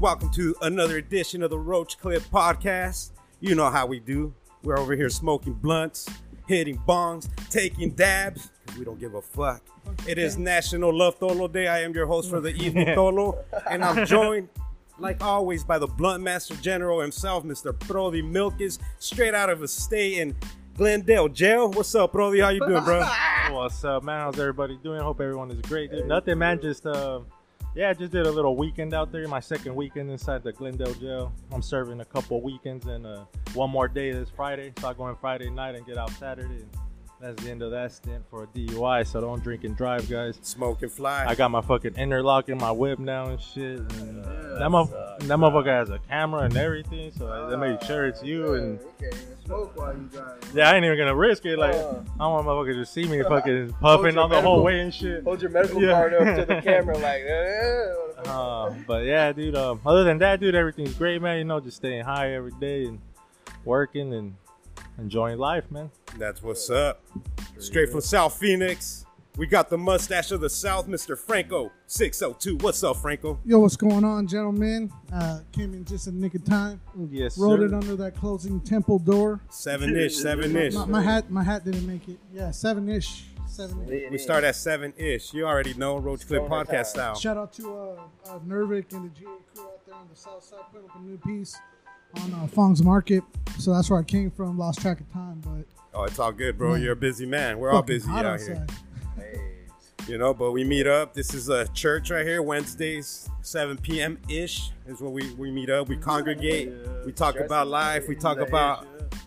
Welcome to another edition of the Roach Clip Podcast. You know how we do. We're over here smoking blunts, hitting bongs, taking dabs, because we don't give a fuck. It is National Love Tolo Day. I am your host for the evening, Tolo, and I'm joined, like always, by the Blunt Master General himself, Mr. Brody Milkis, straight out of a stay in Glendale jail. What's up, Brody? How you doing, bro? What's up, man? How's everybody doing? Hope everyone is great. Dude. Nothing, man. Just uh, yeah, I just did a little weekend out there. My second weekend inside the Glendale jail. I'm serving a couple weekends and uh, one more day this Friday. So I go in Friday night and get out Saturday. And that's the end of that stint for a DUI. So don't drink and drive, guys. Smoke and fly. I got my fucking interlock in my whip now and shit. And that, motherf- that motherfucker has a camera and everything, so they make sure it's you. And Okay, smoke while you drive. yeah, I ain't even gonna risk it. Like Uh. I don't want motherfuckers to see me fucking puffing on the whole way and shit. Hold your medical Yeah. card up to the camera like, eh. Uh, but yeah, dude. Um, other than that, dude, everything's great, man. You know, just staying high every day and working and enjoying life, man. That's what's up. Straight from South Phoenix. We got the mustache of the South, Mr. Franco 602. What's up, Franco? Yo, what's going on, gentlemen? Uh, came in just in nick of time. Yes, Rolled sir. it under that closing temple door. Seven ish, seven ish. My, my hat, my hat didn't make it. Yeah, seven ish, seven ish. We start at seven ish. You already know Roach Clip podcast style. Shout out to uh, uh, Nervik and the GA crew out there on the south side, putting up a new piece on uh, Fong's Market. So that's where I came from. Lost track of time, but Oh, it's all good, bro. You're a busy man. We're all busy hot out here. outside. You know, but we meet up. This is a church right here. Wednesdays, 7 p.m. ish is when we, we meet up. We congregate. We talk Dress about life. We talk about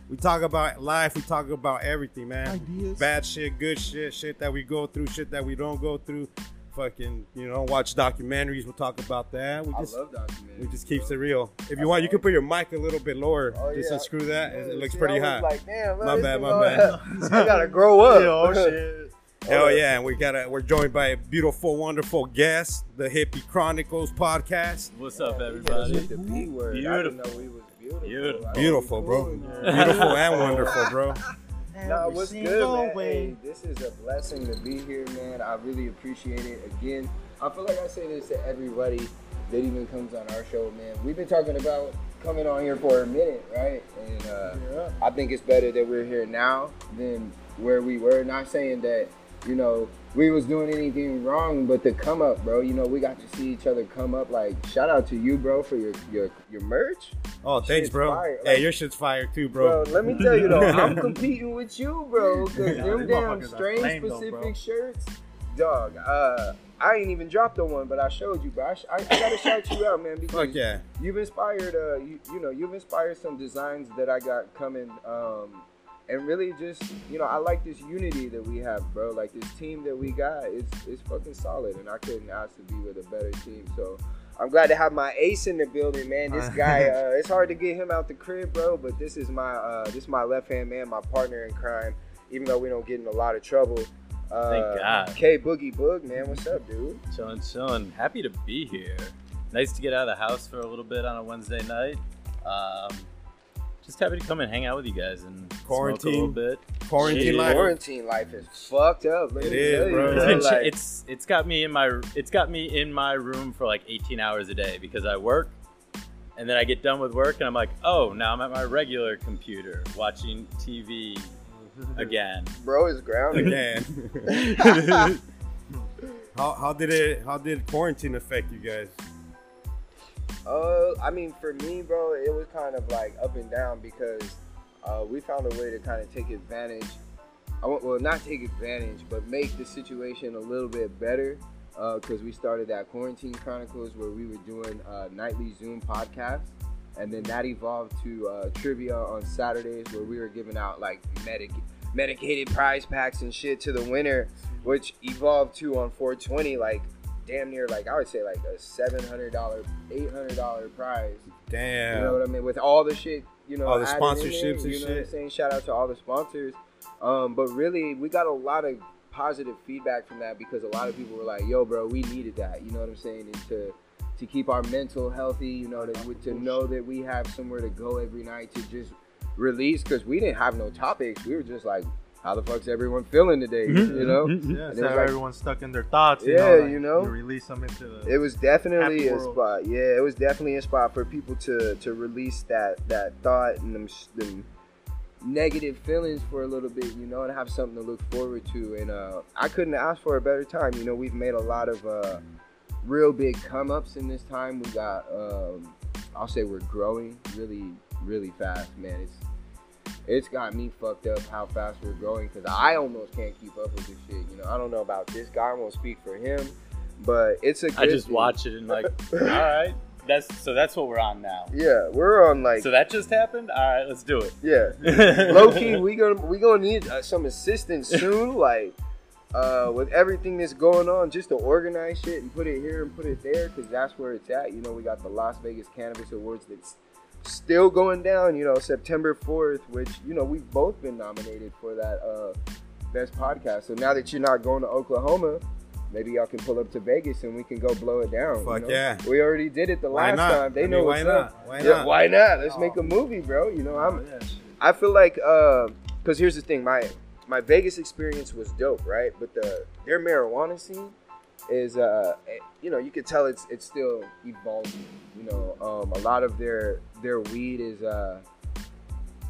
we talk about life. We talk about everything, man. Ideas. Bad shit, good shit, shit that we go through, shit that we don't go through. Fucking, you know, watch documentaries. We'll talk about that. We I just love documentaries. we just keeps it real. If you want, you can put your mic a little bit lower. Oh, just yeah. to screw that. It, it looks See, pretty I hot. Like, Damn, My bad, my bad. I gotta grow up. oh shit. Hell yeah, and we got a, we're joined by a beautiful, wonderful guest, the Hippie Chronicles podcast. What's up, everybody? with the B word. Beautiful. know we was beautiful. Beautiful. I Beautiful, was bro. Beautiful and wonderful, bro. Nah, what's good, man? Hey, this is a blessing to be here, man. I really appreciate it. Again, I feel like I say this to everybody that even comes on our show, man. We've been talking about coming on here for a minute, right? And uh, I think it's better that we're here now than where we were. Not saying that, you know, we was doing anything wrong, but to come up, bro. You know, we got to see each other come up. Like, shout out to you, bro, for your your your merch. Oh, thanks, Shit's bro. fire. Hey, your shit's fire too, bro. Bro, let me tell you though, I'm competing with you, bro. Cause Yeah, them damn are strain though, specific shirts, dog. Uh, I ain't even dropped on one, but I showed you, bro. I, sh- I, I gotta shout you out, man, because Fuck yeah. you've inspired. Uh, you, you know, you've inspired some designs that I got coming. Um, and really just, you know, I like this unity that we have, bro. Like this team that we got, it's it's fucking solid, and I couldn't ask to be with a better team. So. I'm glad to have my ace in the building, man. This guy, uh, it's hard to get him out the crib, bro. But this is my, uh, this is my left hand man, my partner in crime. Even though we don't get in a lot of trouble. Uh, Thank God. K Boogie Boog, man, what's up, dude? Chillin', chillin'. Happy to be here. Nice to get out of the house for a little bit on a Wednesday night. Um, just happy to come and hang out with you guys and smoke a Quarantine. little bit. Quarantine Shit. life. Quarantine life is fucked up. Let It me is, tell you, bro. It's, been Like, it's it's got me in my it's got me in my room for like 18 hours a day because I work, and then I get done with work and I'm like, oh, now I'm at my regular computer watching TV again. bro is grounded. Again. how, how did it? How did quarantine affect you guys? Uh, I mean, for me, bro, it was kind of like up and down because uh, we found a way to kind of take advantage. I want, well, not take advantage, but make the situation a little bit better. Because we started that quarantine chronicles where we were doing uh, nightly Zoom podcasts, and then that evolved to uh, trivia on Saturdays where we were giving out like medic medicated prize packs and shit to the winner, which evolved to on 420 like damn near like I would say like a seven hundred dollar, eight hundred dollar prize. Damn. You know what I mean? With all the shit, you know, All the sponsorships there, and you know what I'm shit. saying? Shout out to all the sponsors. Um, but really, we got a lot of positive feedback from that because a lot of people were like, "Yo, bro, we needed that." You know what I'm saying? And to to keep our mental healthy, you know, to, to know that we have somewhere to go every night to just release because we didn't have no topics. We were just like how the fuck's everyone feeling today? You know, Yeah, And it so was like- everyone's stuck in their thoughts. You Yeah, know, like, you know. You release them into the. it was definitely Happy a world. spot. Yeah, it was definitely a spot for people to to release that that thought and them, them negative feelings for a little bit, you know, and have something to look forward to. And uh, I couldn't ask for a better time. You know, we've made a lot of uh, real big come ups in this time. We got, um, I'll say, we're growing really, really fast, man. It's it's got me fucked up how fast we're growing because I almost can't keep up with this shit. You know, I don't know about this guy. I won't speak for him, but it's a. I just thing. watch it and like, all right, that's so that's what we're on now. Yeah, we're on like So that just happened. All right, let's do it. yeah. Low key, we gonna we gonna need uh, some assistance soon. Like uh, with everything that's going on, just to organize shit and put it here and put it there, because that's where it's at. You know, we got the Las Vegas Cannabis Awards that's still going down. You know, September fourth, which you know we've both been nominated for that uh, best podcast. So now that you're not going to Oklahoma. Maybe y'all can pull up to Vegas and we can go blow it down. you Fuck know? yeah. We already did it the Why last not? time. They I know mean, what's why up. not? Why Yeah, not? why not? Let's Oh. make a movie, bro. You know, I'm yeah, shit. I feel like because here's the thing, my my Vegas experience was dope, right? But the their marijuana scene is, uh, eh, you know, you could tell it's it's still evolving. You know, um, a lot of their their weed is, uh,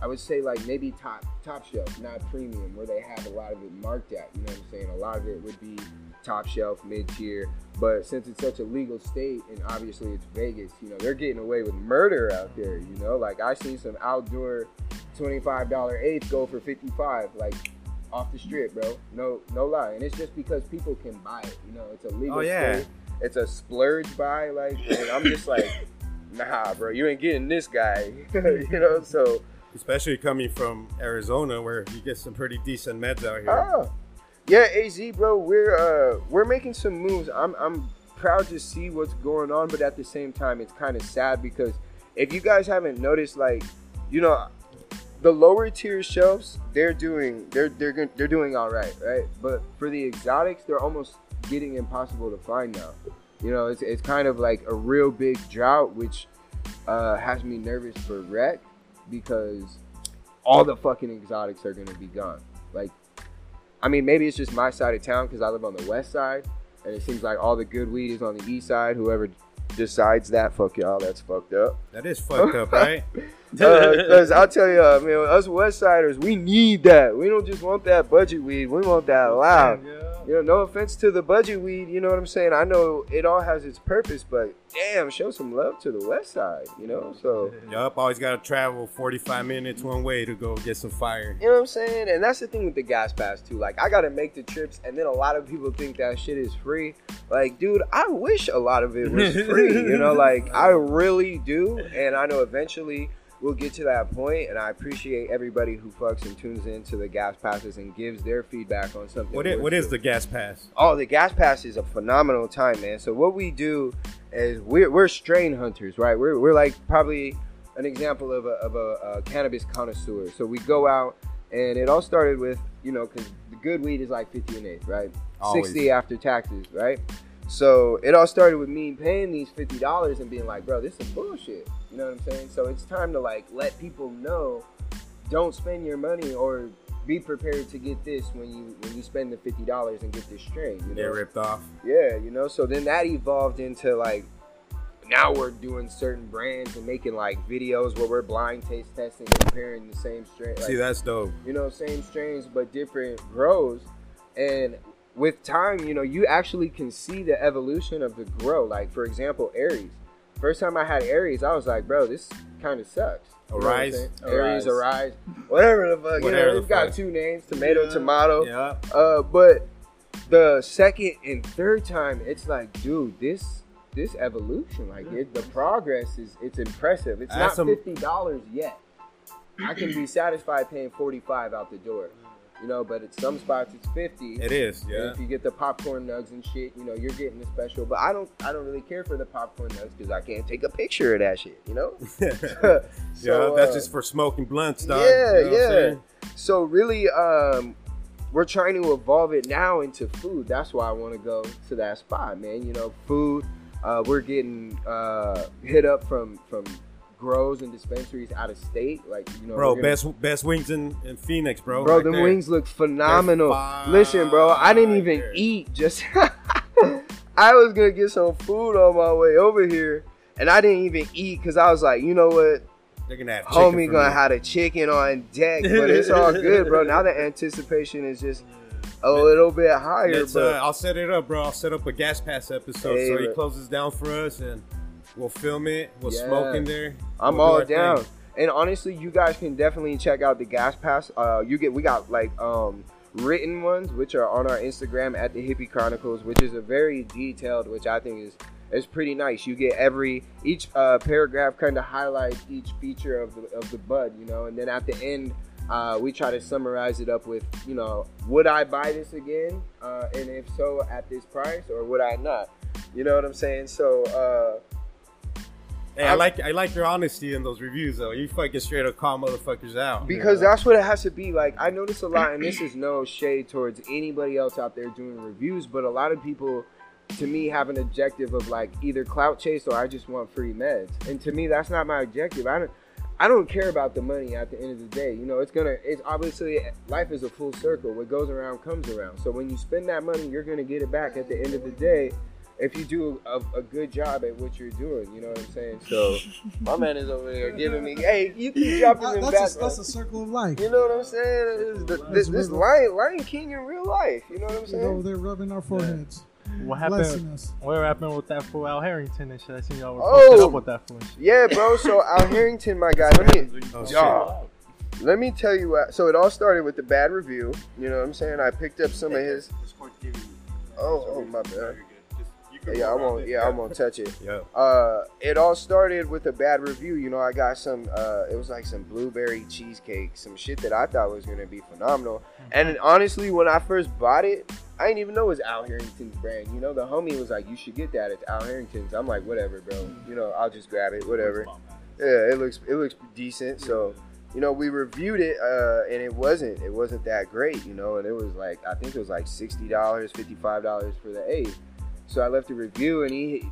I would say, like maybe top top shelf, not premium, where they have a lot of it marked at. You know what I'm saying? A lot of it would be top shelf, mid tier. But since it's such a legal state, and obviously it's Vegas, you know, they're getting away with murder out there. You know, like I see some outdoor twenty-five dollar eighth go for fifty-five, like off the strip, bro. No, no lie, and it's just because people can buy it. You know, it's a legal Oh, yeah. state. It's a splurge buy, like, and I'm just like, nah, bro, you ain't getting this guy. you know, so Especially coming from Arizona, where you get some pretty decent meds out here. ah, yeah, Az, bro, we're uh we're making some moves. I'm I'm proud to see what's going on, but at the same time, it's kind of sad because if you guys haven't noticed, like, you know, the lower tier shelves, they're doing they're they're they're doing all right, right? But for the exotics, they're almost getting impossible to find now. You know, it's it's kind of like a real big drought, which uh, has me nervous for rec because all the fucking exotics are gonna be gone. Like, I mean, maybe it's just my side of town because I live on the west side, and it seems like all the good weed is on the east side. Whoever decides that, fuck y'all, that's fucked up. That is fucked up, right? Because I'll tell you, uh, man, us West Siders, we need that. We don't just want that budget weed. We want that loud. Yeah. You know, no offense to the budget weed. You know what I'm saying? I know it all has its purpose, but damn, show some love to the West Side. You know, so yup, always got to travel 45 minutes one way to go get some fire. you know what I'm saying? And that's the thing with the gas pass too. Like, I gotta make the trips, and then a lot of people think that shit is free. Like, dude, I wish a lot of it was free. you know, like I really do, and I know eventually we'll get to that point. And I appreciate everybody who fucks and tunes into the gas passes and gives their feedback on something. What is, what is the gas pass? Oh, the gas pass is a phenomenal time, man. So what we do is we're, we're strain hunters, right? We're, we're like probably an example of a, of a, a cannabis connoisseur. So we go out, and it all started with you know because the good weed is like 50 an eighth, right? Always. 60 after taxes, right? So it all started with me paying these fifty dollars and being like, bro, this is bullshit. You know what I'm saying? So it's time to like let people know, don't spend your money or be prepared to get this when you when you spend the fifty dollars and get this strain. You know? Get ripped off. Yeah, you know. So then that evolved into like now we're doing certain brands and making like videos where we're blind taste testing, comparing the same strain. Like, See, that's dope. you know, same strains but different grows. And with time, you know, you actually can see the evolution of the grow. Like for example, Aries. First time I had Aries, I was like, bro, this kind of sucks. You know Arise? Aries, Arise. Arise, whatever the fuck. Whatever you know, the it's got two names: tomato, Yeah. tomato. Yeah. Uh, but the second and third time, it's like, dude, this this evolution, like it, the progress is it's impressive. It's I not some- fifty dollars yet. I can be satisfied paying forty five out the door, you know. But at some spots, it's fifty. It is. And Yeah. If you get the popcorn nugs and shit, you know, you're getting the special. But I don't, I don't really care for the popcorn nugs because I can't take a picture of that shit, you know. yeah, that's uh, just for smoking blunts, dog. yeah, You know yeah. So really, um, we're trying to evolve it now into food. That's why I want to go to that spot, man. You know, food. Uh, we're getting uh, hit up from from grows and dispensaries out of state. Like you know, Bro, gonna- best best wings in, in Phoenix, bro. Bro, right there. wings look phenomenal. Listen, bro, I didn't even fire. eat. Just I was gonna get some food on my way over here, and I didn't even eat because I was like, you know what, They're gonna have homie gonna me. have a chicken on deck, but it's all good, bro. Now the anticipation is just a little bit higher, Let's, uh, I'll set it up, bro. I'll set up a gas pass episode Hey, so he closes down for us and we'll film it. We'll smoke in there. I'm We'll do all thing. down. And honestly, you guys can definitely check out the gas pass. Uh, you get we got like um written ones which are on our Instagram at the Hippie Chronicles, which is a very detailed, which I think is is pretty nice. You get every each uh, paragraph kind of highlights each feature of the of the bud, you know, and then at the end. Uh, we try to summarize it up with, you know, would I buy this again? Uh, and if so, at this price, or would I not? You know what I'm saying? So, uh, Hey, I like I like your honesty in those reviews though. You fucking straight up call motherfuckers out. because that's what it has to be. Like i notice a lot and this is no shade towards anybody else out there doing reviews but a lot of people to me have an objective of like either clout chase or i just want free meds. And to me that's not my objective. I don't i don't care about the money at the end of the day. You know it's gonna it's obviously life is a full circle. What goes around comes around. So when you spend that money you're gonna get it back at the end of the day if you do a, a good job at what you're doing, you know what I'm saying? So my man is over there giving me, hey, you keep dropping Uh, them that's, back. a, that's a circle of life. You know what I'm saying? This, is the, this, this. Lion, Lion King in real life. You know what I'm saying? over there rubbing our foreheads, What blessing happened? us. What happened with that fool Al Harrington and shit? I seen y'all were Oh. posted up with that fool. and shit. Yeah, bro. So Al Harrington, my guy. Let me Oh, shit. Yeah. let me tell you what. So it all started with the bad review. You know what I'm saying? I picked up some of his. Oh, oh my bad. Yeah, I won't. Yeah, I won't touch it. Yeah. Uh, it all started with a bad review. You know, I got some. Uh, it was like some blueberry cheesecake, some shit that I thought was gonna be phenomenal. And honestly, when I first bought it, I didn't even know it was Al Harrington's brand. You know, the homie was like, "You should get that. It's Al Harrington's." I'm like, "Whatever, bro. You know, I'll just grab it. Whatever." Yeah, it looks it looks decent. So, you know, we reviewed it, uh, and it wasn't it wasn't that great. You know, and it was like I think it was like sixty dollars, fifty five dollars for the eight. So I left a review, and he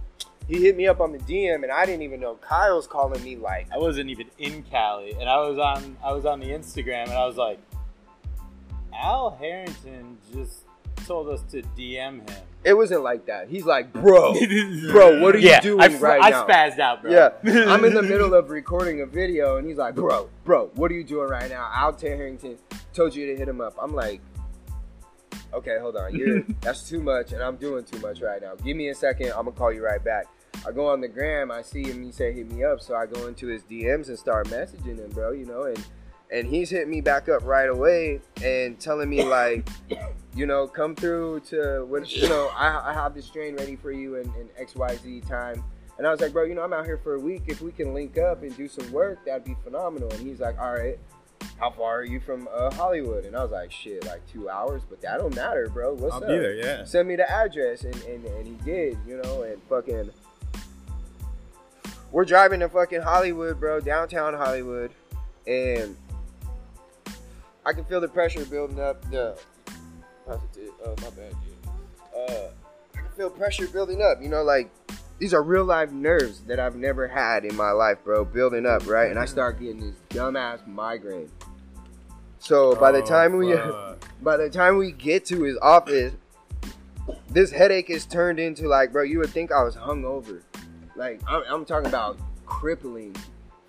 he hit me up on the DM, and I didn't even know Kyle's calling me like, I wasn't even in Cali, and I was on I was on the Instagram, and I was like, Al Harrington just told us to DM him. it wasn't like that. He's like, bro, bro, what are you yeah, doing I, right I now? spazzed out, bro. Yeah, I'm in the middle of recording a video, and he's like, "Bro, bro, what are you doing right now?" Al Harrington told you to hit him up. I'm like, "Okay, hold on, you're that's too much, and I'm doing too much right now. Give me a second, I'm gonna call you right back." I go on the gram, I see him, he said hit me up, so I go into his DMs and start messaging him, bro. You know, and and he's hitting me back up right away and telling me like, you know, come through to what you know, I, I have this train ready for you in, in X Y Z time. And I was like, bro, you know, I'm out here for a week. If we can link up and do some work, that'd be phenomenal. And he's like, all right, how far are you from uh, Hollywood? And I was like, shit, like two hours, but that don't matter, bro. What's I'll up? be there, yeah. Send me the address, and, and, and he did, you know, and fucking. We're driving to fucking Hollywood, bro, downtown Hollywood, and I can feel the pressure building up. The oh my bad, dude. Uh, I can feel pressure building up. You know, like these are real life nerves that I've never had in my life, bro, building up, right? And I mm-hmm. start getting this dumbass migraine. So by the Oh, time we by the time we get to his office, this headache is turned into like, bro, you would think I was hungover. Like, I'm, I'm talking about crippling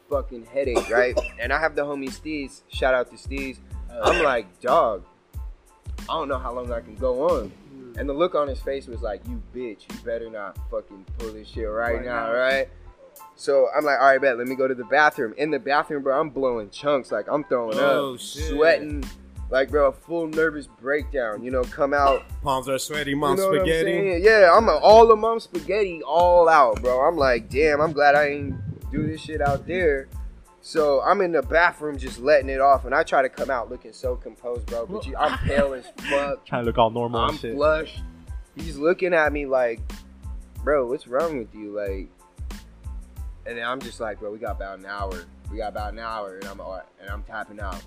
fucking headache, right? and I have the homie Steez. Shout out to Steez. Oh, I'm like, dog, I don't know how long I can go on. And the look on his face was like, you bitch, you better not fucking pull this shit right, Right now, now. right? So I'm like, all right, bet, let me go to the bathroom. In the bathroom, bro, I'm blowing chunks. Like, I'm throwing Oh, up, shit. sweating. Like, bro, a full nervous breakdown. You know, come out. Palms are sweaty, mom you know what I'm spaghetti. Yeah, I'm a, all the mom spaghetti all out, bro. I'm like, damn, I'm glad I ain't do this shit out there. So I'm in the bathroom just letting it off, and I try to come out looking so composed, bro. But you, I'm pale as fuck. Trying to look all normal I'm and shit. flushed. He's looking at me like, bro, what's wrong with you? Like, and then I'm just like, bro, we got about an hour. We got about an hour, and I'm uh, and I'm tapping out.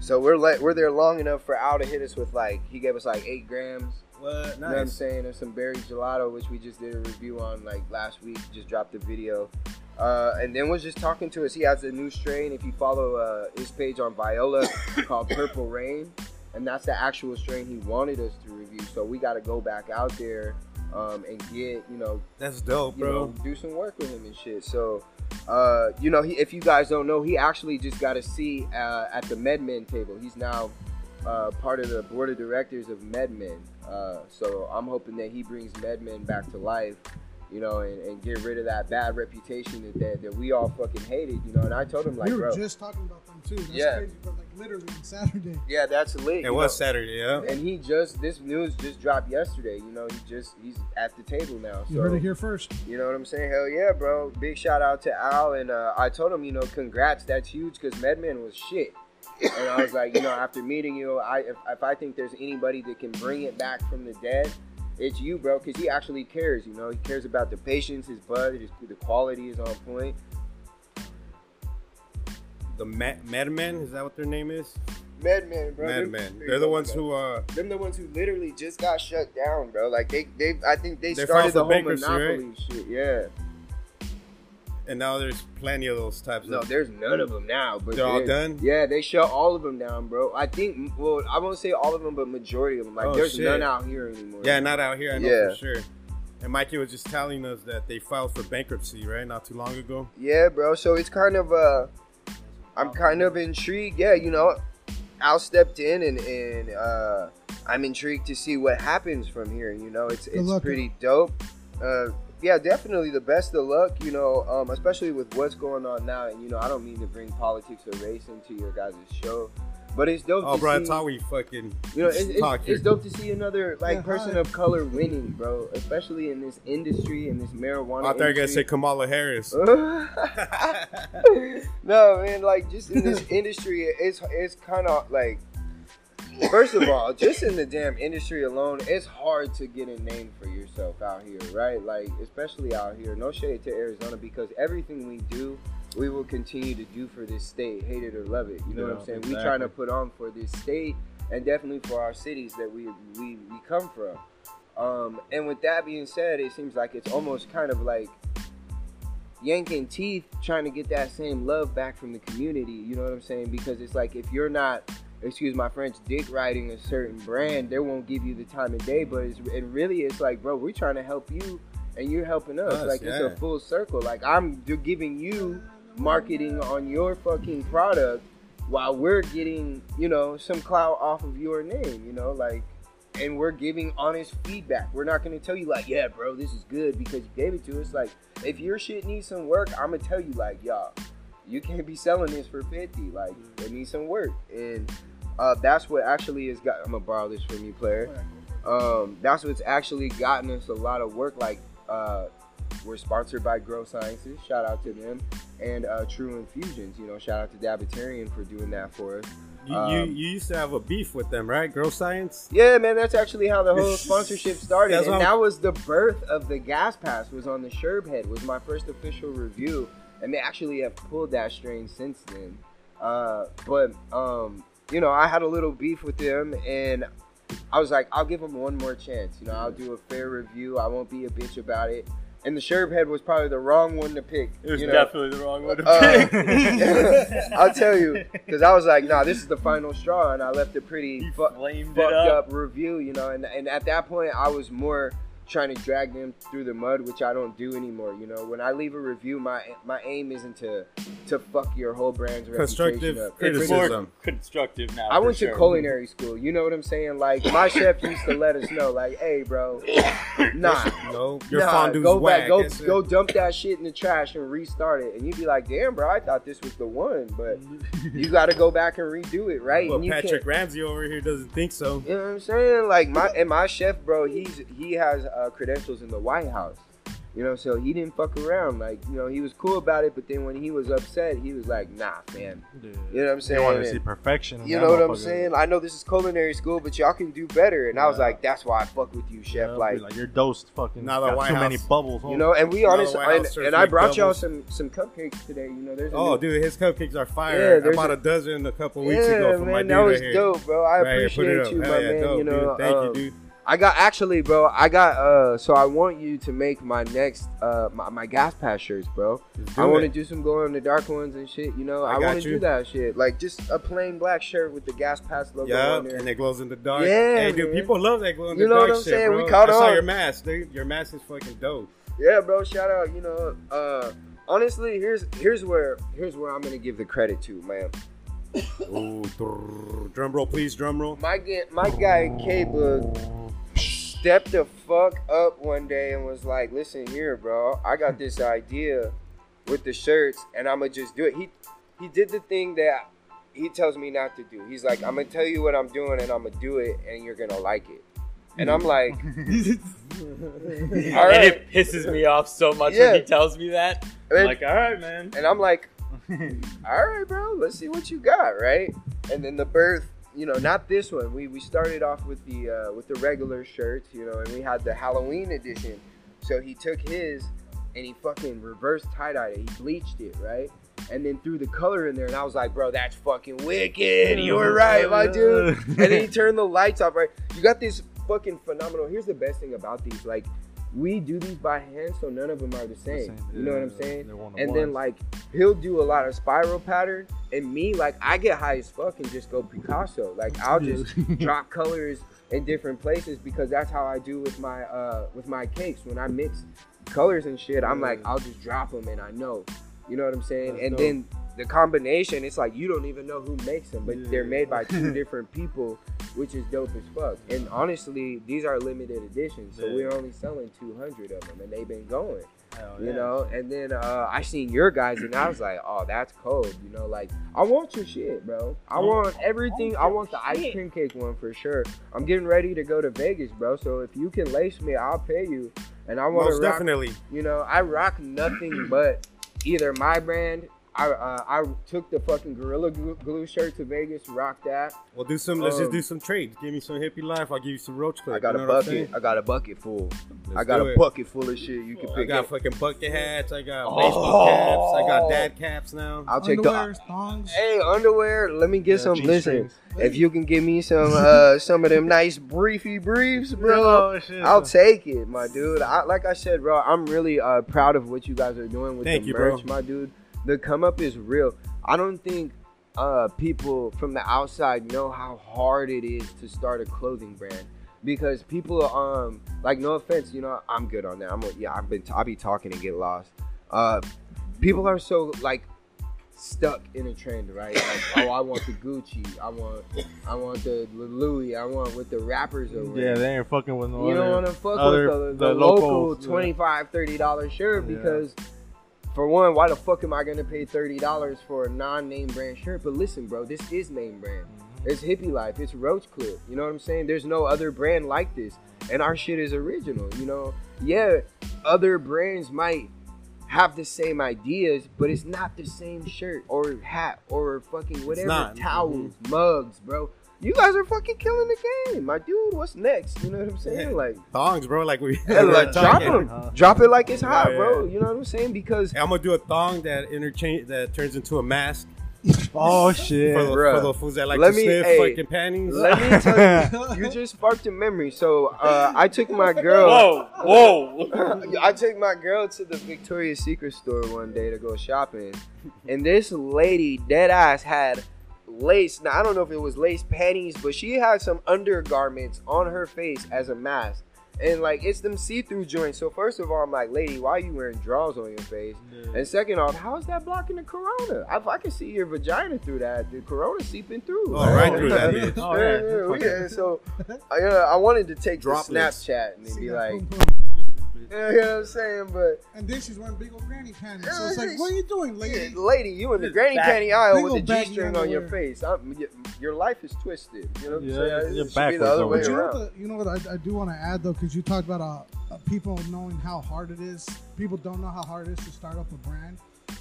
So we're let we're there long enough for Al to hit us with like he gave us like eight grams. What? You know what I'm saying? There's some berry gelato, which we just did a review on like last week. Just dropped the video. Uh, and then was just talking to us. He has a new strain. If you follow uh, his page on Viola, called Purple Rain, and that's the actual strain he wanted us to review. So we got to go back out there um, and get you know That's dope, bro. know, do some work with him and shit. So, uh, you know, he, if you guys don't know, he actually just got a seat uh, at the MedMen table. He's now uh, part of the board of directors of MedMen. Uh, so I'm hoping that he brings MedMen back to life, you know, and, and get rid of that bad reputation that, that that we all fucking hated, you know. And I told him like, we were bro, just talking about them too. That's Yeah. crazy, but like literally on Saturday. yeah, that's lit. It was know. Saturday, yeah. And he just this news just dropped yesterday. You know, he just he's at the table now. You heard it here first. You know what I'm saying? Hell yeah, bro. Big shout out to Al. And uh, I told him, you know, congrats. That's huge because MedMen was shit. And I was like, you know, after meeting you, I if, if I think there's anybody that can bring it back from the dead, it's you, bro. Because he actually cares. You know, he cares about the patients, his bud, his, the quality is on point. The Ma- Madmen, is that what their name is? MedMen, bro. Madmen. there They're the ones bro. who uh Them the ones who literally just got shut down, bro. Like they, they, I think they, They started the whole bankruptcy, monopoly shit. Yeah. And now there's plenty of those types No, of there's none of them now. But They're all done? Yeah, they shut all of them down, bro. I think, well, I won't say all of them, but majority of them. Like, Oh, there's shit. none out here anymore. Yeah, not out here, I know Yeah. for sure. And Mikey was just telling us that they filed for bankruptcy, right? Not too long ago. Yeah, bro. So it's kind of, uh, I'm kind of intrigued. Yeah, you know, Al stepped in, and and uh, I'm intrigued to see what happens from here. You know, it's it's pretty dope. Uh, yeah, definitely the best of luck. You know, um, especially with what's going on now. And you know, I don't mean to bring politics or race into your guys' show, but it's dope. Oh, to bro, see, that's how we fucking You know, it's, it's, talk here. it's dope to see another like Yeah, person hi. of color winning, bro. Especially in this industry, in this marijuana. I thought you were gonna say. Kamala Harris. no, man, like just in this industry, it's it's kind of like. First of all, just in the damn industry alone, it's hard to get a name for yourself out here, right? Like, especially out here. No shade to Arizona because everything we do, we will continue to do for this state, hate it or love it. You know what I'm Yeah, saying? We trying to put on for this state and definitely for our cities that we we, we come from. Um, and with that being said, it seems like it's almost kind of like yanking teeth trying to get that same love back from the community. You know what I'm saying? Because it's like if you're not, excuse my French, dick riding a certain brand, they won't give you the time of day. But it's, it really is like, bro, we're trying to help you, and you're helping us. Us, like it's a full circle. Like I'm giving you marketing on your fucking product while we're getting, you know, some clout off of your name. You know, like and we're giving honest feedback. We're not going to tell you like, yeah, bro, this is good because you gave it to us. Like, if your shit needs some work, I'm gonna tell you like, y'all, you can't be selling this for fifty. Like, it needs some work, and uh, that's what actually has got. I'm gonna borrow this from you, player. Um, that's what's actually gotten us a lot of work. Like, uh, we're sponsored by Grow Sciences. Shout out to them, and uh, Tru Infusions. You know, shout out to Dabatarian for doing that for us. You, you Um, you used to have a beef with them, right? Grow Science. Yeah, man, that's actually how the whole sponsorship started, and I'm- that was the birth of the Gas Pass. Was on the Sherb Head. Was my first official review, and they actually have pulled that strain since then. Uh, but um, you know, I had a little beef with them, and I was like, I'll give them one more chance. You know, I'll do a fair review. I won't be a bitch about it. And the Sherb Head was probably the wrong one to pick. It was you know? definitely the wrong one to Uh, pick. I'll tell you, because I was like, nah, this is the final straw, and I left a pretty He fu- fucked up. up. review, you know. And, and at that point, I was more trying to drag them through the mud, which I don't do anymore. You know, when I leave a review, my my aim isn't to to fuck your whole brand's Constructive reputation up. criticism. It's more constructive now. I went sure. to culinary school. You know what I'm saying? Like my chef used to let us know, like, "Hey, bro, nah, No, your nah, fondue's go whack. back, go That's it. go dump that shit in the trash and restart it." And you'd be like, "Damn, bro, I thought this was the one, but you got to go back and redo it, right?" Well, and you Patrick can't- Ramsey over here doesn't think so. you know what I'm saying? Like my and my chef, bro, he's he has uh, credentials in the White House. You know, so he didn't fuck around. Like, you know, he was cool about it, but then when he was upset, he was like, "Nah, fam." You know what I'm saying? They saying? want to see perfection. you know what I'm saying? I know this is culinary school, but y'all can do better. And I was like, that's why I fuck with you, chef. Yeah, like, like you're dosed fucking. Now the got White too many House- bubbles. you know, and we honestly, and, and I big brought y'all some some cupcakes today. You know, there's a Oh, new- dude, his cupcakes are Yeah, fire. I bought a- a dozen a couple weeks yeah, ago from man, my dude that was right here. dope, bro. I Right put appreciate it up. you, Hell my yeah, man. you know, dude. Thank um, you, dude. I got actually, bro. I got uh. So I want you to make my next uh my, my gas pass shirts, bro. I want to do some glow in the dark ones and shit. You know, I I, want to do that shit. Like just a plain black shirt with the gas pass logo on there. and it glows in the dark. Yeah, hey, dude, people love that glow in the dark. You know what I'm shit, saying? We bro. caught I saw on. your mask, dude. Your mask is fucking dope. Yeah, bro. Shout out. You know, uh, honestly, here's here's where here's where I'm gonna give the credit to, man. Ooh, drum roll, please, drum roll. My guy, my guy K Boog stepped the fuck up one day and was like, "Listen here, bro. I got this idea with the shirts, and I'm gonna just do it." He he did the thing that he tells me not to do. He's like, "I'm gonna tell you what I'm doing, and I'm gonna do it, and you're gonna like it." And I'm like, "All And it pisses me off so much Yeah. when he tells me that. I'm And- like, all right, man. And I'm like, all right, bro, let's see what you got, right? And then the birth, you know, not this one. We we started off with the uh, with the regular shirts, you know, and we had the Halloween edition. So he took his and he fucking reverse tie dyed it. He bleached it, right? And then threw the color in there, and I was like, bro, that's fucking wicked. You were right, my dude. And then he turned the lights off, right? You got this fucking phenomenal. Here's the best thing about these, like. We do these by hand, so none of them are the same. You know what I'm saying? They're one of And then like he'll do a lot of spiral pattern, and me like I get high as fuck and just go Picasso. Like I'll just drop colors in different places because that's how I do with my uh with my cakes. When I mix colors and shit, I'm like I'll just drop them and I know. You know what I'm saying? That's and dope. then the combination, it's like you don't even know who makes them, but they're made by two different people, which is dope as fuck. And honestly, these are limited editions, so Yeah. we're only selling 200 of them, and they've been going Hell you yeah. know and then uh i seen your guys and i was like oh that's cold you know like i want your shit bro i want everything i want the ice cream cake one for sure i'm getting ready to go to vegas bro so if you can lace me i'll pay you and i want to definitely. you know i rock nothing but either my brand I, uh, I took the fucking Gorilla Glue, glue shirt to Vegas, rocked that. We'll do some. Let's just Um, do some trades. Give me some hippie life. I'll give you some roach clip. I got you a know what bucket. I got a bucket full. Let's I got a it. bucket full of shit you can I pick I got up. fucking bucket hats. I got Oh. baseball caps. I got dad caps now. I'll take the thongs. Hey, underwear. Let me get Yeah, some. jean Listen, strings. if you can give me some, uh, some of them nice briefy briefs, bro, shit. I'll take it, my dude. I, like I said, bro, I'm really uh, proud of what you guys are doing with Thank the you, bro. merch, my dude. The come up is real. I don't think uh, people from the outside know how hard it is to start a clothing brand because people, um, like, no offense, you know, I'm good on that. I'm, yeah, I've been, I'll be talking and get lost. Uh, people are so like stuck in a trend, right? Like, oh, I want the Gucci, I want, I want the Louis, I want what the rappers are wearing. Yeah, they ain't fucking with no you don't other- want to fuck other- with the, the, the local locals, yeah. 25 30 dollar shirt Yeah. because for one why the fuck am i gonna pay 30 dollars for a non-name brand shirt? But listen bro this is name brand. Mm-hmm. it's hippie life. It's roach clip. You know what i'm saying? There's no other brand like this. And our shit is original you know? Yeah other brands might have the same ideas but it's not the same shirt or hat or fucking whatever. not. towels mugs bro you guys are fucking killing the game my dude what's next you know what i'm saying like Thongs, bro. Like we. yeah, like, drop talking. them. Huh? Drop it like it's hot, Yeah, bro. yeah. You know what I'm saying? Because I'm gonna do a thong that interchange that turns into a mask Oh for, shit. the, Bruh. for the fools that like Let to me- sniff hey, fucking panties. let me tell you, you just sparked a memory. So uh, I took my girl. Whoa, whoa. I took my girl to the Victoria's Secret store one day to go shopping, and this lady, dead ass, had lace. Now I don't know if it was lace panties, but she had some undergarments on her face as a mask. And like it's them see-through joints. So first of all, I'm like, lady, why are you wearing drawers on your face? And second off, how is that blocking the corona? If I can see your vagina through that, the corona seeping through. Oh, right through that bitch. Oh, yeah, yeah. yeah, yeah. So I, uh, I wanted to take the Droplets. Snapchat and See be that like, boom, boom. yeah, you know what I'm saying? But And then she's wearing big old granny panties. So it's like, what are you doing, yeah, lady? lady, you in the granny back- panty aisle big with ol' the baggy G-string on your face. I'm, your life is twisted. You know what I'm Yeah, saying? you're It backwards the other way you know around. what? The, you know what I, I do want to add though, because you talked about uh, uh, people knowing how hard it is. People don't know how hard it is to start up a brand,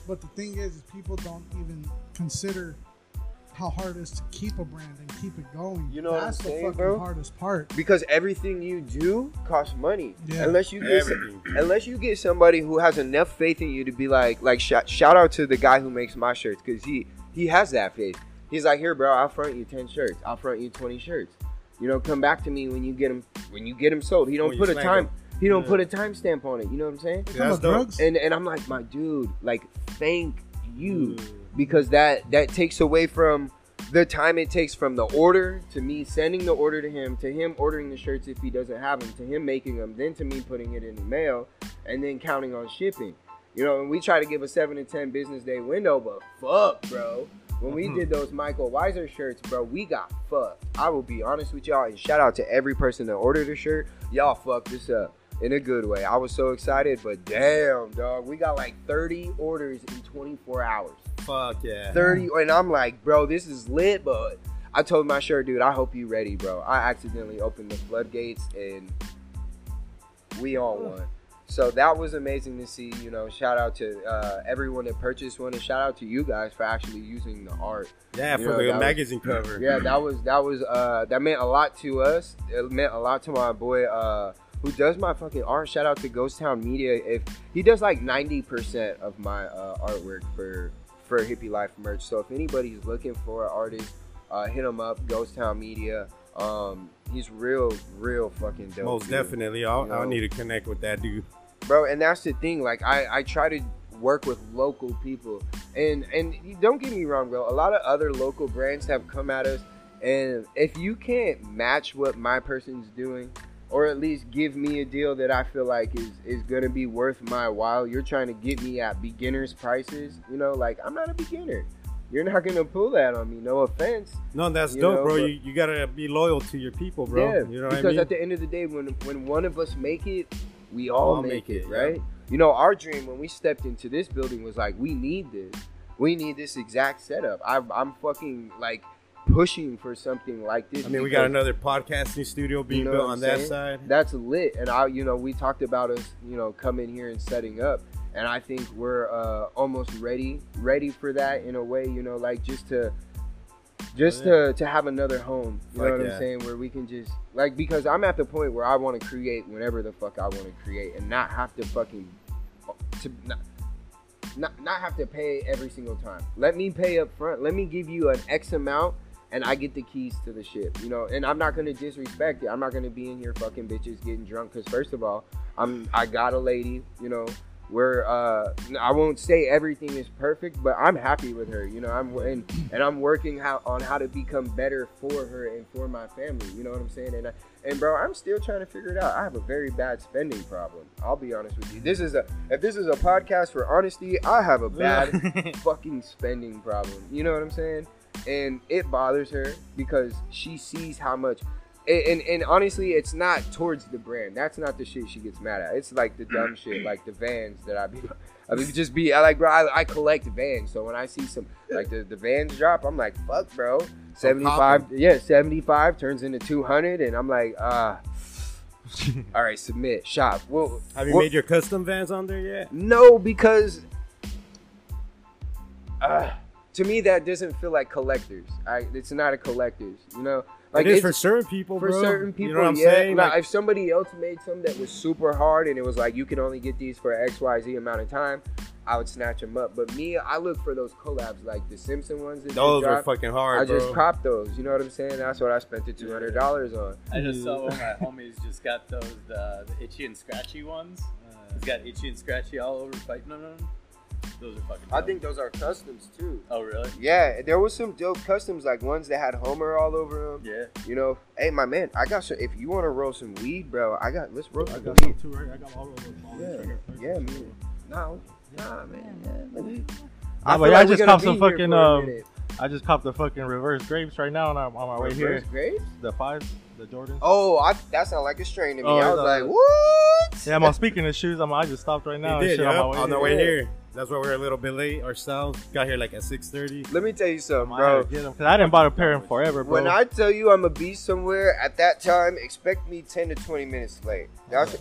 but the thing is, is people don't even consider how hard it is to keep a brand and keep it going. You know what that's I'm the saying, fucking bro? hardest part. because everything you do costs money. Yeah. Unless you get Everything. unless you get somebody who has enough faith in you to be like like shout, shout out to the guy who makes my shirts because he he has that faith. He's like, here, bro, I'll front you ten shirts. I'll front you twenty shirts. You know, come back to me when you get them when you get them sold. He don't When put a time. time. 'em. He don't Yeah. put a timestamp on it. You know what I'm saying? Talking That's drugs? And and I'm like, my dude, like, thank you because that that takes away from the time it takes from the order to me sending the order to him to him ordering the shirts if he doesn't have them to him making them then to me putting it in the mail and then counting on shipping. You know and we try to give a 7 to 10 business day window but fuck bro. When we mm-hmm. did those michael weiser shirts bro we got fucked. I will be honest with y'all and shout out to every person that ordered a shirt. Y'all fucked this up in a good way. I was so excited but damn dog we got like 30 orders in 24 hours Fuck yeah. 30 and I'm like, bro, this is lit, but I told my shirt, dude, I hope you ready, bro. I accidentally opened the floodgates and we all won. So that was amazing to see, you know, shout out to uh, everyone that purchased one and shout out to you guys for actually using the art. Yeah, You for know, the that was- magazine cover. Yeah, that was that was uh that meant a lot to us. It meant a lot to my boy uh who does my fucking art. Shout out to Ghost Town Media. If he does like 90% of my uh, artwork for for Hippie Life merch. So if anybody's looking for an artist, uh, hit him up, Ghost Town Media. Um, he's real, real fucking dope. Most dude. definitely. I'll, You I'll need to connect with that dude. bro and that's the thing like i i try to work with local people and and don't get me wrong bro a lot of other local brands have come at us and if you can't match what my person's doing or at least give me a deal that i feel like is is gonna be worth my while you're trying to get me at beginners prices you know like i'm not a beginner you're not gonna pull that on me no offense No, that's dope, know, bro. but- you, you gotta be loyal to your people, bro. Yeah, you know what because I mean? at the end of the day, when when one of us make it, we all, All make, make it, it, yeah. right? You know, our dream when we stepped into this building was like, we need this. We need this exact setup. I, I'm fucking like pushing for something like this. I mean, we got another podcasting studio being know built on I'm that side. That's lit, and I, you know, we talked about us, you know, coming here and setting up, and I think we're uh, almost ready, ready for that in a way, you know, like just to, just Oh, to to have another home. You Fuck know what yeah. I'm saying? Where we can just like because I'm at the point where I want to create whenever the fuck I want to create, and not have to fucking to not. Not, not have to pay every single time. Let me pay up front. Let me give you an X amount and I get the keys to the ship, you know. And I'm not gonna disrespect it. I'm not gonna be in here fucking bitches getting drunk. Cause first of all, I'm I got a lady, you know. Where uh, I won't say everything is perfect, but I'm happy with her, you know. I'm and, and I'm working how, on how to become better for her and for my family. You know what I'm saying? And I, and bro, I'm still trying to figure it out. I have a very bad spending problem. I'll be honest with you. This is a if this is a podcast for honesty, I have a bad fucking spending problem. You know what I'm saying? And it bothers her because she sees how much. And, and, and honestly, it's not towards the brand. That's not the shit she gets mad at. It's like the dumb shit, like the vans that I be. I mean, just be. I like, bro. I, I collect vans, so when I see some like the, the vans drop, I'm like, fuck, bro. Seventy five, yeah, seventy five turns into two hundred, and I'm like, uh all right, submit shop. Well, Have you well- made your custom vans on there yet? no, because uh, to me that doesn't feel like collectors. I, it's not a collectors, you know. Like it is for certain people, bro. for bro. certain people, you know what I'm yeah. saying? Like, Like, if somebody else made some that was super hard and it was like you can only get these for X Y Z amount of time, I would snatch them up. But me, I look for those collabs like the Simpson ones. That those just are fucking hard, I just bro. copped those. You know what I'm saying? That's what I spent the two hundred dollars on. I just saw one of my homies just got those the, the itchy and scratchy ones. Uh, he's got itchy and scratchy all over fighting on them. Those are fucking. I dope. think those are customs too. Oh really? Yeah, there was some dope customs like ones that had Homer all over them. Yeah. You know, hey my man, I got some. If you want to roll some weed, bro, I got. Let's roll I some got some weed. too, right? I got all of those. balls Yeah, right yeah, man. No, nah, man. Yeah, let me- Nah, feel but yeah, I just gonna caught some fucking, um. I just copped the fucking reverse grapes right now, and I'm on my way here. Reverse grapes? The fives, the Jordans. Oh, I, that sounds like a strain to me. Oh, I it's was like, all- what? Yeah, I'm speaking of shoes. I'm, I just stopped right now. He and did, shit, yup, on my way on the here. way here. That's why we're a little bit late ourselves. Got here like at 6:30. Let me tell you something, bro. had to get 'em, 'cause I didn't buy a pair in forever, bro. When I tell you I'm gonna be somewhere at that time, expect me 10 to 20 minutes late. That's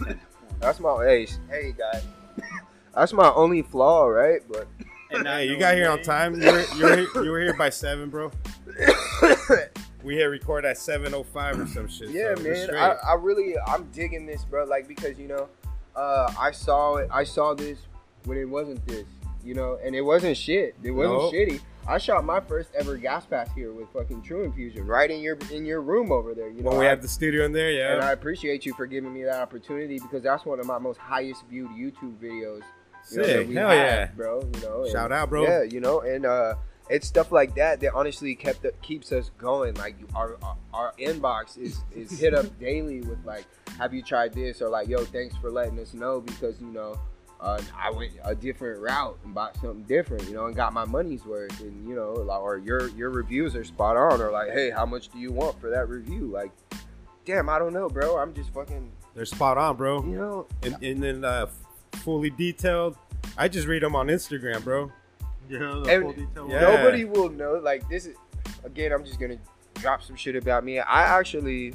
that's my hey, hey guys, That's my only flaw, right? But And not Hey, you got here on time. You were, you, were, you were here by seven, bro. We hit record at 7:05 or some shit. yeah, so man. I, I really I'm digging this, bro. Like because you know, uh, I saw it. I saw this when it wasn't this, you know, and it wasn't shit. It wasn't Nope. shitty. I shot my first ever gas pass here with fucking Tru Infusion right in your in your room over there. You know, when we I- had the studio in there, yeah. and I appreciate you for giving me that opportunity because that's one of my most highest viewed YouTube videos. you know, Sick. that Hell have, yeah. bro. You know, and- Shout out, bro. Yeah, you know, and uh, it's stuff like that that honestly kept the, keeps us going. Like our our, our inbox is is hit up daily with like, have you tried this or like, yo, thanks for letting us know because you know. Uh, I went a different route and bought something different, you know, and got my money's worth, and you know, like, or your your reviews are spot on, or like, hey, how much do you want for that review? Like, damn, I don't know, bro. I'm just fucking, They're spot on, bro. you know, And, and then uh, fully detailed. I just read them on Instagram, bro. Yeah, the And- full detail. Yeah. nobody will know. Like this is again. I'm just gonna drop some shit about me. I actually,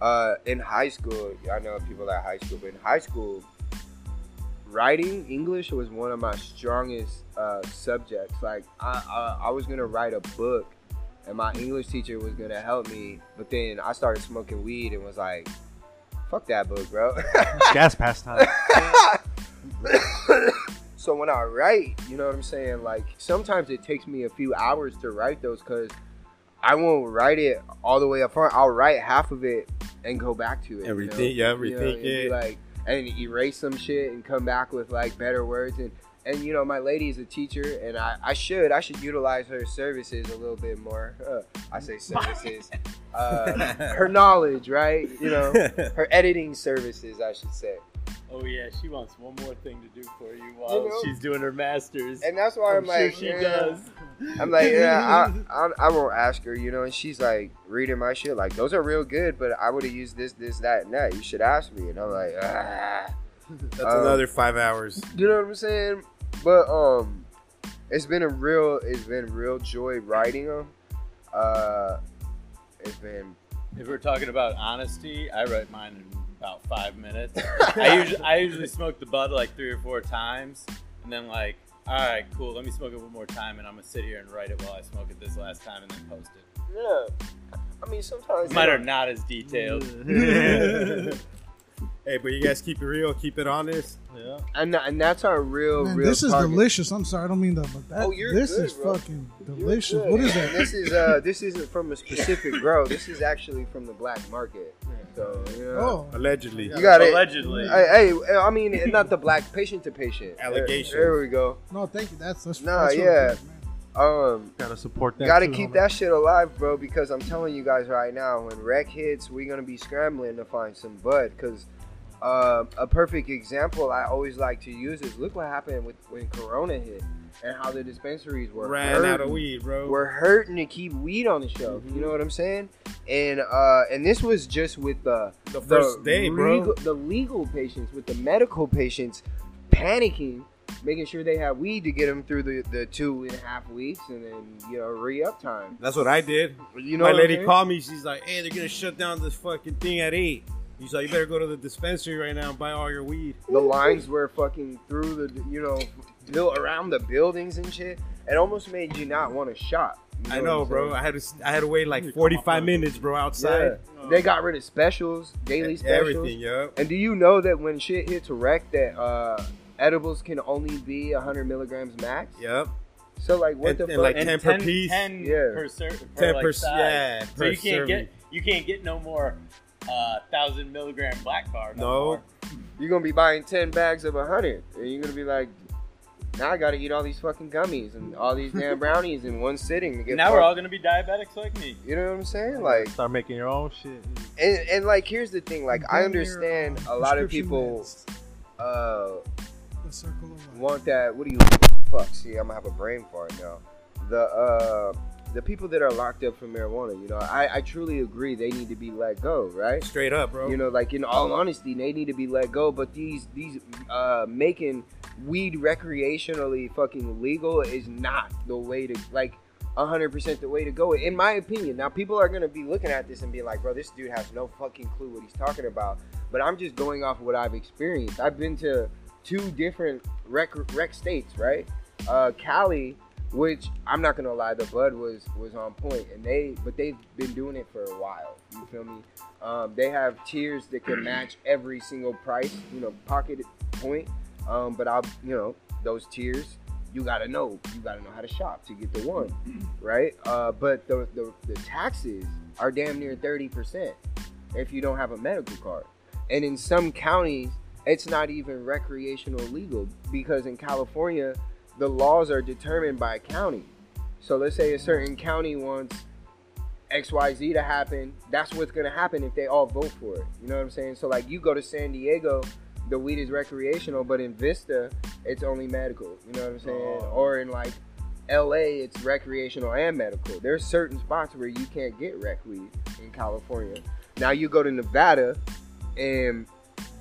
uh, in high school, I know people at high school, but in high school, writing English was one of my strongest uh, subjects. Like I, I, I was gonna write a book, and my English teacher was gonna help me, but then I started smoking weed and was like, "Fuck that book, bro." Gas pass time. so when I write, you know what I'm saying? Like sometimes it takes me a few hours to write those because I won't write it all the way up front. I'll write half of it and go back to it. And you know? rethink- yeah, You know, rethink and be it. Like and erase some shit and come back with like better words and. And you know, my lady is a teacher, and I, I should I should utilize her services a little bit more. Uh, I say services, uh, her knowledge, right? You know, her editing services, I should say. Oh yeah, she wants one more thing to do for you while You know? she's doing her masters. And that's why I'm, I'm like, sure she yeah. does. I'm like, yeah, I, I, I won't ask her, you know. And she's like reading my shit, like those are real good, but I would have used this, this, that, and that. You should ask me. And I'm like, ah. That's Um, another five hours. you know what I'm saying? But um, it's been a real, it's been real joy writing them. Uh, it's been If we're talking about honesty, I write mine in about five minutes. I usually I usually smoke the bud like three or four times, and then like, all right, cool. Let me smoke it one more time, and I'm gonna sit here and write it while I smoke it this last time, and then post it. yeah. I mean, sometimes Mine are not as detailed. Hey, but you guys keep it real, keep it honest. yeah. and and that's our real, Man, real. this is target. delicious. I'm sorry, I don't mean that, but that Oh, you're this good, is bro. fucking You're delicious. good. What is And? This is uh, this isn't from a specific grow. This is actually from the black market. So you know. Oh, Allegedly. You got it. Allegedly. Hey, hey, I mean, not the black patient to patient. Allegations. There, there we go. no, thank you. That's that's. Nah, that's yeah. Um, Gotta support that. gotta too, keep homie. that shit alive, bro. Because I'm telling you guys right now, when rec hits, we're gonna be scrambling to find some bud. Because uh, a perfect example I always like to use is look what happened with when Corona hit and how the dispensaries were Ran out of weed, bro. We're hurting to keep weed on the shelf. You know what I'm saying? And uh, and this was just with the the first day, bro. legal, the legal patients with the medical patients panicking, making sure they have weed to get them through the, the two and a half weeks, and then you know re up time. That's what I did. You know, My what I'm lady called me. She's like, "Hey, they're gonna shut down this fucking thing at 8. He's like, "You better go to the dispensary right now and buy all your weed." The lines were fucking through the you know built around the buildings and shit. It almost made you not want to shop. You I know, I'm bro. I had to. I had to wait like 45 minutes, bro, outside. Yeah. They got rid of specials, daily specials. Everything, yeah. And do you know that when shit hits a wreck, that uh, edibles can only be 100 milligrams max? Yep. So like, what And- the and, fuck? like, and 10 per piece? 10 Yeah. per, ser- per 10 like per- size. yeah, So per you can't serving. get you can't get no more uh, thousand milligram black bar. No, No. more. you're gonna be buying 10 bags of a 100, and you're gonna be like, now I gotta eat all these fucking gummies and all these damn brownies in one sitting to get. Now we're all gonna be diabetics like me. You know what I'm saying? Like, Start making your own shit. and, and like, here's the thing. Like, I understand um, a lot of people uh, The circle of life. want that. What do you? Fuck. See, I'm gonna have a brain fart now. The uh, the people that are locked up for marijuana. You know, I I truly agree. They need to be let go. Right. Straight up, bro. You know, like in all honesty, they need to be let go. But these these uh making weed recreationally fucking legal is not the way to like. 100% the way to go in my opinion now people are going to be looking at this and be like bro this dude has no fucking clue what he's talking about but i'm just going off what i've experienced i've been to two different rec, rec states right uh cali which i'm not gonna lie the bud was was on point and they but they've been doing it for a while you feel me um, they have tiers that can match every single price, you know, pocket point. Um, but I'll, you know, those tiers you gotta know you gotta know how to shop to get the one, right? Uh, but the, the the taxes are damn near thirty percent if you don't have a medical card, and in some counties it's not even recreational legal because in California the laws are determined by county. So let's say a certain county wants XYZ to happen, that's what's gonna happen if they all vote for it. You know what I'm saying? So like you go to San Diego, the weed is recreational, but in Vista, it's only medical. You know what I'm saying? Oh. Or in like LA, it's recreational and medical. There's certain spots where you can't get rec weed in California. Now you go to Nevada, and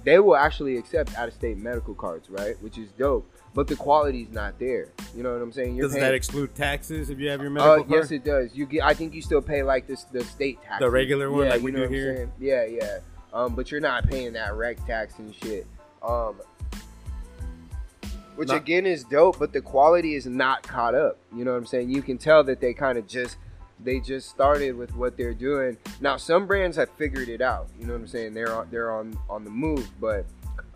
they will actually accept out-of-state medical cards, right? Which is dope. But the quality's not there. You know what I'm saying? Does paying- that exclude taxes if you have your medical uh, card? yes, it does. You get. I think you still pay like this the state tax. The regular one, yeah, like we do here? Yeah, yeah. Um, but you're not paying that rec tax and shit. Um, which Not- again is dope, but the quality is not caught up. You know what I'm saying? You can tell that they kind of just they just started with what they're doing. Now some brands have figured it out. You know what I'm saying? They're on, they're on on the move, but.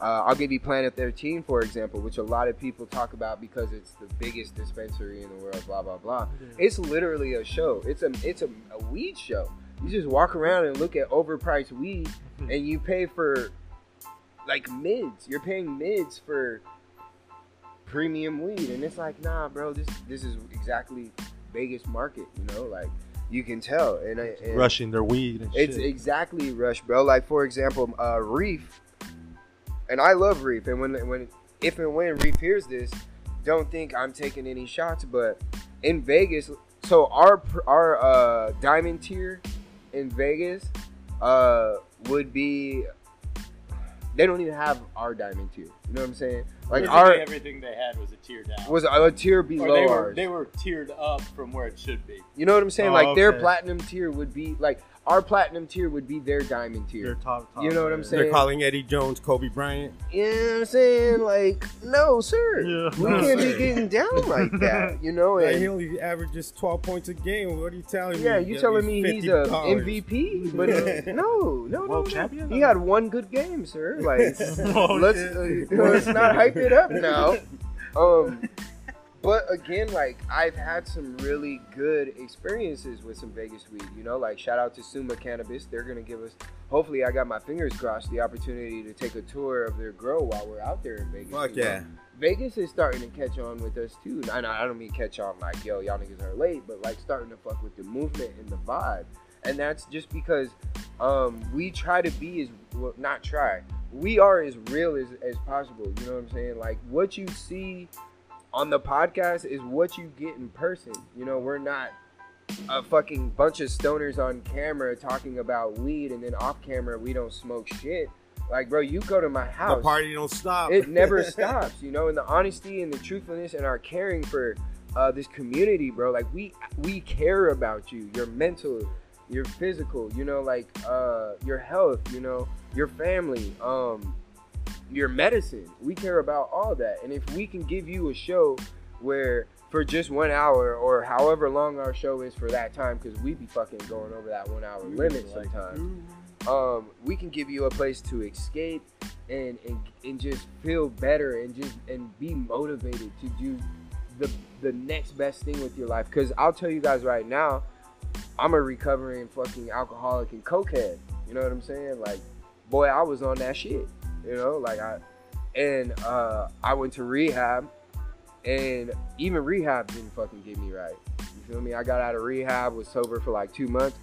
Uh, I'll give you Planet 13, for example, which a lot of people talk about because it's the biggest dispensary in the world, blah, blah, blah. It's literally a show. It's a it's a, a weed show. You just walk around and look at overpriced weed, and you pay for like mids. You're paying mids for premium weed, and it's like, nah, bro. This this is exactly Vegas market. You know, like you can tell. And, I- and rushing their weed and it's shit. exactly rush, bro. Like for example, uh, Reef, and I love Reef, and when when if and when Reef hears this, don't think I'm taking any shots, but in Vegas, so our our uh, diamond tier in Vegas uh, would be. They don't even have our diamond tier. You know what I'm saying? Like Basically, our everything they had was a tier down. was a tier or below they were ours. they were tiered up from where it should be. you know what I'm saying? Oh, like their platinum tier would be like our platinum tier would be their diamond tier. Their top, top You know what I'm saying? They're calling Eddie Jones Kobe Bryant. You know what I'm saying? Like, no, sir. Yeah. We can't be getting down like that, you know? Like, And he only averages 12 points a game. What are you telling yeah, me? Yeah, you That telling me he's a $50. MVP? But uh, no, no, no, World no. champion? He had one good game, sir. Like, Oh, let's uh, let's not hype it up now. Um, but again, like I've had some really good experiences with some Vegas weed. You know, like shout out to Suma Cannabis. They're gonna give us. Hopefully, I got my fingers crossed. The opportunity to take a tour of their grow while we're out there in Vegas. Fuck know? yeah. Vegas is starting to catch on with us too. I, I don't mean catch on like yo y'all niggas are late, but like starting to fuck with the movement and the vibe, and that's just because um, we try to be as well, not try. We are as real as, as possible. You know what I'm saying? Like what you see on the podcast is what you get in person. You know, we're not a fucking bunch of stoners on camera talking about weed, and then off camera we don't smoke shit. Like, bro, you go to my house The party don't stop. it never stops, you know, and the honesty and the truthfulness and our caring for uh, this community, bro. Like we we care about you, your mental, your physical, you know, like uh, your health, you know, your family, um, your medicine. We care about all that, and if we can give you a show where for just one hour or however long our show is for that time, because we be fucking going over that one hour limit sometimes um, we can give you a place to escape and, and and just feel better and just and be motivated to do the the next best thing with your life. Cause I'll tell you guys right now, I'm a recovering fucking alcoholic and cokehead. You know what I'm saying? Like, boy, I was on that shit. You know, like I and uh, I went to rehab, and even rehab didn't fucking get me right. You feel me? I got out of rehab, was sober for like two months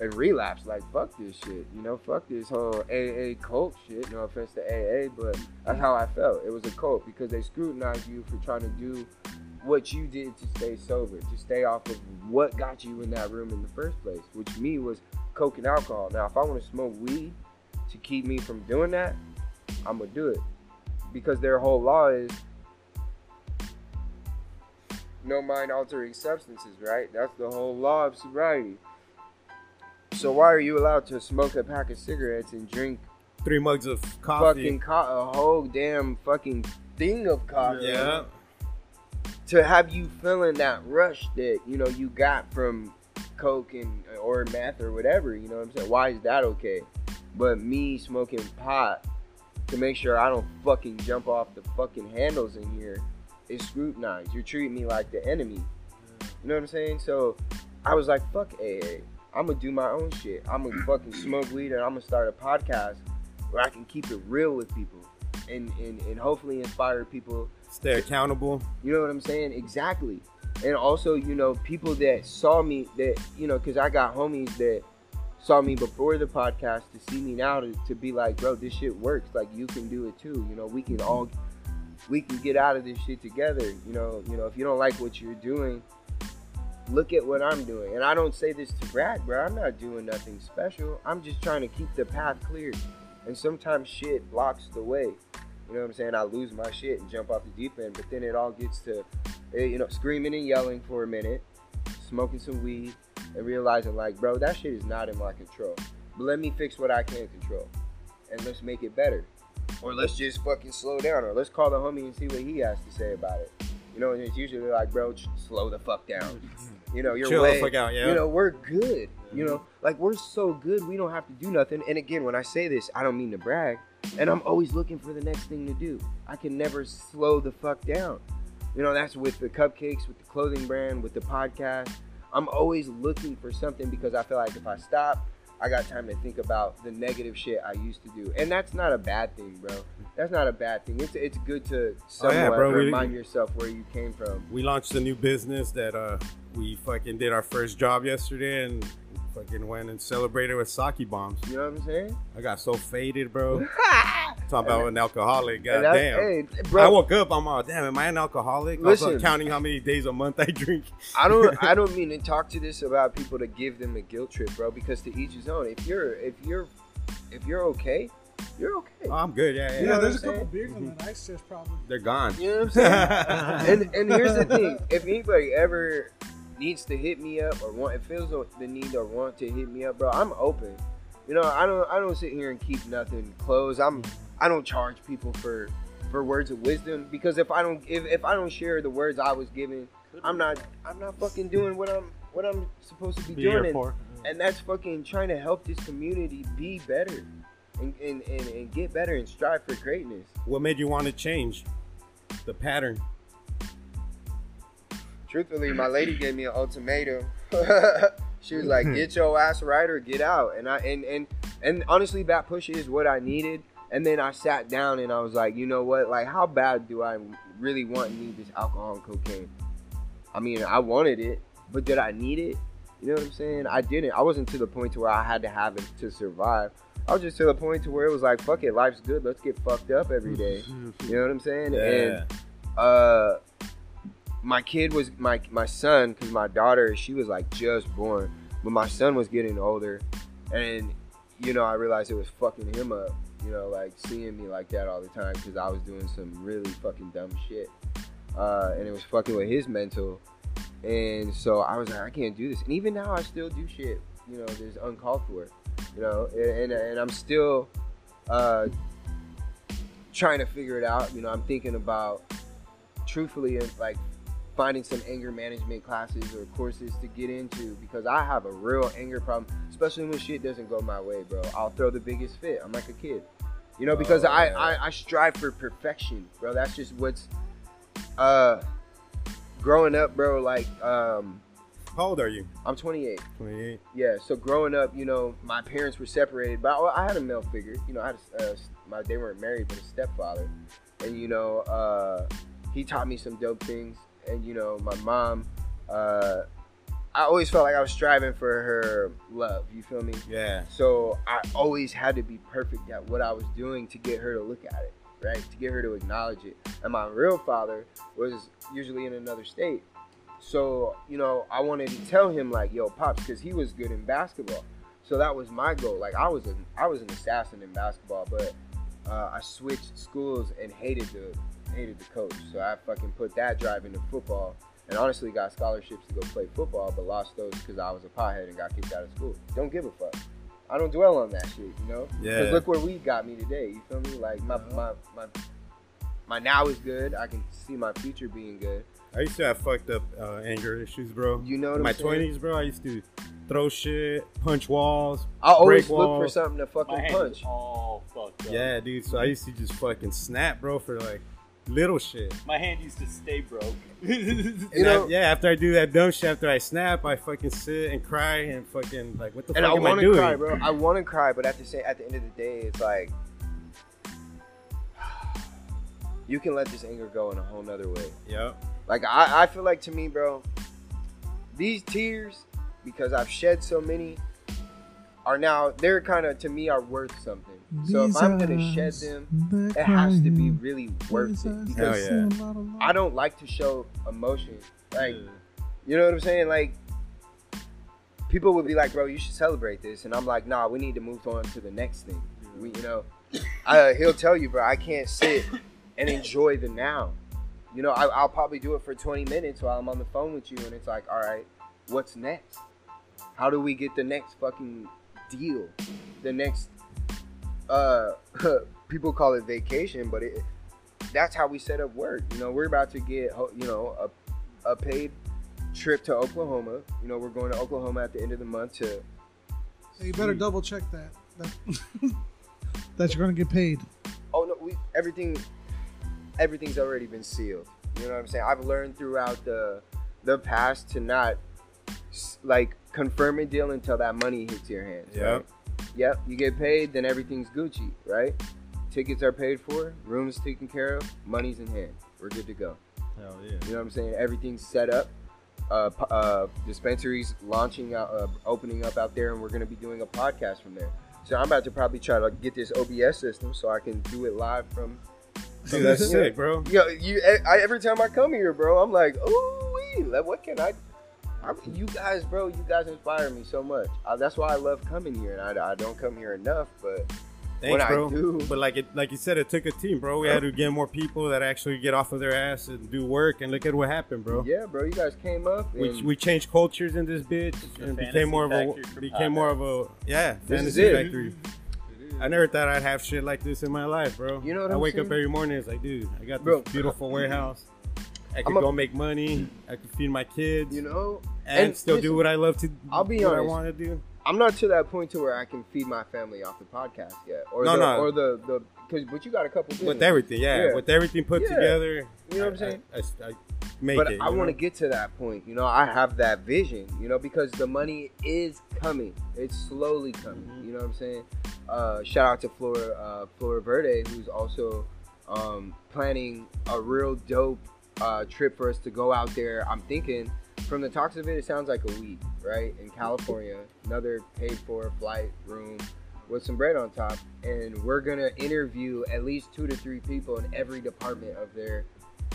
and relapse. Like fuck this shit, you know. Fuck this whole AA cult shit. No offense to AA, but that's how I felt. It was a cult because they scrutinized you for trying to do what you did to stay sober, to stay off of what got you in that room in the first place, which me was coke and alcohol. Now, if I want to smoke weed to keep me from doing that, I'm gonna do it because their whole law is no mind altering substances, right? That's the whole law of sobriety. So why are you allowed to smoke a pack of cigarettes and drink Three mugs of coffee. fucking co- a whole damn fucking thing of coffee? yeah. To have you feeling that rush that you know you got from coke and or meth or whatever, you know what I'm saying? Why is that okay? But me smoking pot to make sure I don't fucking jump off the fucking handles in here is scrutinized. You're treating me like the enemy. You know what I'm saying? So I was like, fuck AA. I'm gonna do my own shit. I'm gonna fucking smoke weed and I'm gonna start a podcast where I can keep it real with people and, and, and hopefully inspire people Stay accountable. you know what I'm saying? Exactly. And also, you know, people that saw me that, you know, because I got homies that saw me before the podcast to see me now to, to be like, bro, this shit works. Like you can do it too. You know, we can all we can get out of this shit together. You know, you know, if you don't like what you're doing, look at what I'm doing. And I don't say this to brag, bro. I'm not doing nothing special. I'm just trying to keep the path clear. And sometimes shit blocks the way. You know what I'm saying? I lose my shit and jump off the deep end, but then it all gets to, eh, you know, screaming and yelling for a minute, smoking some weed, and realizing like, bro, that shit is not in my control. But let me fix what I can control, and let's make it better, or let's just fucking slow down, or let's call the homie and see what he has to say about it. You know, and it's usually like, bro, slow the fuck down. You know, you're Chill way, the fuck out, yeah. you know, we're good. You know, mm-hmm. like we're so good, we don't have to do nothing. And again, when I say this, I don't mean to brag. And I'm always looking for the next thing to do. I can never slow the fuck down. You know, that's with the cupcakes, with the clothing brand, with the podcast. I'm always looking for something because I feel like if I stop, I got time to think about the negative shit I used to do. And that's not a bad thing, bro. That's not a bad thing. It's it's good to Oh, yeah, bro, we- remind yourself where you came from. We launched a new business that uh we fucking did our first job yesterday and fucking went and celebrated with sake bombs. You know what I'm saying? I got so faded, bro. Talking about an alcoholic. And God damn. hey, I woke up. I'm all damn. Am I an alcoholic? I was Listen. counting how many days a month I drink. I don't I don't mean to talk to this about people to give them a guilt trip, bro, because to each his own. If you're if you're if you're okay, you're okay. Oh, I'm good. Yeah, yeah. You Yeah, know there's a what I'm couple saying? beers in that ice chest probably. They're gone. You know what I'm saying? and and here's the thing: if anybody ever needs to hit me up or want, it feels the need or want to hit me up, bro, I'm open. You know, I don't I don't sit here and keep nothing closed. I'm I don't charge people for for words of wisdom because if I don't if, if I don't share the words I was given, I'm not I'm not fucking doing what I'm what I'm supposed to be, Be doing. And- and that's fucking trying to help this community be better and, and, and, and get better and strive for greatness. What made you want to change the pattern? Truthfully, my mm. lady gave me an ultimatum. she was like, mm. "Get your ass right or get out." And I and and and honestly, that push is what I needed. And then I sat down and I was like, you know what? Like, how bad do I really want and need this alcohol and cocaine? I mean, I wanted it, but did I need it? You know what I'm saying? I didn't. I wasn't to the point to where I had to have it to survive. I was just to the point to where it was like, fuck it, life's good. Let's get fucked up every mm. day. You know what I'm saying? And uh my kid was my my son because my daughter she was like just born but my son was getting older and you know i realized it was fucking him up you know like seeing me like that all the time because i was doing some really fucking dumb shit uh, and it was fucking with his mental and so i was like i can't do this and even now i still do shit you know there's uncalled for you know and, and, and i'm still uh, trying to figure it out you know i'm thinking about truthfully like finding some anger management classes or courses to get into because I have a real anger problem, especially when shit doesn't go my way, bro. I'll throw the biggest fit. I'm like a kid, you know, because Oh, I. I I strive for perfection, bro. That's just what's uh growing up, bro. Like um, How old are you? I'm 28. 28. Yeah, so growing up, you know, my parents were separated, but I, had a male figure. You know, I had a, uh, my they weren't married, but a stepfather, and you know, uh, he taught me some dope things. And you know, my mom, uh, I always felt like I was striving for her love. You feel me? Yeah. So I always had to be perfect at what I was doing to get her to look at it, right? To get her to acknowledge it. And my real father was usually in another state. So, you know, I wanted to tell him like, yo, pops, because he was good in basketball. So that was my goal. Like I was an I was an assassin in basketball, but uh, I switched schools and hated the hated the coach. So I fucking put that drive into football. And honestly, got scholarships to go play football, but lost those because I was a pothead and got kicked out of school. Don't give a fuck. I don't dwell on that shit, you know. Yeah. Because look where we got me today. You feel me? Like my my my my now is good. I can see my future being good. I used to have fucked up uh, anger issues, bro. You know what In I'm my saying? twenties, bro. I used to throw shit, punch walls. I always break look for something to fucking hand punch. Oh all fucked up. Yeah, dude. So I used to just fucking snap, bro, for like little shit. My hand used to stay broke. You know- I- yeah, after I do that dumb shit, after I snap, I fucking sit and cry and fucking like, what the and I fuck am I want to doing? cry, bro. I want to cry, but at the same, at the end of the day, it's like you can let this anger go in a whole nother way. Yep. Like I, I feel like to me, bro, these tears, because I've shed so many, are now they're kind of to me are worth something. So if I'm gonna shed them, it has to be really worth it because Hell I don't like to show emotion. Like you know what I'm saying? Like people would be like, "Bro, you should celebrate this," and I'm like, "Nah, we need to move on to the next thing." We, you know, uh, he'll tell you, bro, I can't sit and enjoy the now. You know, I, I'll probably do it for 20 minutes while I'm on the phone with you, and it's like, all right, what's next? How do we get the next fucking deal? The next, uh, people call it vacation, but it, that's how we set up work. You know, we're about to get, you know, a, a paid trip to Oklahoma. You know, we're going to Oklahoma at the end of the month to. Hey, you better double check that. That, that you're gonna get paid. Oh no, we everything, everything's already been sealed. You know what I'm saying? I've learned throughout the the past to not like confirm a deal until that money hits your hands. Yep. Right? Yep. You get paid, then everything's Gucci, right? Tickets are paid for, rooms taken care of, money's in hand. We're good to go. Hell yeah. You know what I'm saying? Everything's set up. Uh, uh, dispensaries launching out, uh, opening up out there, and we're gonna be doing a podcast from there. So I'm about to probably try to get this OBS system so I can do it live from. Dude, that's sick, bro. Yo, you, I, every time I come here, bro, I'm like, ooh, what can I? I you guys, bro, you guys inspire me so much. Uh, that's why I love coming here, and I, I don't come here enough, but Thanks, When I do- But like it, like you said, it took a team, bro. We had to get more people that actually get off of their ass and do work. And look at what happened, bro. yeah, bro, you guys came up. We, and- we changed cultures in this bitch and fantasy became more of a became more of a yeah This is fantasy it. factory. I never thought I'd have shit like this in my life, bro. You know what I I'm wake up every morning. It's like, dude, I got Bro. this beautiful warehouse. I could I'm a- go make money. I could feed my kids, you know, and, and still listen, do what I love to. I'll be what I want to do. I'm not to that point to where I can feed my family off the podcast yet, or No, the, no. or the the because but you got a couple With everything, yeah, Yeah. with everything put Yeah. together. You know what I'm saying? I, I, I make but it. I want to get to that point. You know, I have that vision. You know, because the money is coming. It's slowly coming. Mm-hmm. You know what I'm saying? Uh, shout out to Flora uh, Flora Verde, who's also um, planning a real dope uh, trip for us to go out there. I'm thinking, from the talks of it, it sounds like a week, right? In California, another paid for flight, room, with some bread on top, and we're gonna interview at least two to three people in every department of their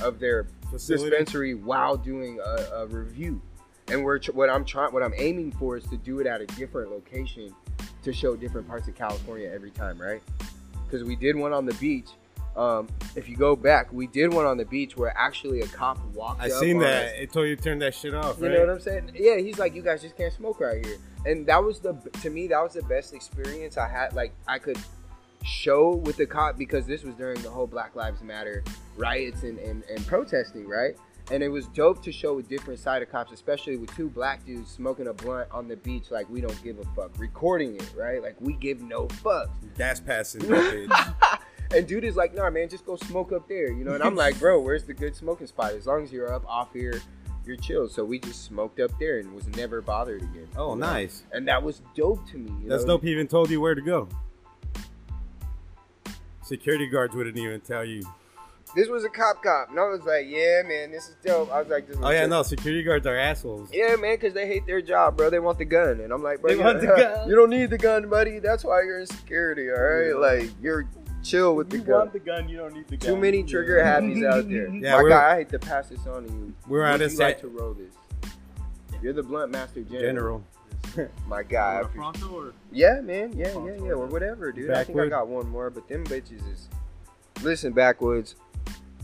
of their Facility. dispensary while doing a, a review. And we're what I'm trying, what I'm aiming for is to do it at a different location to show different parts of California every time, right? Because we did one on the beach. Um, if you go back, we did one on the beach where actually a cop walked. I up seen that. us. It told you to turn that shit off, You right? know what I'm saying? Yeah, he's like, you guys just can't smoke right here, and that was the to me that was the best experience I had. Like I could show with the cop because this was during the whole Black Lives Matter riots and, and, and protesting, right? And it was dope to show a different side of cops, especially with two black dudes smoking a blunt on the beach, like we don't give a fuck, recording it, right? Like we give no fucks. Gas passing. And dude is like, nah, man, just go smoke up there, you know. And I'm like, bro, where's the good smoking spot? As long as you're up off here, you're chill. So we just smoked up there and was never bothered again. Oh, you know? nice. And that was dope to me. That's know? dope. He even told you where to go. Security guards wouldn't even tell you. This was a cop cop, and I was like, yeah, man, this is dope. I was like, this. Oh yeah, no, security guards are assholes. Yeah, man, because they hate their job, bro. They want the gun, and I'm like, bro, They you, want the gun. you don't need the gun, buddy. That's why you're in security, all right? Like you're chill with the You gun. want the gun, you don't need the gun. Too many trigger habbies out there. Yeah, My we're- guy, I hate to pass this on to you. We're Would out of you like sight. to roll this? You're the blunt master general. General. My guy. I Or a appreciate- Fronto or Yeah, man. Yeah, yeah, yeah. Or whatever, dude. I think I Backwood. got one more, but them bitches is. Listen, backwoods.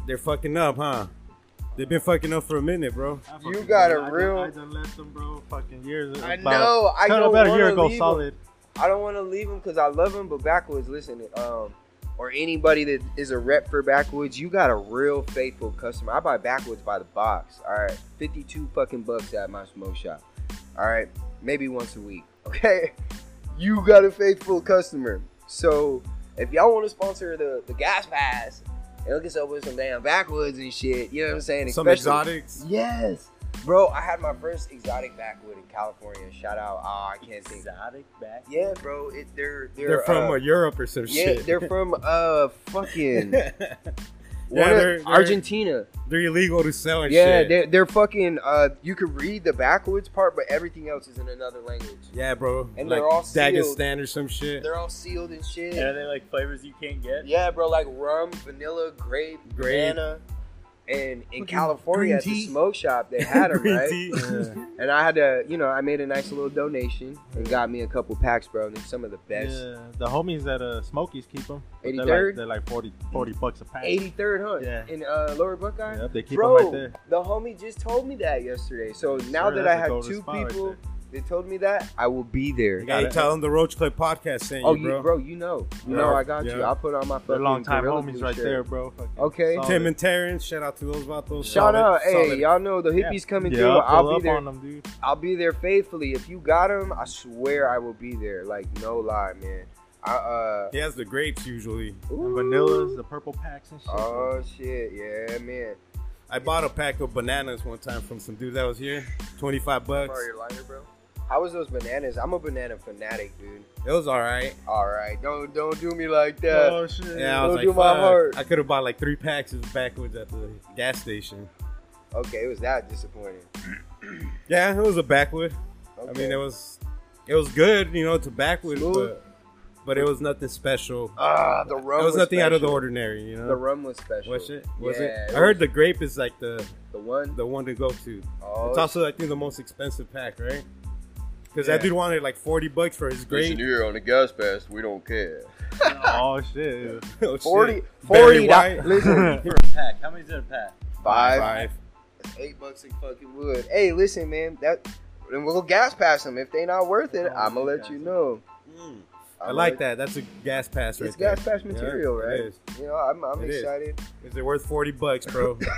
They're fucking up, huh? They've been fucking up for a minute, bro. I You got a I done- real- I done let them, bro. Fucking years. I about- know. I kinda don't about a year wanna ago, leave 'em. solid. I don't want to leave them because I love them, but backwoods, listen. Um, or anybody that is a rep for Backwoods, you got a real faithful customer. I buy Backwoods by the box. All right, 52 fucking bucks at my smoke shop. All right, maybe once a week. Okay, you got a faithful customer. So if y'all want to sponsor the the gas pass and look us up with some damn backwoods and shit, you know what I'm saying? Some Especially- exotics. Yes, bro. I had my first exotic backwood in California. Shout out. Oh, I can't think. Exotic back. Yeah, bro. It, they're they're, They're from uh, Europe or some yeah, shit. they're from uh fucking Yeah, they're- they're- Argentina. They're illegal to sell and Yeah, shit. they're, they're fucking. Uh, you could read the backwoods part, but everything else is in another language. yeah, bro. And like they're all sealed. Dagestan or some shit. They're all sealed and shit. And are they like flavors you can't get? Yeah, bro, like rum, vanilla, grape, Grape. banana. And in Fucking California at the smoke shop, they had them, right? tea. And I had to, you know, I made a nice little donation and got me a couple packs, bro. And they're some of the best. Yeah, the homies at uh, Smokies keep them. 83rd? They're like, they're like 40, 40 bucks a pack. 83rd, huh? Yeah. In uh, Lower Buckeye? Yep, they keep Bro, them right there. the homie just told me that yesterday. So now Sure, that I have two people. right people there. that told me that, I will be there. You got it. tell them the Roach Clip podcast saying Oh, you, you, bro. bro, you know. You Yeah. know I got you. I'll put on my They're fucking long time homies right shirt. there, bro. Fucking Okay. solid. Tim and Terrence, shout out to those vatos. Shout Solid- out. Hey, solid. y'all know the hippies coming yeah, through. pull I'll be there. on them, dude. I'll be there faithfully. If you got them, I swear I will be there. Like no lie, man. I uh. He has the grapes usually. And ooh. vanillas, the purple packs and shit. Oh shit, yeah, man. I bought a pack of bananas one time from some dude that was here. 25 bucks. Borrow your lighter, bro. How was those bananas? I'm a banana fanatic, dude. It was all right. All right, don't don't do me like that. oh shit. Yeah, I Don't like, do my fuck. heart. I could have bought like three packs of backwoods at the gas station. Okay, it was that disappointing. Yeah, it was a backwood. Okay. I mean, it was it was good, you know, to backwood, Smooth. but but it was nothing special. ah the rum. It was nothing out of the ordinary, you know. The rum was special. was it? Was yeah, it? it I heard the grape is like the the one. the one to go to. Oh, it's also I think the most expensive pack, right? Because Yeah. that dude wanted like forty bucks for his grape. here on the gas pass, we don't care. oh shit. Oh, shit. 40, Barry 40 White. Listen, For a pack. How many's in a pack? five, Five. eight bucks in fucking wood. Hey, listen, man, that then we'll gas pass them. If they not worth it, Oh, I'm gonna let you know. Mm. I I'ma like that. That's a gas pass right It's there. gas pass material, Yeah, right? It is. You know, I'm, I'm It is. excited Is it worth forty bucks, bro? because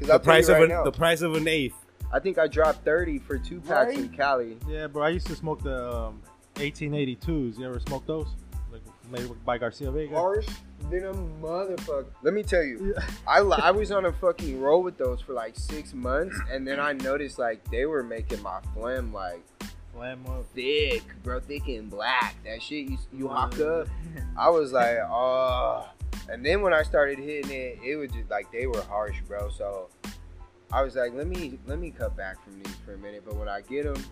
the I price you of right a, now, the price of an eighth. I think I dropped thirty for two packs in Cali. Yeah, bro. I used to smoke the um, 1882s. You ever smoke those? Like made by Garcia Vega. Harsh than a motherfucker. Let me tell you, I I was on a fucking roll with those for like six months, and then I noticed like they were making my phlegm like Slam up. thick, bro, thick and black. That shit you you hawk up. I was like, oh. And then when I started hitting it, it was just like they were harsh, bro. So I was like, let me let me cut back from these for a minute. But when I get them,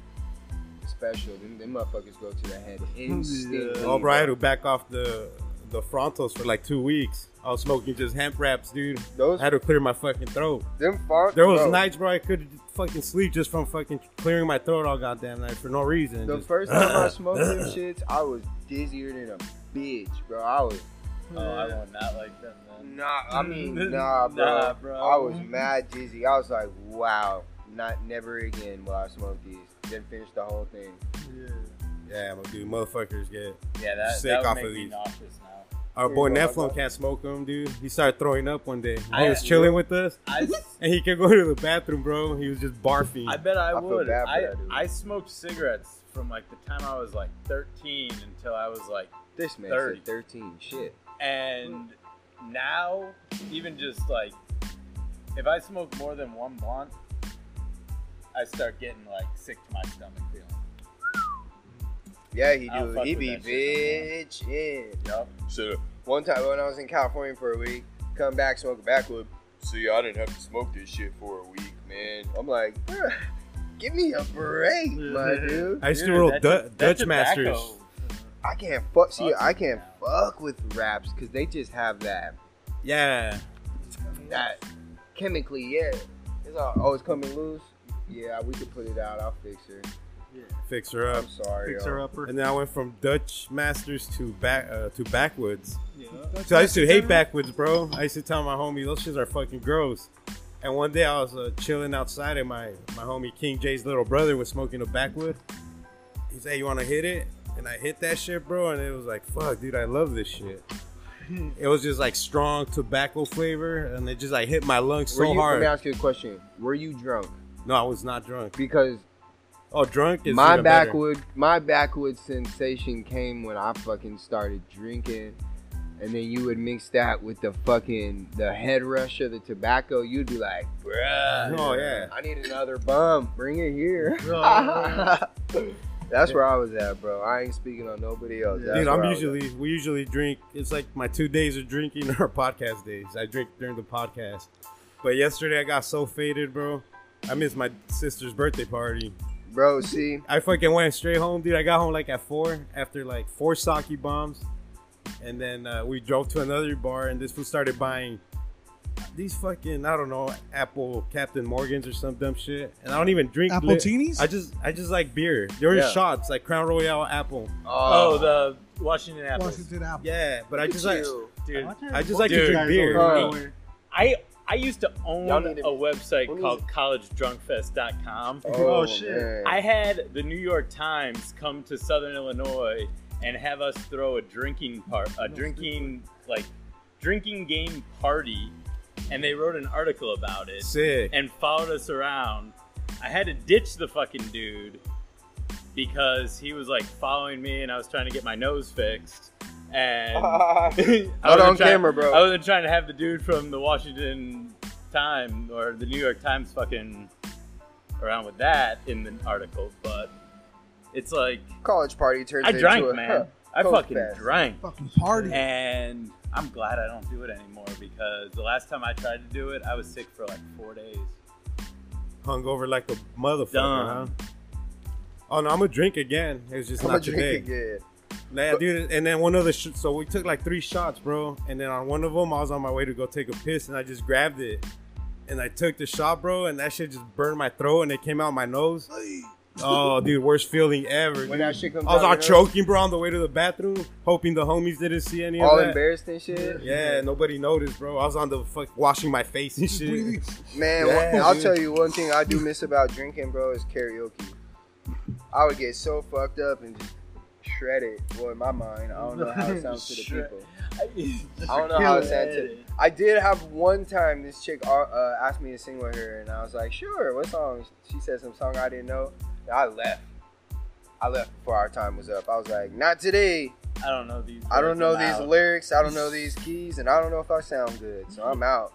special. Them, them motherfuckers go to the head instantly. Oh, bro, I had to back off the the frontals for like two weeks. I was smoking just hemp wraps, dude. Those I had to clear my fucking throat. them font, There was bro, nights, bro, I could fucking sleep just from fucking clearing my throat all goddamn night for no reason. The Just- first time I smoked them shits, I was dizzier than a bitch, bro. I was Oh, I will not like them then. nah. I mean, nah, bro. Nah, bro. I was mad dizzy. I was like, wow, not never again will I smoke these. Then finish the whole thing. Yeah. yeah, but dude, motherfuckers get. Yeah, that, Sick that would off make of me these. nauseous now. Our boy you Nephilim can't smoke them, dude. He started throwing up one day. He I- was chilling with us, I, and he could go to the bathroom, bro. He was just barfing. I bet I, I would. bad I, that. I smoked cigarettes from like the time I was like 13 until I was like, This man 30. said 13. Shit. and now even just like if I smoke more than one blunt, I start getting like sick to my stomach feeling. Yeah, he I don't do. He be that shit bitching. Yup. So one time when I was in California for a week, come back smoking backwood. See, I didn't have to smoke this shit for a week, man. I'm like, give me a break, my dude. I used to roll that Du- to- Dutch tobacco- Masters. I can't fuck. See, Fucks I can't now. fuck with wraps because they just have that Yeah, that chemically. Yeah, it's all. Oh, it's coming loose. Yeah, we could put it out. I'll fix her. fix her up. I'm sorry. yo. Fixer upper. And then I went from Dutch Masters to back uh, to backwoods. Yeah. So I used to hate backwoods, bro. I used to tell my homie those shits are fucking gross. And one day I was uh, chilling outside, and my my homie King J's little brother was smoking a backwood. He said, "You want to hit it?" And I hit that shit, bro. And it was like, "Fuck, dude, I love this shit." it was just like strong tobacco flavor, and it just like hit my lungs Were so you, hard. Let me ask you a question. Were you drunk? no, I was not drunk. Because Oh, drunk is my even better. backwood my backwood sensation came when I fucking started drinking. And then you would mix that with the fucking the head rush of the tobacco. You'd be like, bruh. Oh yeah. I need another bump. Bring it here. Oh, That's where I was at, bro. I ain't speaking on nobody else. That's Dude, I'm usually we usually drink. It's like my two days of drinking are podcast days. I drink during the podcast. But yesterday I got so faded, bro. I missed my sister's birthday party. bro. See, I fucking went straight home, dude. I got home like at four after like four sake bombs, and then uh, we drove to another bar, and this fool started buying these fucking I don't know Apple Captain Morgans or some dumb shit, and I don't even drink Apple lit- teenies? I just I just like beer. They're in Yeah. shots like Crown Royal Apple. Oh, the Washington Apples. Washington Apple. Yeah, but I just like Dude, I just like to Dude. drink beer. Uh, I I used to own Y'all a need to- website we need- called collegedrunkfest.com. Oh, shit. man. I had the New York Times come to Southern Illinois and have us throw a drinking part, a drinking like drinking game party, and they wrote an article about it Sick. and followed us around. I had to ditch the fucking dude because he was like following me, and I was trying to get my nose fixed. And I Not wasn't on trying- camera, bro. I wasn't trying to have the dude from the Washington Times or the New York Times fucking around with that in the article, but it's like College party turns I into drank, a man. I fucking fest. drank, Fucking party. and I'm glad I don't do it anymore because the last time I tried to do it, I was sick for like four days. Hung over like a motherfucker, Dumb. huh? Oh no, I'm gonna drink again. It's just I'm not gonna today. drink again. Yeah, dude. And then one of the sh- so we took like three shots, bro. And then on one of them, I was on my way to go take a piss, and I just grabbed it, and I took the shot, bro. And that shit just burned my throat, and it came out my nose. Oh, dude, worst feeling ever. When dude. that shit comes I was out all your nose? choking, bro, on the way to the bathroom, hoping the homies didn't see any All of that. All embarrassed and shit. Yeah, nobody noticed, bro. I was on the fuck washing my face and shit. Man, Yeah, one- I'll dude. tell you one thing I do miss about drinking, bro, is karaoke. I would get so fucked up and just shred it. Well, in my mind, I don't know how it sounds to the people. I don't know how it sounds to. I did have one time this chick uh, uh, asked me to sing with her, and I was like, "Sure, what song?" She said some song I didn't know. And I left. I left before our time was up. I was like, "Not today. I don't know these. I don't know I'm these out. lyrics. I don't know these keys, and I don't know if I sound good. So I'm out."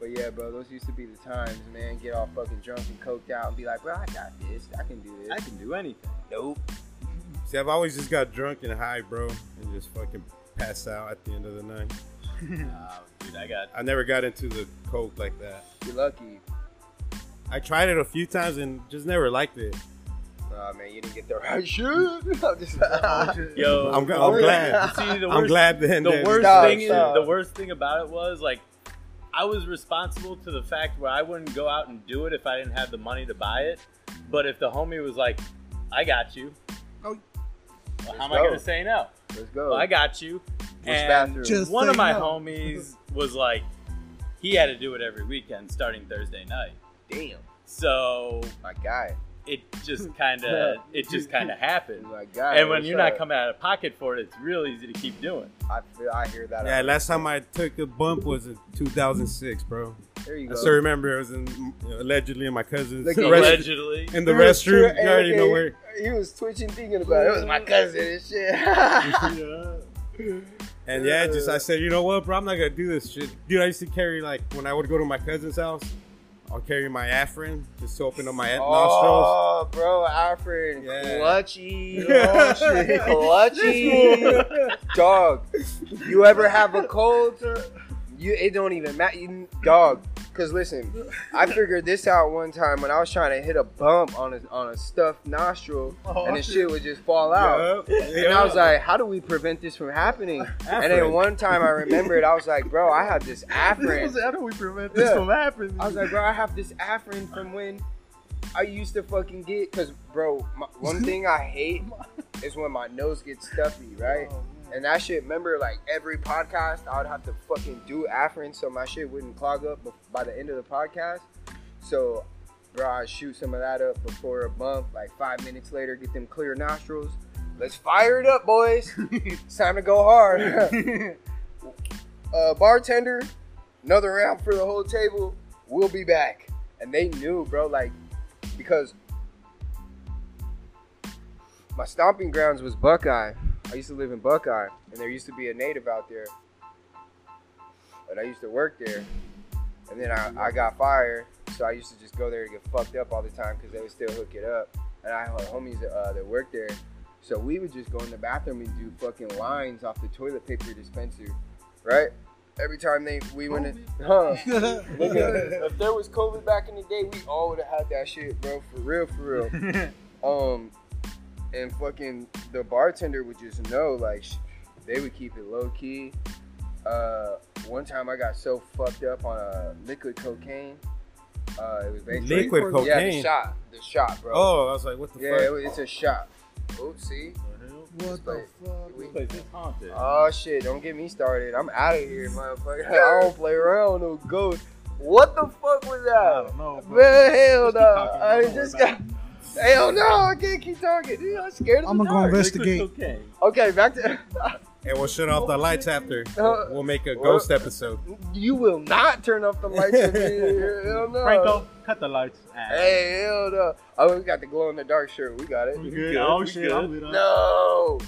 But yeah, bro, those used to be the times, man. Get all fucking drunk and coked out and be like, "Bro, I got this. I can do this." I can do anything. Nope. See, I've always just got drunk and high, bro, and just fucking pass out at the end of the night. Oh, dude, I got. I never got into the coke like that. You're lucky. I tried it a few times and just never liked it. Nah, man, you didn't get the right shit. I'm just- Yo, I'm, the I'm glad. See, the I'm glad then. the that- worst Stop, thing is stop. the worst thing about it was like I was responsible to the fact where I wouldn't go out and do it if I didn't have the money to buy it. But if the homie was like, "I got you," Oh. well, how am Let's I gonna say no? Let's go. Well, I got you. and bathroom? Just one of my no. homies was like, he had to do it every weekend starting Thursday night. Damn, So my guy. it just kind of it just kind of happened. My guy. And when you're not up? coming out of pocket for it, it's real easy to keep doing. I feel, I hear that. Yeah, last time I took a bump was in 2006, bro. there you I go. still remember it was in allegedly in my cousin's Look rest- Allegedly. in the He was restroom. twi- You already know where. He was twitching, thinking about it. It was my cousin and shit. And yeah, just I said, you know what, bro, I'm not gonna do this shit, dude. I used to carry like when I would go to my cousin's house, I'll carry my Afrin just to open up my oh, nostrils. Oh, bro, Afrin, Yeah. clutchy, oh, shit, clutchy, dog. You ever have a cold? You it don't even matter, you, dog. Cause listen, I figured this out one time when I was trying to hit a bump on a on a stuffed nostril, oh, and the shit would just fall out. Yup, And I was like, how do we prevent this from happening? And then one time I remembered, I was like, bro, I have this Afrin. How do we prevent this this from happening? I was like, bro, I have this Afrin from when I used to fucking get. Cause, bro, my, one thing I hate is when my nose gets stuffy, right? Oh, And that shit, remember, like every podcast, I would have to fucking do Afrin so my shit wouldn't clog up by the end of the podcast. So, bro, I shoot some of that up before a bump. Like five minutes later, get them clear nostrils. let's fire it up, boys. it's time to go hard. uh, bartender, another round for the whole table. We'll be back. And they knew, bro, like, because my stomping grounds was Buckeye. I used to live in Buckeye, and there used to be a native out there. But I used to work there. And then I, I got fired, so I used to just go there to get fucked up all the time because they would still hook it up. And I had homies that, uh, that worked there. So we would just go in the bathroom and do fucking lines off the toilet paper dispenser, right? Every time they we went in, huh? Look at if there was COVID back in the day, we all would have had that shit, bro. For real, for real. um, and fucking the bartender would just know, like, sh- they would keep it low key. Uh, one time I got so fucked up on a liquid cocaine. Uh, it was basically Liquid Yeah, the shot, the shot, bro. Oh, I was like, what the yeah, fuck? it it's a shot. Oopsie. What the fuck? We- This place is haunted. Oh shit! Don't get me started. I'm out of here, motherfucker. I don't play around with no ghost. What the fuck was I that? don't know. bro. Man, hell Just no! talking, I just got. Hell no! I can't keep talking. Dude, I'm scared of I'm the gonna go dark. investigate. Liquid cocaine. Okay, back to. And we'll shut off the lights after. Uh, We'll make a what? ghost episode. you will not turn off the lights in here. Hell no. Franco, cut the lights. Ah. Hey, hell no! Oh, we got the glow in the dark shirt. We got it. We We good? good. Oh We shit! good. I'm lit up.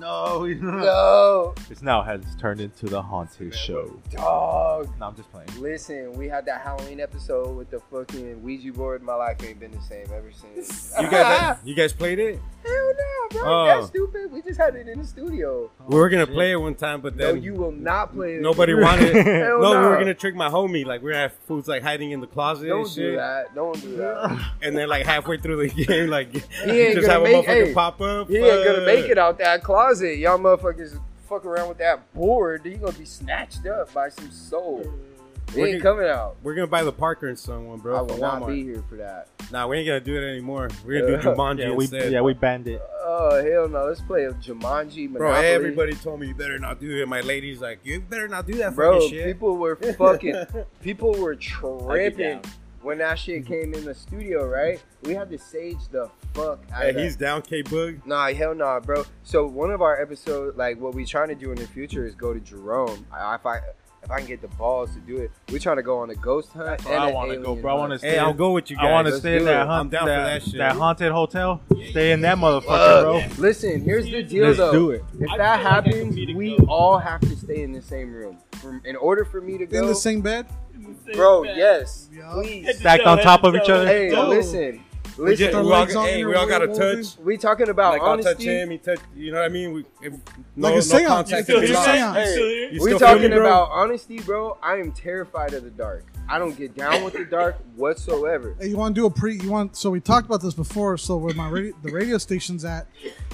No, No, no. no, This now has turned into the haunted show. dog. No, I'm just playing. Listen, we had that Halloween episode with the fucking Ouija board. My life ain't been the same ever since. You guys, you guys played it? Hell no, bro. Oh. That's stupid. We just had it in the studio. We were gonna oh, play it one time, but No, then you will not play it. nobody wanted. it. Hell no, we no. were gonna trick my homie. Like we are gonna have foods like hiding in the closet and Don't shit. do that. Don't do that. And then like halfway through the game, like ain't just gonna have a make- motherfucker hey, pop up. He ain't gonna make it out that closet. Y'all motherfuckers fuck around with that board. You gonna be snatched up by some soul. He We're ain't gonna- coming out. We're gonna buy the Parker and Son one, bro. I for will not Walmart. be here for that. Nah, we ain't gonna do it anymore. We're gonna do Yeah. Jumanji Yeah, we instead. yeah we banned it. Oh hell no! Let's play a Jumanji Monopoly. Bro, everybody told me you better not do it. My lady's like, you better not do that Bro, fucking shit. people were fucking. people were tripping down. When that shit came in the studio. Right? We had to sage the fuck out Hey, of that. he's down, K Boog. Nah, hell nah, bro. So one of our episodes, like what we trying to do in the future, is go to Jerome. I, if I if I can get the balls to do it, we trying to go on a ghost hunt. That's and I want to go, alien bro. I want to stay. Hey, I'll in- go with you guys. I want to stay in that, hunt, I'm down for that shit. haunted hotel. Stay in that motherfucker, Fuck. bro. Listen, here's the deal Let's though. do it. If I that feel like I can happens, we ghost. all have to stay in the same room. For, in order for me to go, In the same bed? Bro. Yes, Yeah. please. Stacked on top of each other. Hey, Yo. listen, We, just, listen. we all, hey, your we all got to touch. We talking about Like I'll touch honesty. him, he touch. You know what I mean? We, if, no, Like a no seance. contact. You still it's hear not. seance? Hey, You we still feel me, talking bro? about honesty, bro. I am terrified of the dark. I don't get down with the dark whatsoever. Hey, you want to do a pre? You want? So we talked about this before. So where my radio, the radio station's at,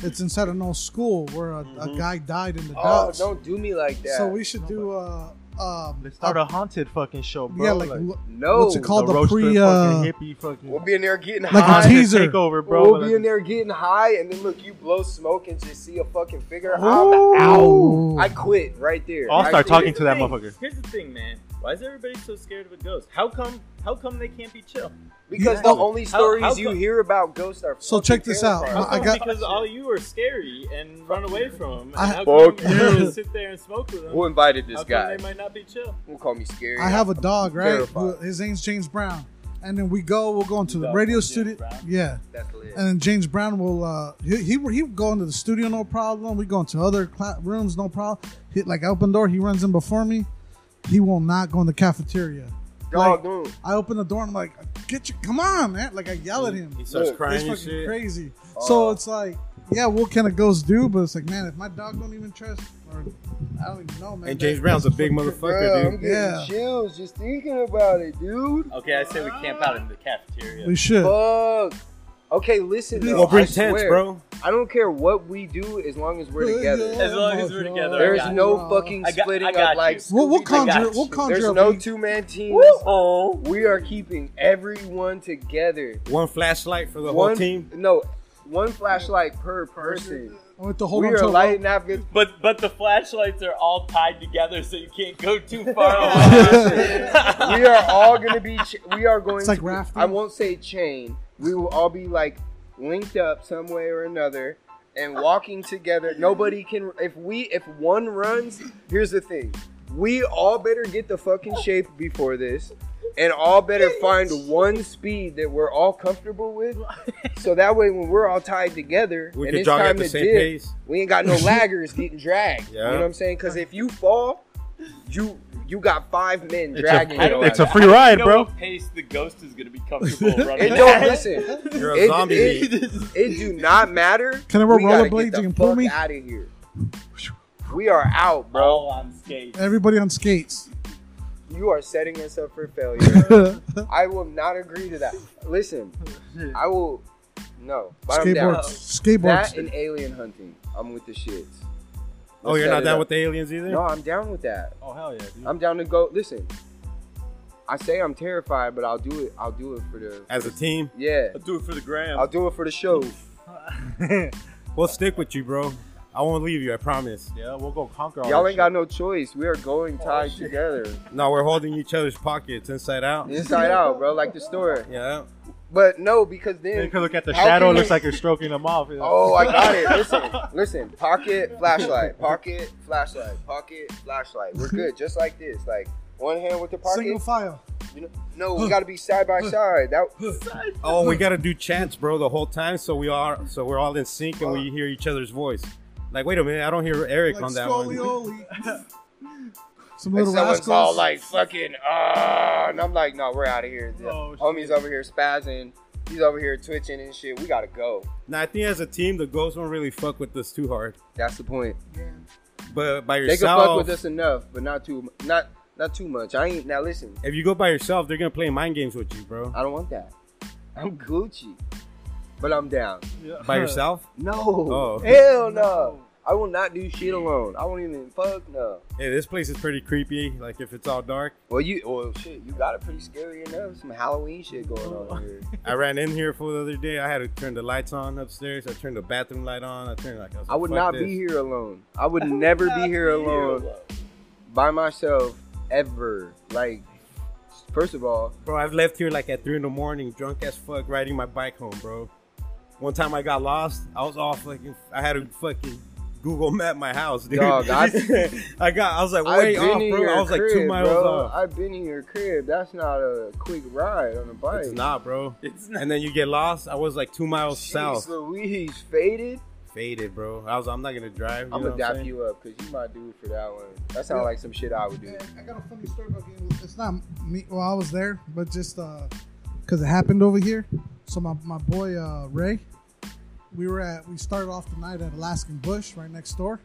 it's inside an old school where a, a mm-hmm. guy died in the Oh, Dutch. don't do me like that. So we should do a. Um, Let's start a haunted fucking show, bro. yeah, like, lo- no. what's it called? the, The pre uh, fucking hippie fucking We'll be in there getting Like a high. tea- teaser. takeover, bro. We'll be in there getting high, and then look, you blow smoke and just see a fucking figure. I'm Ooh. out. I quit right there. I'll I start quit. talking to that Thing- motherfucker. Here's the thing, man. Why is everybody so scared of a ghost? How come? How come they can't be chill? because Yeah. the only stories how you come- hear about ghosts are. So fucking check this out. terrifying. How I come got- because all you are scary and run away from them. And I- how come Fuck you you. just sit there and smoke with them? Who invited how this come guy? they might not be chill? Who call me scary? I have a dog, right? Terrified. Who- His name's James Brown. And then we go. We'll go into the Dog radio named James studio. Brown? Yeah. That's lit. And then James Brown will uh he he he would go into the studio no problem. We go into other cla- rooms no problem. He, like open door, he runs in before me. He will not go in the cafeteria. Dog, like, dude. I open the door and I'm like, get you, come on, man! Like I yell at him. He starts Look, crying It's and fucking shit. crazy. Oh. So it's like, yeah, what can a ghost do? But it's like, man, if my dog don't even trust, or I don't even know, man. And James Brown's a big motherfucker, Bro, I'm dude. getting Yeah. chills just thinking about it, dude. Okay, I say we camp out in the cafeteria. We should. Fuck. Okay, listen. Though, We'll bring I tents, swear, bro. I don't care what we do as long as we're together. As long as we're together, There's no you. fucking I got- splitting I got up like We'll, we'll Scooby-Doo. I got conjure. We'll conjure. There's up no two man teams. Oh, We are keeping everyone together. One flashlight for the one whole team. No, one flashlight per person. with the hold We on are a lighting up. good- but but the flashlights are all tied together, so you can't go too far away. we are all gonna be. Ch- we are going. It's like to, rafting. I won't say chain. We will all be like linked up some way or another, and walking together. Nobody can. If we, if one runs, here's the thing: we all better get the fucking shape before this, and all better find one speed that we're all comfortable with. So that way, when we're all tied together, We and it's jog time at the to same dip, pace. we ain't got no laggers getting dragged. Yeah. You know what I'm saying? Because if you fall, you you got five men It's dragging a, you. it's a free ride, know bro. what pace the ghost is gonna be comfortable running. It don't listen. You're a It- zombie. it- meat. It do not matter. Can I wear We gotta rollerblades? get the You can pull fuck me? out of here. We are out, bro. All on skates. Everybody on skates. You are setting us up for failure. I will not agree to that. Listen, I will. No, but I'm down. Skateboards. Skateboards. That and alien hunting. I'm with the shits. Oh, Let's you're not down up. with the aliens either? No, I'm down with that. Oh hell yeah, dude. I'm down to go. Listen, I say I'm terrified, but I'll do it. I'll do it for the. As a team, Yeah, I'll do it for the gram. I'll do it for the show. we'll stick with you, bro. I won't leave you, I promise. yeah, we'll go conquer all Y'all that ain't got no choice. We are going oh, tied shit. together, No, we're holding each other's pockets inside out. inside out, bro, like the story. Yeah. But no, because then You can look at the shadow. can Looks like you're stroking them off. you know? Oh, I got it. Listen, listen. Pocket flashlight. Pocket flashlight. Pocket flashlight. We're good, just like this. Like one hand with the pocket. Single file. You know, no, we got to be side by side. That Oh, we gotta do chants, bro, the whole time, so we are, so we're all in sync and we uh. hear each other's voice. Like, wait a minute, I don't hear Eric Like on that one. Scolioli. Some and little someone's rascals. all like fucking ah, and I'm like, no, we're out of here. The Oh, Homie's over here spazzing. He's over here twitching and shit. We gotta go. Now, I think as a team, the ghosts won't really fuck with us too hard. That's the point. But by yourself, They can fuck with us enough, but not too not not too much. I ain't now. Listen, if you go by yourself, they're gonna play mind games with you, bro. I don't want that. I'm Gucci, but I'm down. Yeah. By yourself? No. Oh. Hell no. I will not do shit alone. I won't even fuck no. Hey, this place is pretty creepy. Like, if it's all dark, Well, you well shit. You got it pretty scary enough. Some Halloween shit going on oh. here. I ran in here for the other day. I had to turn the lights on upstairs. I turned the bathroom light on. I turned like I, was I would like, not "Fuck be here alone. I would never be here alone by myself ever. Like, first of all, Bro, I've left here like at three in the morning, drunk as fuck, riding my bike home, bro. One time I got lost. I was all fucking. I had to fucking Google Map my house, dude. Dog, I- I got. I was like I've way off, in bro. I was like two crib, miles bro. off. I've been in your crib. That's not a quick ride on a bike. It's not, bro. It's not. And then you get lost. I was like two miles Jeez south. Louise faded. Faded, bro. I was. I'm not gonna drive. You I'm gonna dap you up because you my dude for that one. That sounds like some shit I would do. Yeah, I got a funny story about getting. It's not me. Well, I was there, but just because it happened over here. So my, my boy uh, Ray, we were at. We started off the night at Alaskan Bush, right next door,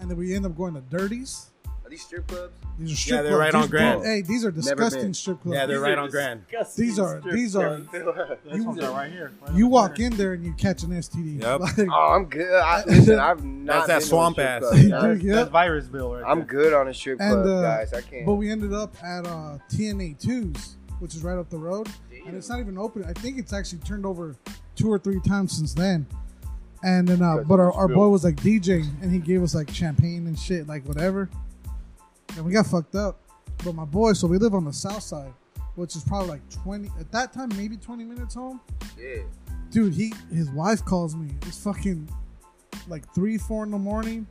and then we ended up going to Dirties. Are these strip clubs? These are strip Yeah, they're clubs. right on These- Grand. Hey, these are disgusting strip clubs. Yeah, they're These right on Grand. These are these are. clubs. This one's right here. right You walk there. in there and you catch an STD. Yep. Like, Oh, I'm good. I, listen, I've not. That's that been to a swamp ass. club, Dude, guys. That's, yeah. that's virus bill right I'm there. good on a strip And, club, uh, guys. I can't. But we ended up at uh, TNA twos, which is right up the road, and it's not even open. I think it's actually turned over two or three times since then. And then, uh, but our, our boy was like DJing, and he gave us like champagne and shit, like whatever. And we got fucked up. But my boy, so we live on the south side, which is probably like twenty at that time, maybe twenty minutes home. yeah. Dude, he his wife calls me. It's fucking like three, four in the morning.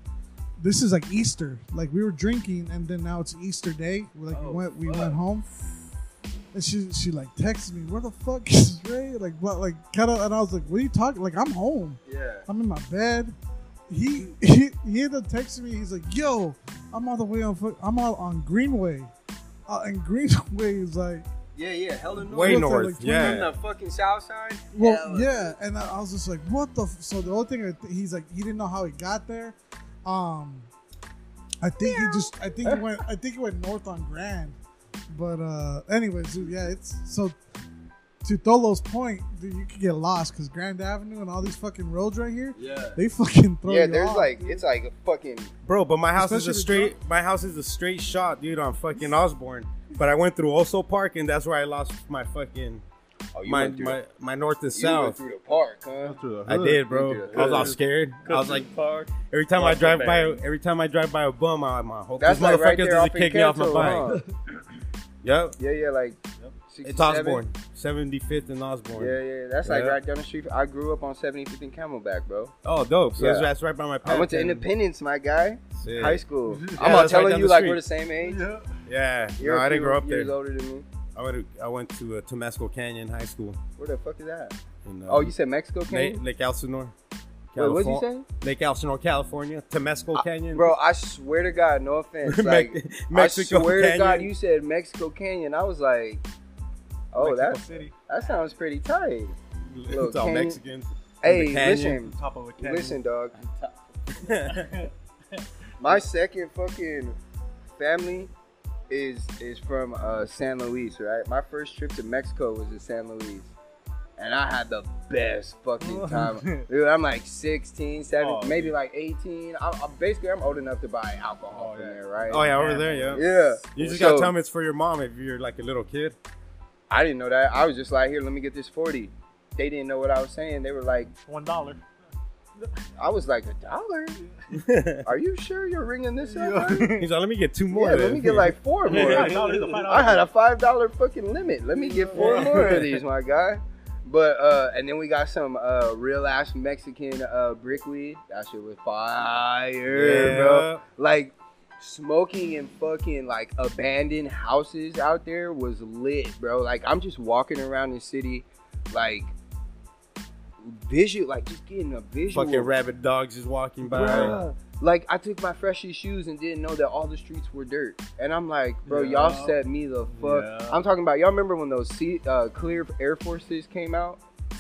This is like Easter. Like we were drinking, and then now it's Easter day. Like we Oh, went, we fuck. went home, and she she like texted me, "Where the fuck is Ray?" Like what? Like kind of, and I was like, "What are you talking?" Like I'm home. Yeah. I'm in my bed. He he, he ended up texting me. He's like, "Yo, I'm all the way on. foot- I'm out on Greenway." Uh, and Greenway is like, Yeah, yeah. Hella north. Way What's north. like, From yeah. the fucking south side. Well, Hella yeah, and I, I was just like, "What the?" F-? So the only thing I th- he's like, he didn't know how he got there. Um, I think he just, I think he went, I think he went north on Grand. But uh, anyways, dude, yeah, it's so. To Tholo's point, dude, you could get lost because Grand Avenue and all these fucking roads right here, Yeah. they fucking throw Yeah, you there's off, like dude. it's like a fucking Bro, but my house is a Especially the straight. My house is a straight shot, dude, on fucking Osborne. But I went through Oso Park, and that's where I lost my fucking oh, you my went through my, my north and the, you went south. through the park, huh? Through the I did, bro. I was all scared. I was like, Park. every time I drive the by, every time I drive by a bum, I'm like, hope That's this like motherfucker right there doesn't off in kick me off my Canto, bike. huh? Yep. Yeah, yeah, like It's Osborne, 75th and Osborne. Yeah, yeah, that's like Yeah. right down the street. I grew up on 75th and Camelback, bro. Oh, dope. So that's, Yeah. that's right by my path. I went to then. Independence, my guy. Sick. High school. Yeah, I'm all that's right telling you like we're the same age. Yeah. You're no, a I didn't grow up years there. older than me. I went to, I went to uh, Temescal Canyon High School. Where the fuck is that? In, uh, Oh, you said Mexico Canyon? Lake Elsinore. Wait, what'd you Californ- say? Lake Elsinore, California. Temescal Canyon. Bro, I swear to God, no offense. Me- Like, Mexico I swear Canyon. to God, you said Mexico Canyon. I was like, oh, Mexico that City, that sounds pretty tight. it's all canyon. Mexicans. Hey, canyon. listen, top of a canyon. listen, dog. My second fucking family is is from uh, San Luis, right? My first trip to Mexico was to San Luis. And I had the best fucking time. Dude, I'm like 16, 17, Oh, maybe dude. like 18. I'm, I'm basically I'm old enough to buy alcohol Oh, from yeah. there, right? oh yeah, over there, yeah. Yeah. You just So, gotta tell me it's for your mom if you're like a little kid. I didn't know that. I was just like, here, let me get this 40. They didn't know what I was saying. They were like, One dollar. I was like, a dollar? Are you sure you're ringing this up? right? He's like, let me get two more. Yeah, let me get like four more. Yeah, no, there's a five I had a five dollar fucking limit. Let me get four more of these, my guy. But uh, and then we got some uh real ass Mexican uh brickweed. That shit was fire, yeah, bro. Like smoking in fucking like abandoned houses out there was lit, bro. Like I'm just walking around the city, like visual, like just getting a visual. Fucking rabbit dogs just walking by. Bruh. Like I took my freshest shoes and didn't know that all the streets were dirt. And I'm like, bro, Yeah. y'all set me the fuck. Yeah. I'm talking about y'all remember when those see, uh, clear Air Forces came out?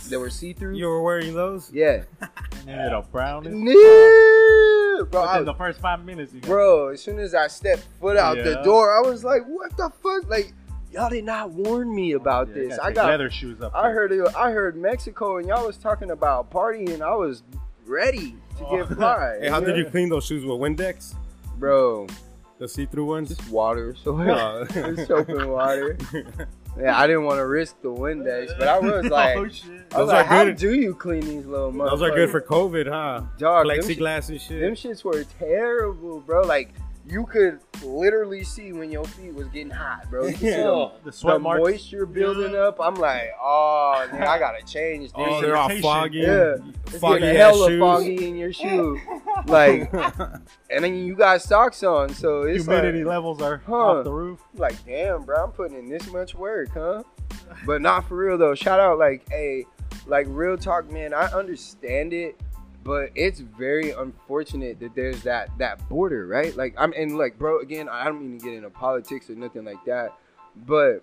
They were see through. You were wearing those? Yeah. And then it a brown. as Yeah, bro. I- the first five minutes, you got bro, as soon as I stepped foot out the door, I was like, what the fuck? Like, y'all did not warn me about Yeah, this. gotta I got leather shoes up. I there. heard it, I heard Mexico and y'all was talking about partying. I was ready to Oh. get fly. Hey, how did you clean those shoes with Windex? Bro, The see-through ones? just water. So Oh. Just soap and water. Yeah, I didn't want to risk the Windex, but I was oh, like, oh shit. I was Those like, are how good. do you clean these little motherfuckers? Those are good for COVID, huh? dog. Plexiglass and shit. them shits were terrible, bro. Like you could literally see when your feet was getting hot, bro. You could see Yeah. the, oh, the sweat the marks. moisture building up. I'm like, oh, man, I gotta change this. Oh, they're all foggy. Yeah. It's Foggy getting hella shoes. foggy in your shoe, like, and then you got socks on, so it's Humidity like, levels are Huh. off the roof. like, damn, bro, I'm putting in this much work, huh? But not for real though. Shout out, like, hey, like real talk, man. I understand it, but it's very unfortunate that there's that that border, right? Like, I'm and like, bro, again, I don't mean to get into politics or nothing like that, but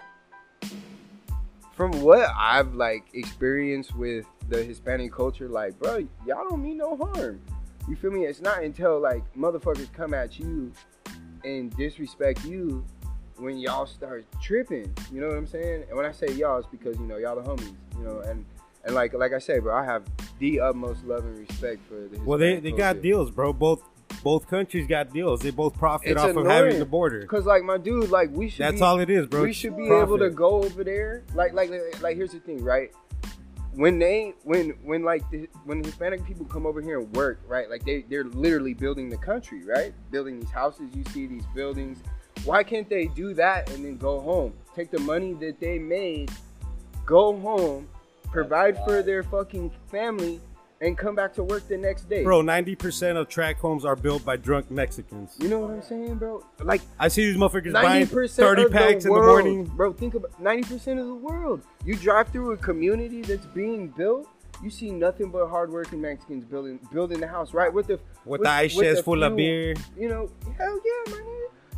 from what I've like experienced with the Hispanic culture, like, bro, y'all don't mean no harm. You feel me? It's not until like motherfuckers come at you and disrespect you when y'all start tripping. You know what I'm saying? And when I say y'all, it's because you know y'all the homies. You know, and and like like I say, bro, I have the utmost love and respect for the. Hispanic Well, they, they got culture. deals, bro. Both both countries got deals. They both profit It's off of having the border. Cause like my dude, like we should. That's be, all it is, bro. we should be profit. able to go over there. Like, like, like, like, here's the thing, right? When they, when, when, like, the, when Hispanic people come over here and work, right? Like, they, they're literally building the country, right? Building these houses. You see these buildings. Why can't they do that and then go home? Take the money that they made, go home, provide for their fucking family, and come back to work the next day. Bro, 90% of track homes are built by drunk Mexicans. you know what I'm saying, bro? Like. I see these motherfuckers Ninety buying percent 30 of packs the in the world, morning. bro. Think about ninety percent of the world. You drive through a community that's being built. You see nothing but hardworking Mexicans building building the house right with the With the ice with chest the full of beer. You know, hell yeah, man.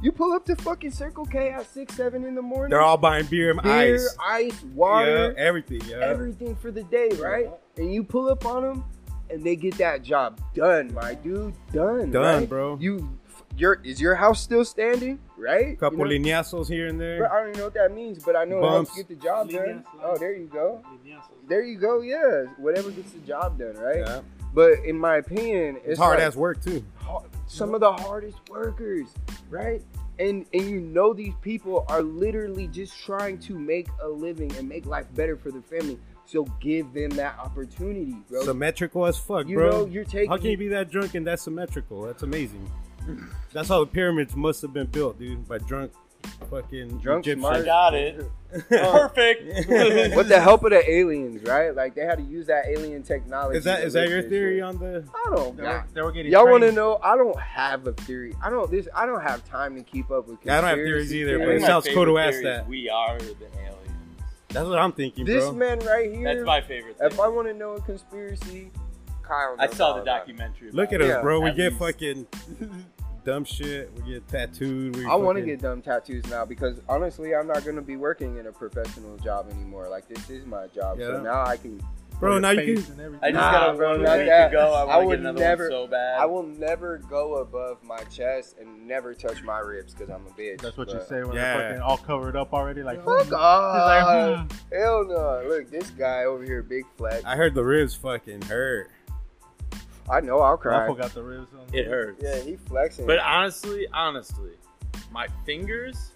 You pull up to fucking Circle K at six seven in the morning. They're all buying beer and beer, ice. ice, water, Yeah, everything, yeah. everything for the day, right? And you pull up on them, and they get that job done, my dude. Done, Done, right? bro. You, your is your house still standing, right? Couple you know? lineazos here and Bro, there. I don't even know what that means, but I know it helps get the job done. Lineas, Oh, there you go. There you go. Yeah, whatever gets the job done, right? Yeah. But in my opinion, it's, It's hard like ass work too. Some of the hardest workers, right? And and you know these people are literally just trying to make a living and make life better for their family. So give them that opportunity, bro. Symmetrical as fuck, you bro. know you're taking. How can you be that drunk and that symmetrical? That's amazing. That's how the pyramids must have been built, dude, by drunk fucking Drunk Egyptian. smart. got it. Oh. Perfect. With the help of the aliens, right? Like they had to use that alien technology. Is that to is that your theory shit. on the? I don't. They got were, they were getting Y'all want to know? I don't have a theory. I don't this. I don't have time to keep up with. I don't have theories conspiracy either, but it sounds cool to ask favorite theory is that. We are the aliens. That's what I'm thinking, This bro. man right here. That's my favorite. If Thing. I want to know a conspiracy, Kyle. I saw all the about documentary. Look at about us, Yeah, bro. We get least. fucking dumb shit. We get tattooed. We I want to get dumb tattoos now because honestly, I'm not gonna be working in a professional job anymore. Like this is my job, so now I can. bro. Now you can. and everything. I just Nah, got a bro, one not week that. to go. I I want would get never- one so bad. I will never go above my chest and never touch my ribs because I'm a bitch. That's what you say when Yeah. they're fucking all covered up already. Like, Fuck He's like, off. hmm. Hell no. Look, this guy over here, big flex. I heard the ribs fucking hurt. I know I'll cry. I cry. forgot the ribs. On. it hurts. Yeah, he flexing. But honestly, honestly, my fingers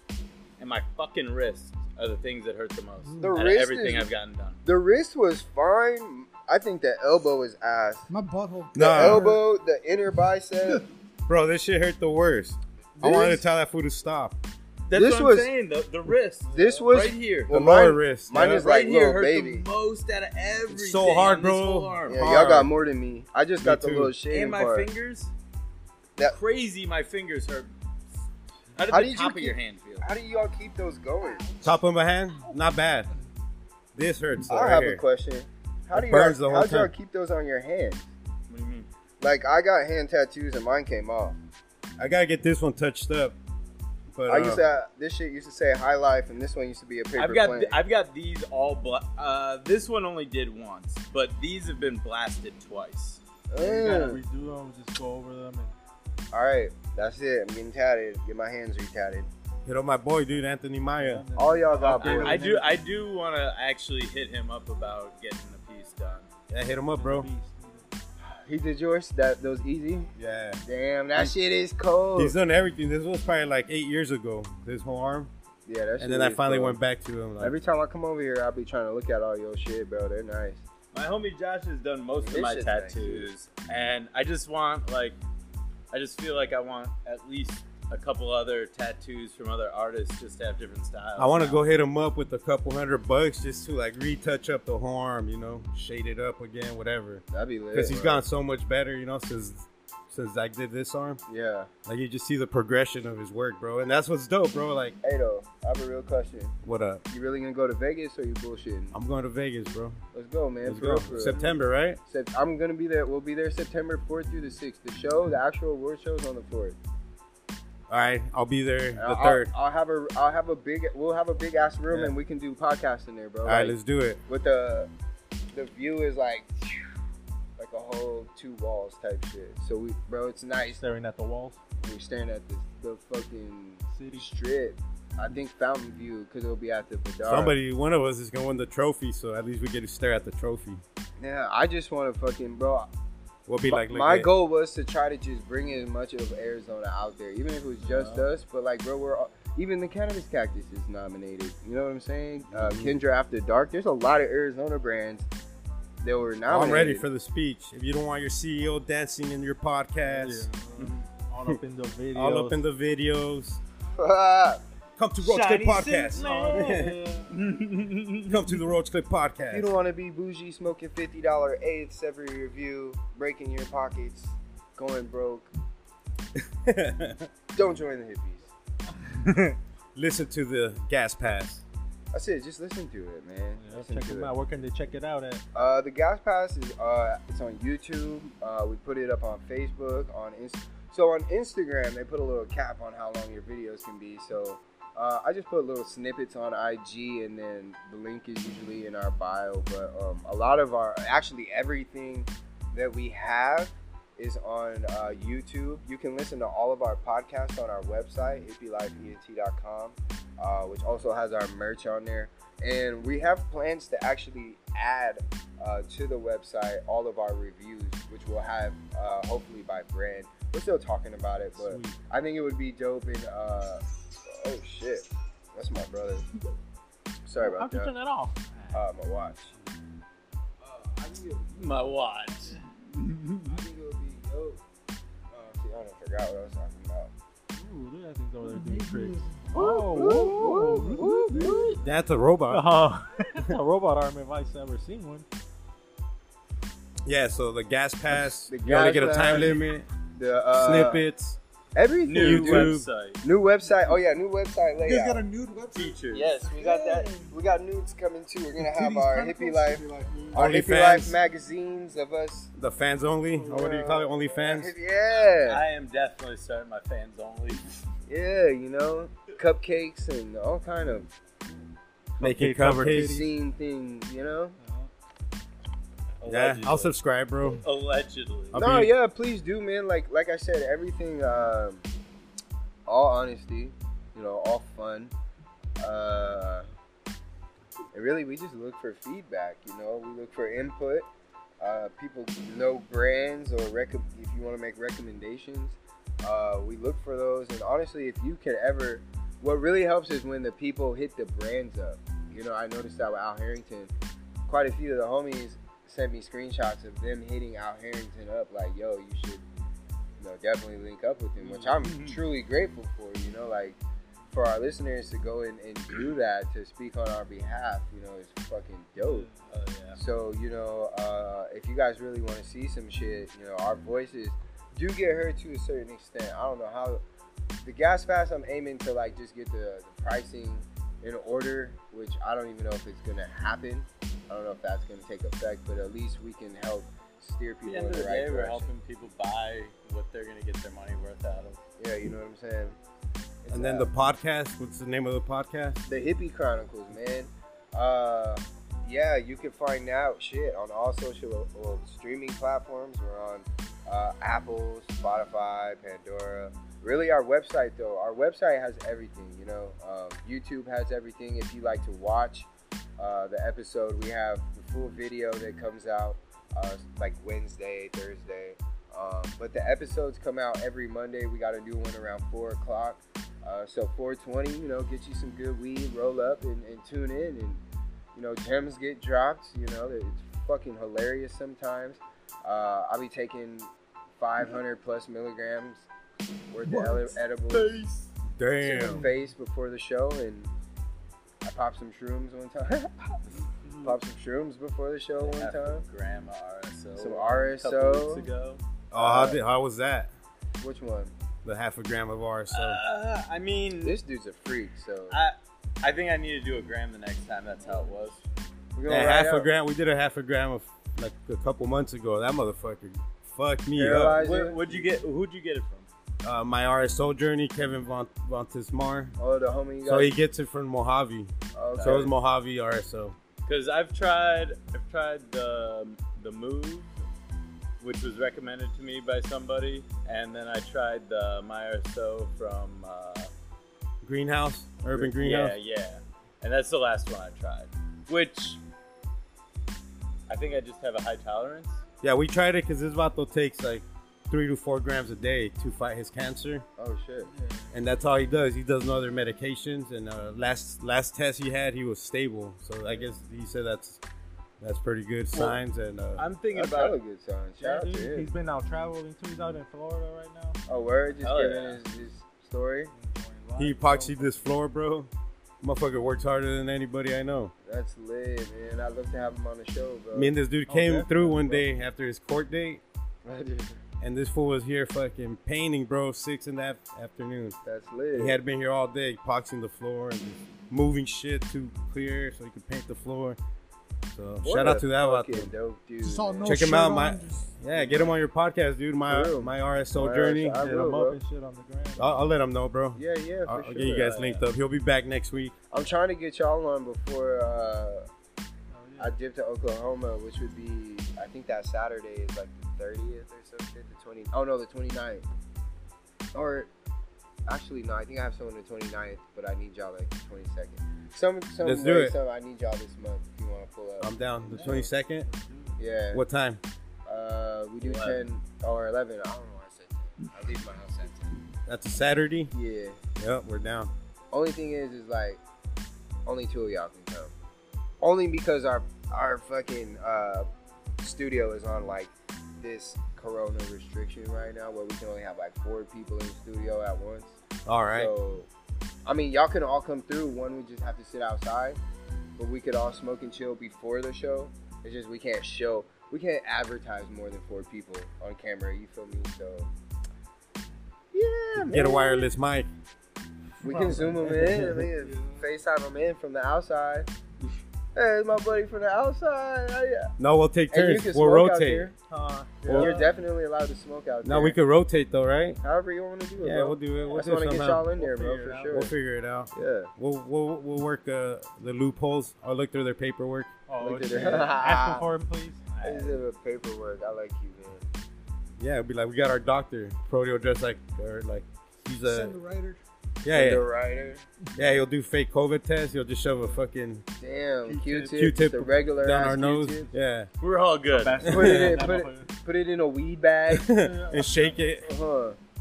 and my fucking wrists are the things that hurt the most. The out of wrist everything is- I've gotten done. the wrist was fine. I think the elbow is ass. My butthole. The Nah. elbow, the inner bicep. Bro, this shit hurt the worst. I wanted to This- tell that fool to stop. That's This what I'm was- saying. The, the wrist. This was right here. The Well, lower mine- wrist. mine yeah. is like right here little hurt baby. the most out of everything. so hard, bro. whole arm. Yeah, y'all got more than me. I just Me got the too. little shading And my part. fingers. That- crazy. My fingers hurt. How did How the did you top of keep- your hand feel? How do y'all keep those going? Top of my hand, not bad. This hurts. though, I right have here. a question. How It do burns y'all, whole how do y'all keep those on your hands? What do you mean? Like I got hand tattoos and mine came off. I gotta get this one touched up. But I uh, used to this shit used to say high life and this one used to be a paper I've got plane. th- I've got these all bla- uh this one only did once, but these have been blasted twice. You gotta Mm. redo them, just go over them. And, All right, that's it. I'm getting tatted. Get my hands retatted. hit on my boy, dude, Anthony Maya. All y'all got Okay, boys. I do I do want to actually hit him up about getting the piece done. Yeah, hit him up, bro. Beast. He did yours. That was easy. Yeah. Damn, that shit is cold. He's done everything. This was probably like eight years ago. This whole arm, yeah, that shit and then I finally cold. went back to him. Like, Every time I come over here, I'll be trying to look at all your shit, bro. They're nice. My homie Josh has done most This of my shit's nice, tattoos, and I just want like, I just feel like I want at least a couple other tattoos from other artists just to have different styles. I want to go hit him up with a couple hundred bucks just to like retouch up the whole arm, you know, shade it up again, whatever. That'd be lit. Because he's bro. gotten so much better, you know, since since I did this arm. Yeah. Like you just see the progression of his work, bro, and that's what's dope, bro. Like, Hey, though, I have a real question. what up? You really gonna go to Vegas or you bullshitting? I'm going to Vegas, bro. Let's go, man. Let's for go. real. September, right? I'm gonna be there. We'll be there September 4th through the 6th. The show, the actual award show, is on the 4th. All right, I'll be there the I'll, third. I'll, I'll have a. I'll have a big. We'll have a big ass room Yeah. and we can do podcasts in there, bro. All right, Like, let's do it. with the the view is like like a whole two walls type shit. So we, bro, it's nice. Staring at the walls. We're staring at the the fucking City. strip. I think Fountain View because it'll be at the Badar. Somebody, one of us is gonna win the trophy, so at least we get to stare at the trophy. Yeah, I just want to fucking, bro. We'll be like, my legit. goal was to try to just bring as much of Arizona out there, even if it was just us. But like, bro, we're all, even the cannabis cactus is nominated. You know what I'm saying? Uh, Mm-hmm. Kendra After Dark. There's a lot of Arizona brands that were Well, nominated. I'm ready for the speech. If you don't want your CEO dancing in your podcast, Yeah. All up in the videos. all up in the videos, the. come to Roach Clip Podcast. Come to the Roach Clip Podcast. you don't want to be bougie, smoking fifty dollar eighths every review, breaking your pockets, going broke. Don't join the hippies. Listen to the Gas Pass. That's it. Just listen to it, man. Yeah, Listen check to them it. out. Where can they check it out at? Uh, the Gas Pass is uh, it's on YouTube. Uh, we put it up on Facebook, on Inst- so on Instagram they put a little cap on how long your videos can be. So uh, I just put little snippets on IG, and then the link is usually in our bio. But um, a lot of our, actually everything that we have is on uh, YouTube. You can listen to all of our podcasts on our website, hippylifeent.com, uh, which also has our merch on there. And we have plans to actually add uh, to the website all of our reviews, which we'll have uh, hopefully by brand. We're still talking about it, but Sweet. I think it would be dope. And uh, oh shit, that's my brother. Sorry about that. How about can you turn that. that off? Uh, my watch. Uh, I think it, My watch. I think it would be dope. Uh, see, I don't forgot what I was talking about. Ooh, look at that over there doing tricks. it's- Oh, whoa, whoa. That's a robot. Oh, a robot arm if I've ever seen one. Yeah, so the gas pass, The you only gas get a time limit, The uh, snippets. Everything. New. YouTube. website. New website. Oh yeah, new website You guys got a nude website? Features. Yes, we got that. We got nudes coming too. We're gonna have our hippie life, our Only hippie fans. life magazines of us. The fans only. Or what do you call it? Only fans. Yeah, I am definitely starting my fans only. yeah. You know, cupcakes and all kind of Making Cupcake cover cupcakes. scene things. You know. Yeah, I'll subscribe, bro. Allegedly. I'll no, be- yeah, please do, man. Like, like I said, everything. Um, all honesty, you know, all fun. Uh, and really, we just look for feedback. You know, we look for input. Uh, people know brands or rec- if you want to make recommendations, uh, we look for those. And honestly, if you can ever, what really helps is when the people hit the brands up. You know, I noticed that with Al Harrington. Quite a few of the homies sent me screenshots of them hitting Al Harrington up, like, "Yo, you should, you know, definitely link up with him," which I'm truly grateful for. You know, like for our listeners to go in and do that to speak on our behalf, you know, is fucking dope. Oh yeah. So, you know, uh, if you guys really want to see some shit, you know, our voices do get heard to a certain extent. I don't know how the gas fast I'm aiming to like just get the, the pricing in order, which I don't even know if it's gonna happen. I don't know if that's gonna take effect, but at least we can help steer At people the end in of the the right day, we're helping people buy what they're gonna get their money worth out of. Yeah, you know what I'm saying? It's, And then the podcast. What's the name of the podcast? the Hippie Chronicles, man. Uh, yeah, you can find out shit on all social well, streaming platforms. We're on uh, Apple, Spotify, Pandora. Really, our website though. Our website has everything. You know, um, YouTube has everything. If you like to watch uh, the episode, we have the full video that comes out uh, like Wednesday, Thursday. Um, but the episodes come out every Monday. We got a new one around four o'clock. Uh, so 420, you know, get you some good weed, roll up and, and tune in, and you know, gems get dropped. You know, it's fucking hilarious sometimes. Uh, I'll be taking 500 plus milligrams worth What? of edibles to the Damn. face before the show, and I popped some shrooms one time. popped some shrooms before the show one time. gram of RSO. Some a RSO. couple weeks ago. Oh, how, did, how was that? Which one? The half a gram of RSO. Uh, I mean, This dude's a freak, so I, I think I need to do a gram the next time. That's how it was. we're yeah, ride half a gram. We did a half a gram of like a couple months ago. That motherfucker fucked me Paralyzed What, you? would you get? Who'd you get it from? Up. Uh, my RSO journey, Kevin Von Vontismar. Oh, the homie you got. So he gets it from Mojave. okay. So was Mojave RSO. Because I've tried, I've tried the the move, which was recommended to me by somebody, and then I tried the MyRSO from uh, Greenhouse, Urban Greenhouse. Yeah, yeah, and that's the last one I tried. Which I think I just have a high tolerance. Yeah, we tried it because this vato takes like three to four grams a day to fight his cancer, oh shit. and that's all he does. He does no other medications. And uh, last last test he had, he was stable. So I guess he said that's that's pretty good Well, signs. And uh, I'm thinking That's about hella good sign. Yeah, out dude, to him. he's been out traveling too. He's out in Florida right now. Oh, word, just Hell giving yeah. his, his story. he epoxied this floor, bro. Motherfucker works harder than anybody I know. That's lit, man. I'd love to have him on the show, bro. Me and this dude Oh, came through one bro. day after his court date, and this fool was here fucking painting, bro, six in the af- afternoon. That's lit. He had been here all day, epoxying the floor and moving shit to clear so he could paint the floor. So What shout out to that fucking vato. dope dude. Just all man. no Check him out, on, my- just- Yeah, get him on your podcast, dude. My my RSO My journey. RSO. I Hit will, him bro. up and shit on the ground. I'll, I'll let him know, bro. Yeah, yeah, for I'll, I'll get you guys linked up. He'll be back next week. I'm trying to get y'all on before uh, yeah. I dip to Oklahoma, which would be, I think that Saturday is like the 30th or some shit. The 20. Oh no, the 29th. Or actually, no, I think I have someone the 29th, but I need y'all like the 22nd. Some, some Let's do way, it. some I need y'all this month if you want to pull up. I'm down. The 22nd. yeah. What time? Uh, we do 11. 10 or 11. I don't know why I said 10. I leave my house at 10. That's a Saturday. Yeah. Yep, we're down. Only thing is, is like, only two of y'all can come. Only because our our fucking uh, studio is on like this Corona restriction right now, where we can only have like four people in the studio at once. All right. So, I mean, y'all can all come through. One, we just have to sit outside, but we could all smoke and chill before the show. It's just we can't show, we can't advertise more than four people on camera. You feel me? So, yeah, Get a wireless mic. We can zoom them in. We can FaceTime them in from the outside. Hey, it's my buddy from the outside. How ya? No, we'll take And you turns. can We'll smoke out rotate. there. Uh, You're definitely allowed to smoke out there. No, we could rotate though, right? However you want to do it. Yeah, bro. we'll do it. We'll I just do want to get somehow. y'all in there, We'll bro, figure for it out. sure. We'll figure it out. Yeah. We'll we'll, we'll work uh, the loopholes. I'll look through their paperwork. oh, Look at shit. it. Ask him for him, please. This is a paperwork. I like you, man. Yeah, it'll be like we got our doctor. Prody dressed like or like he's a Send the writer. Yeah The yeah, writer. yeah. He'll do fake COVID tests. He'll just shove a fucking Damn, Q-tips. Q-tip the regular down our nose. Q-tips. Yeah, We're all good. Put it in, put it, put it in a weed bag. and shake it. Uh-huh.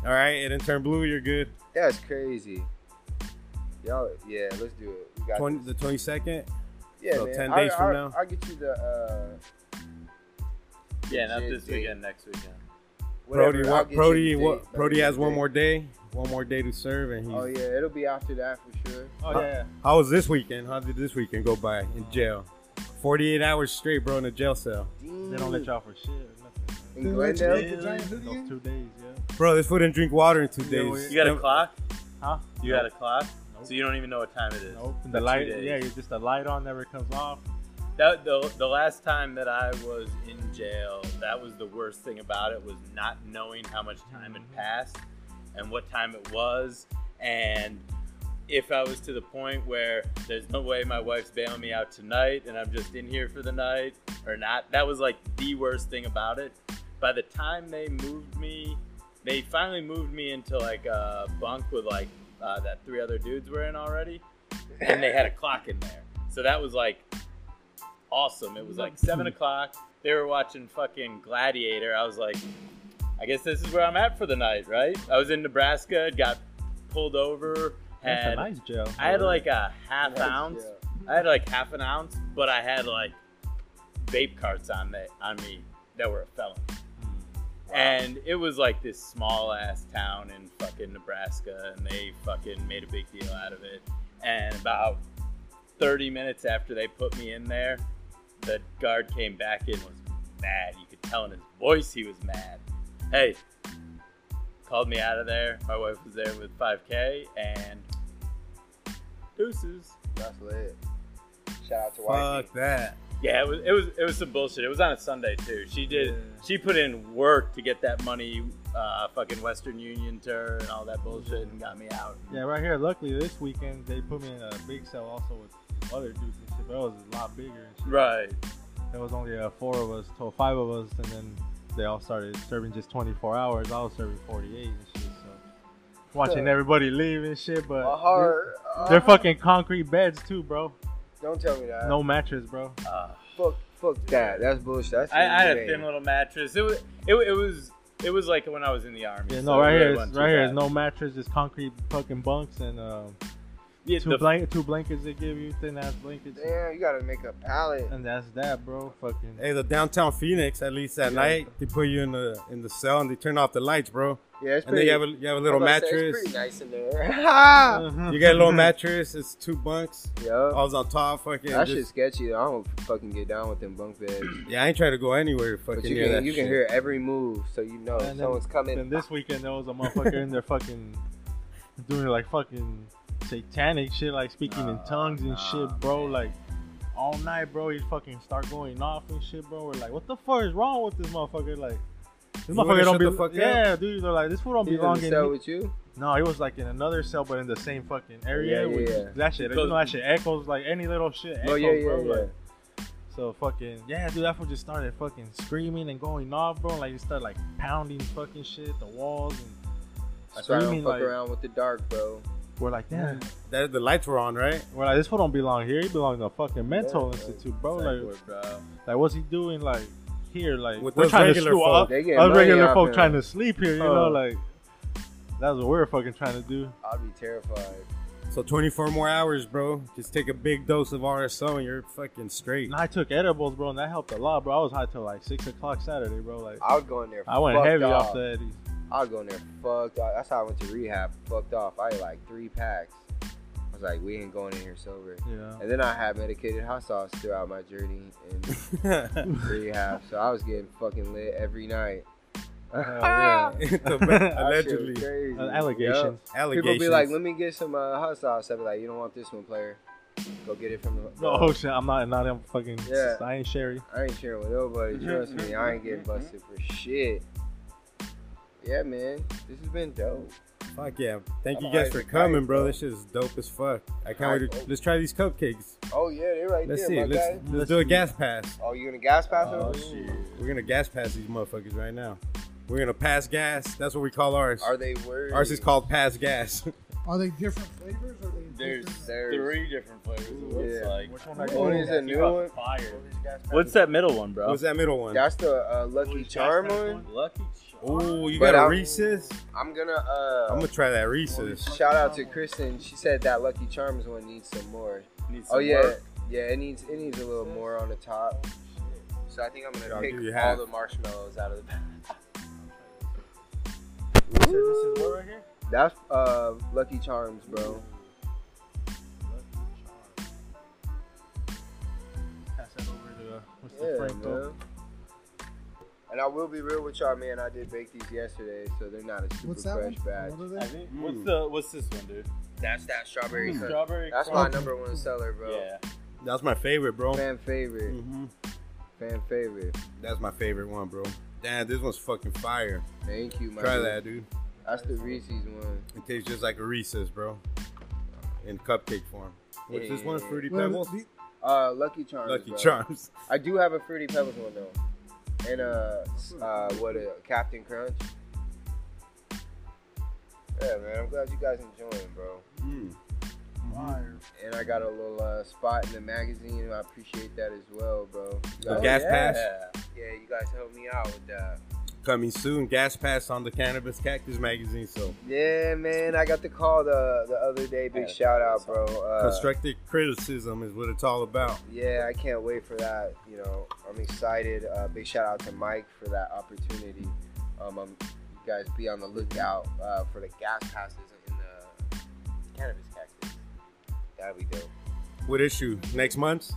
All right, it didn't turn blue. You're good. That's crazy. Y'all, yeah, let's do it. We got 20, the twenty second. Yeah, so man. 10 I- days from I- now? I'll get you the uh, Yeah, not this dude. weekend. Next weekend. whatever. Brody, what, get Brody, what, Brody has the one more day, one more day to serve, and he's. Oh yeah, it'll be after that for sure. Oh yeah. How was this weekend? How did this weekend go by in jail? Forty-eight hours straight, bro, in a jail cell. They don't let y'all for shit. In They let Glendale. get the giant hoodie Those two days, yeah. Bro, this fool didn't drink water in two days. You got a clock? Huh? You got a clock? Nope. So you don't even know what time it is. Nope. And the light, yeah, you just the light on never comes off. That the the last time that I was in jail, that was the worst thing about it was not knowing how much time had passed and what time it was, and if I was to the point where there's no way my wife's bailing me out tonight and I'm just in here for the night or not, that was like the worst thing about it. By the time they moved me, they finally moved me into like a bunk with like uh, that three other dudes were in already, and they had a clock in there. So that was like awesome. It was like seven o'clock. They were watching fucking Gladiator. I was like, I guess this is where I'm at for the night, right? I was in Nebraska, got pulled over, That's a nice jail. I had like a half Nice, ounce. yeah. I had like half an ounce, but I had like vape carts on me on me that were a felony. Hmm. And it was like this small ass town in fucking Nebraska, and they fucking made a big deal out of it. And about 30 minutes after they put me in there, the guard came back in was mad. You could tell in his voice he was mad. Hey, called me out of there. My wife was there with 5K, and deuces. That's lit. Shout out to wife. Fuck Whitey. that. Yeah, it was it was it was some bullshit. It was on a Sunday too. She did Yeah. she put in work to get that money, uh, fucking Western Union to her and all that bullshit, and got me out. Yeah, right here. Luckily, this weekend they put me in a big cell also with other dudes and shit. But it was a lot bigger and shit. Right. There was only uh, four of us, so five of us, and then they all started serving just 24 hours. I was serving 48 and shit. So watching everybody leave and shit, but My heart. they're, they're uh, fucking concrete beds too, bro. Don't tell me that. No mattress, bro. Uh, Fuck, fuck that. That's bullshit. That's I, I had a thin little mattress. It was it, it was it was like when I was in the army. Yeah, no, it right really here, wasn't is, too right here bad. no mattress, just concrete fucking bunks and um, Yeah, two the- blanket, two blankets they give you, thin ass blankets, Damn, you gotta make a pallet. and that's that, bro. Fucking Hey, the downtown Phoenix, at least at Yeah. night, they put you in the in the cell and they turn off the lights, bro. Yeah, it's And then pretty. you have a you have a little I was about to say, mattress. It's pretty nice in there. You get a little mattress. It's two bunks. Yeah. I was on top, fucking. that just- shit's sketchy. I don't fucking get down with them bunk beds. yeah, I ain't trying to go anywhere. Fucking But you near can that you can hear every move, so you know And then- someone's coming. And this weekend there was a motherfucker in there fucking doing like fucking satanic shit, like speaking in tongues and nah, shit, bro. Like all night, bro. He fucking start going off and shit, bro. We're like, what the fuck is wrong with this motherfucker? Like, this You motherfucker don't be. the fuck up? yeah, dude. They're like, this fool don't He's belong in. cell he- with you. no, he was like in another cell, but in the same fucking area. Yeah, yeah, yeah. That shit, you know, that shit echoes like any little shit. Echoes, Oh yeah, yeah, bro. yeah. Like, so fucking yeah, dude. That fool just started fucking screaming and going off, bro. Like he started like pounding fucking shit, the walls and That's why I don't screaming. fuck Like around with the dark, bro. We're like, damn. That, the lights were on, right? We're like, this fool don't belong here. He belongs in a fucking mental Yeah, institute, bro. Psych Like, bro. like what's he doing? Like here, like With we're trying to regular sleep. folk. Us, They get us regular folk him. trying to sleep here, you Oh. know, like that's what we're fucking trying to do. I'd be terrified. So 24 more hours, bro. Just take a big dose of RSO and you're fucking straight. And I took edibles, bro, and that helped a lot, bro. I was high till like six o'clock Saturday, bro. Like I would go in there. I went heavy off. off the eddies. I'll go in there fucked off. That's how I went to rehab, fucked off. I had like three packs. I was like, we ain't going in here sober. Yeah. And then I had medicated hot sauce throughout my journey in rehab. So I was getting fucking lit every night. yeah. The- That shit was allegedly. crazy. Uh, allegations. Yup. Allegations. People be like, let me get some uh, hot sauce. I'd be like, you don't want this one, player. Go get it from the. No, oh shit, I'm not not in fucking. Yeah. I ain't Sherry. I ain't sharing with nobody. Trust me, I ain't getting busted for shit. Yeah, man, this has been dope. Fuck yeah. Thank you I'm guys for coming, Knight, bro. bro. This shit is dope as fuck. I can't wait to, Oh. let's try these cupcakes. Oh yeah, they're right Let's there, see. my Let's guy. let's do a gas pass. Oh, you gonna gas pass them? Oh shit. We're gonna gas pass these motherfuckers right now. We're gonna pass gas. That's what we call ours. Are they words? Ours is called pass gas. Are they different flavors? Or are they There's different? There's- three different flavors. It looks Yeah. like. Which one Which I is a new one? Fire. What's that middle one, bro? What's that middle one? That's the uh, Lucky Charm one. Lucky Charm. Oh, you But got a I'm- Reese's? I'm gonna uh. I'm gonna try that Reese's. shout out to Kristen. She said that Lucky Charms one needs some more. Needs Oh yeah, work. yeah. It needs it needs a little more on the top. So I think I'm gonna I'll pick all the marshmallows out of the bag. This is what right here? That's uh Lucky Charms, bro. Pass that over to uh, Mr. Yeah, Franco. Man. And I will be real with y'all, man. I did bake these yesterday, so they're not a super What's that fresh one? batch. What are I they? think, Mm. What's the what's this one, dude? That's that strawberry. cut. Strawberry. That's crunch. my number one seller, bro. Yeah. That's my favorite, bro. Fan favorite. hmm Fan favorite. That's my favorite one, bro. Damn, this one's fucking fire. Thank you, my Try dude. that, dude. That's the Reese's one. It tastes just like a Reese's, bro. In cupcake form. What's this one? Fruity Well, Pebbles? Uh, Lucky Charms. Lucky bro. Charms. I do have a Fruity Pebbles one though, and uh, uh, what a Captain Crunch. Yeah, man. I'm glad you guys enjoying, bro. Mm. Fire. And I got a little uh, spot in the magazine. I appreciate that as well, bro. You The gas yeah. pass? yeah, you guys helped me out with that. Coming soon. Gas Pass on the Cannabis Cactus magazine. So Yeah, man. I got the call the the other day. Big Yeah, shout out, bro. Uh, constructive criticism is what it's all about. Yeah, I can't wait for that. You know, I'm excited. Uh, big shout out to Mike for that opportunity. Um, I'm, you guys be on the lookout uh, for the gas passes in the cannabis cactus. That'll be dope. What issue? Next month?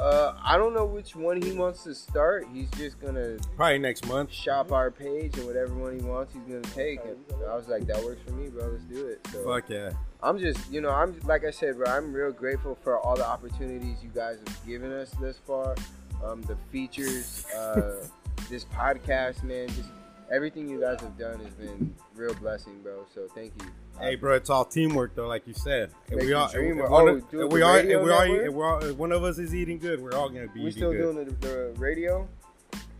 Uh, I don't know which one he wants to start. He's just gonna Probably next month. shop our page and whatever one he wants, he's gonna take. And I was like, that works for me, bro. Let's do it. So Fuck yeah. I'm just, you know, I'm like I said, bro. I'm real grateful for all the opportunities you guys have given us thus far. Um, the features, uh, this podcast, man, just everything you guys have done has been real blessing, bro. So thank you. Hey, bro, it's all teamwork though, like you said. If we all, if, if work. one of- do if we are, if we are, if we're all, if one of us is eating good, we're all gonna be we eating still good. doing the, the radio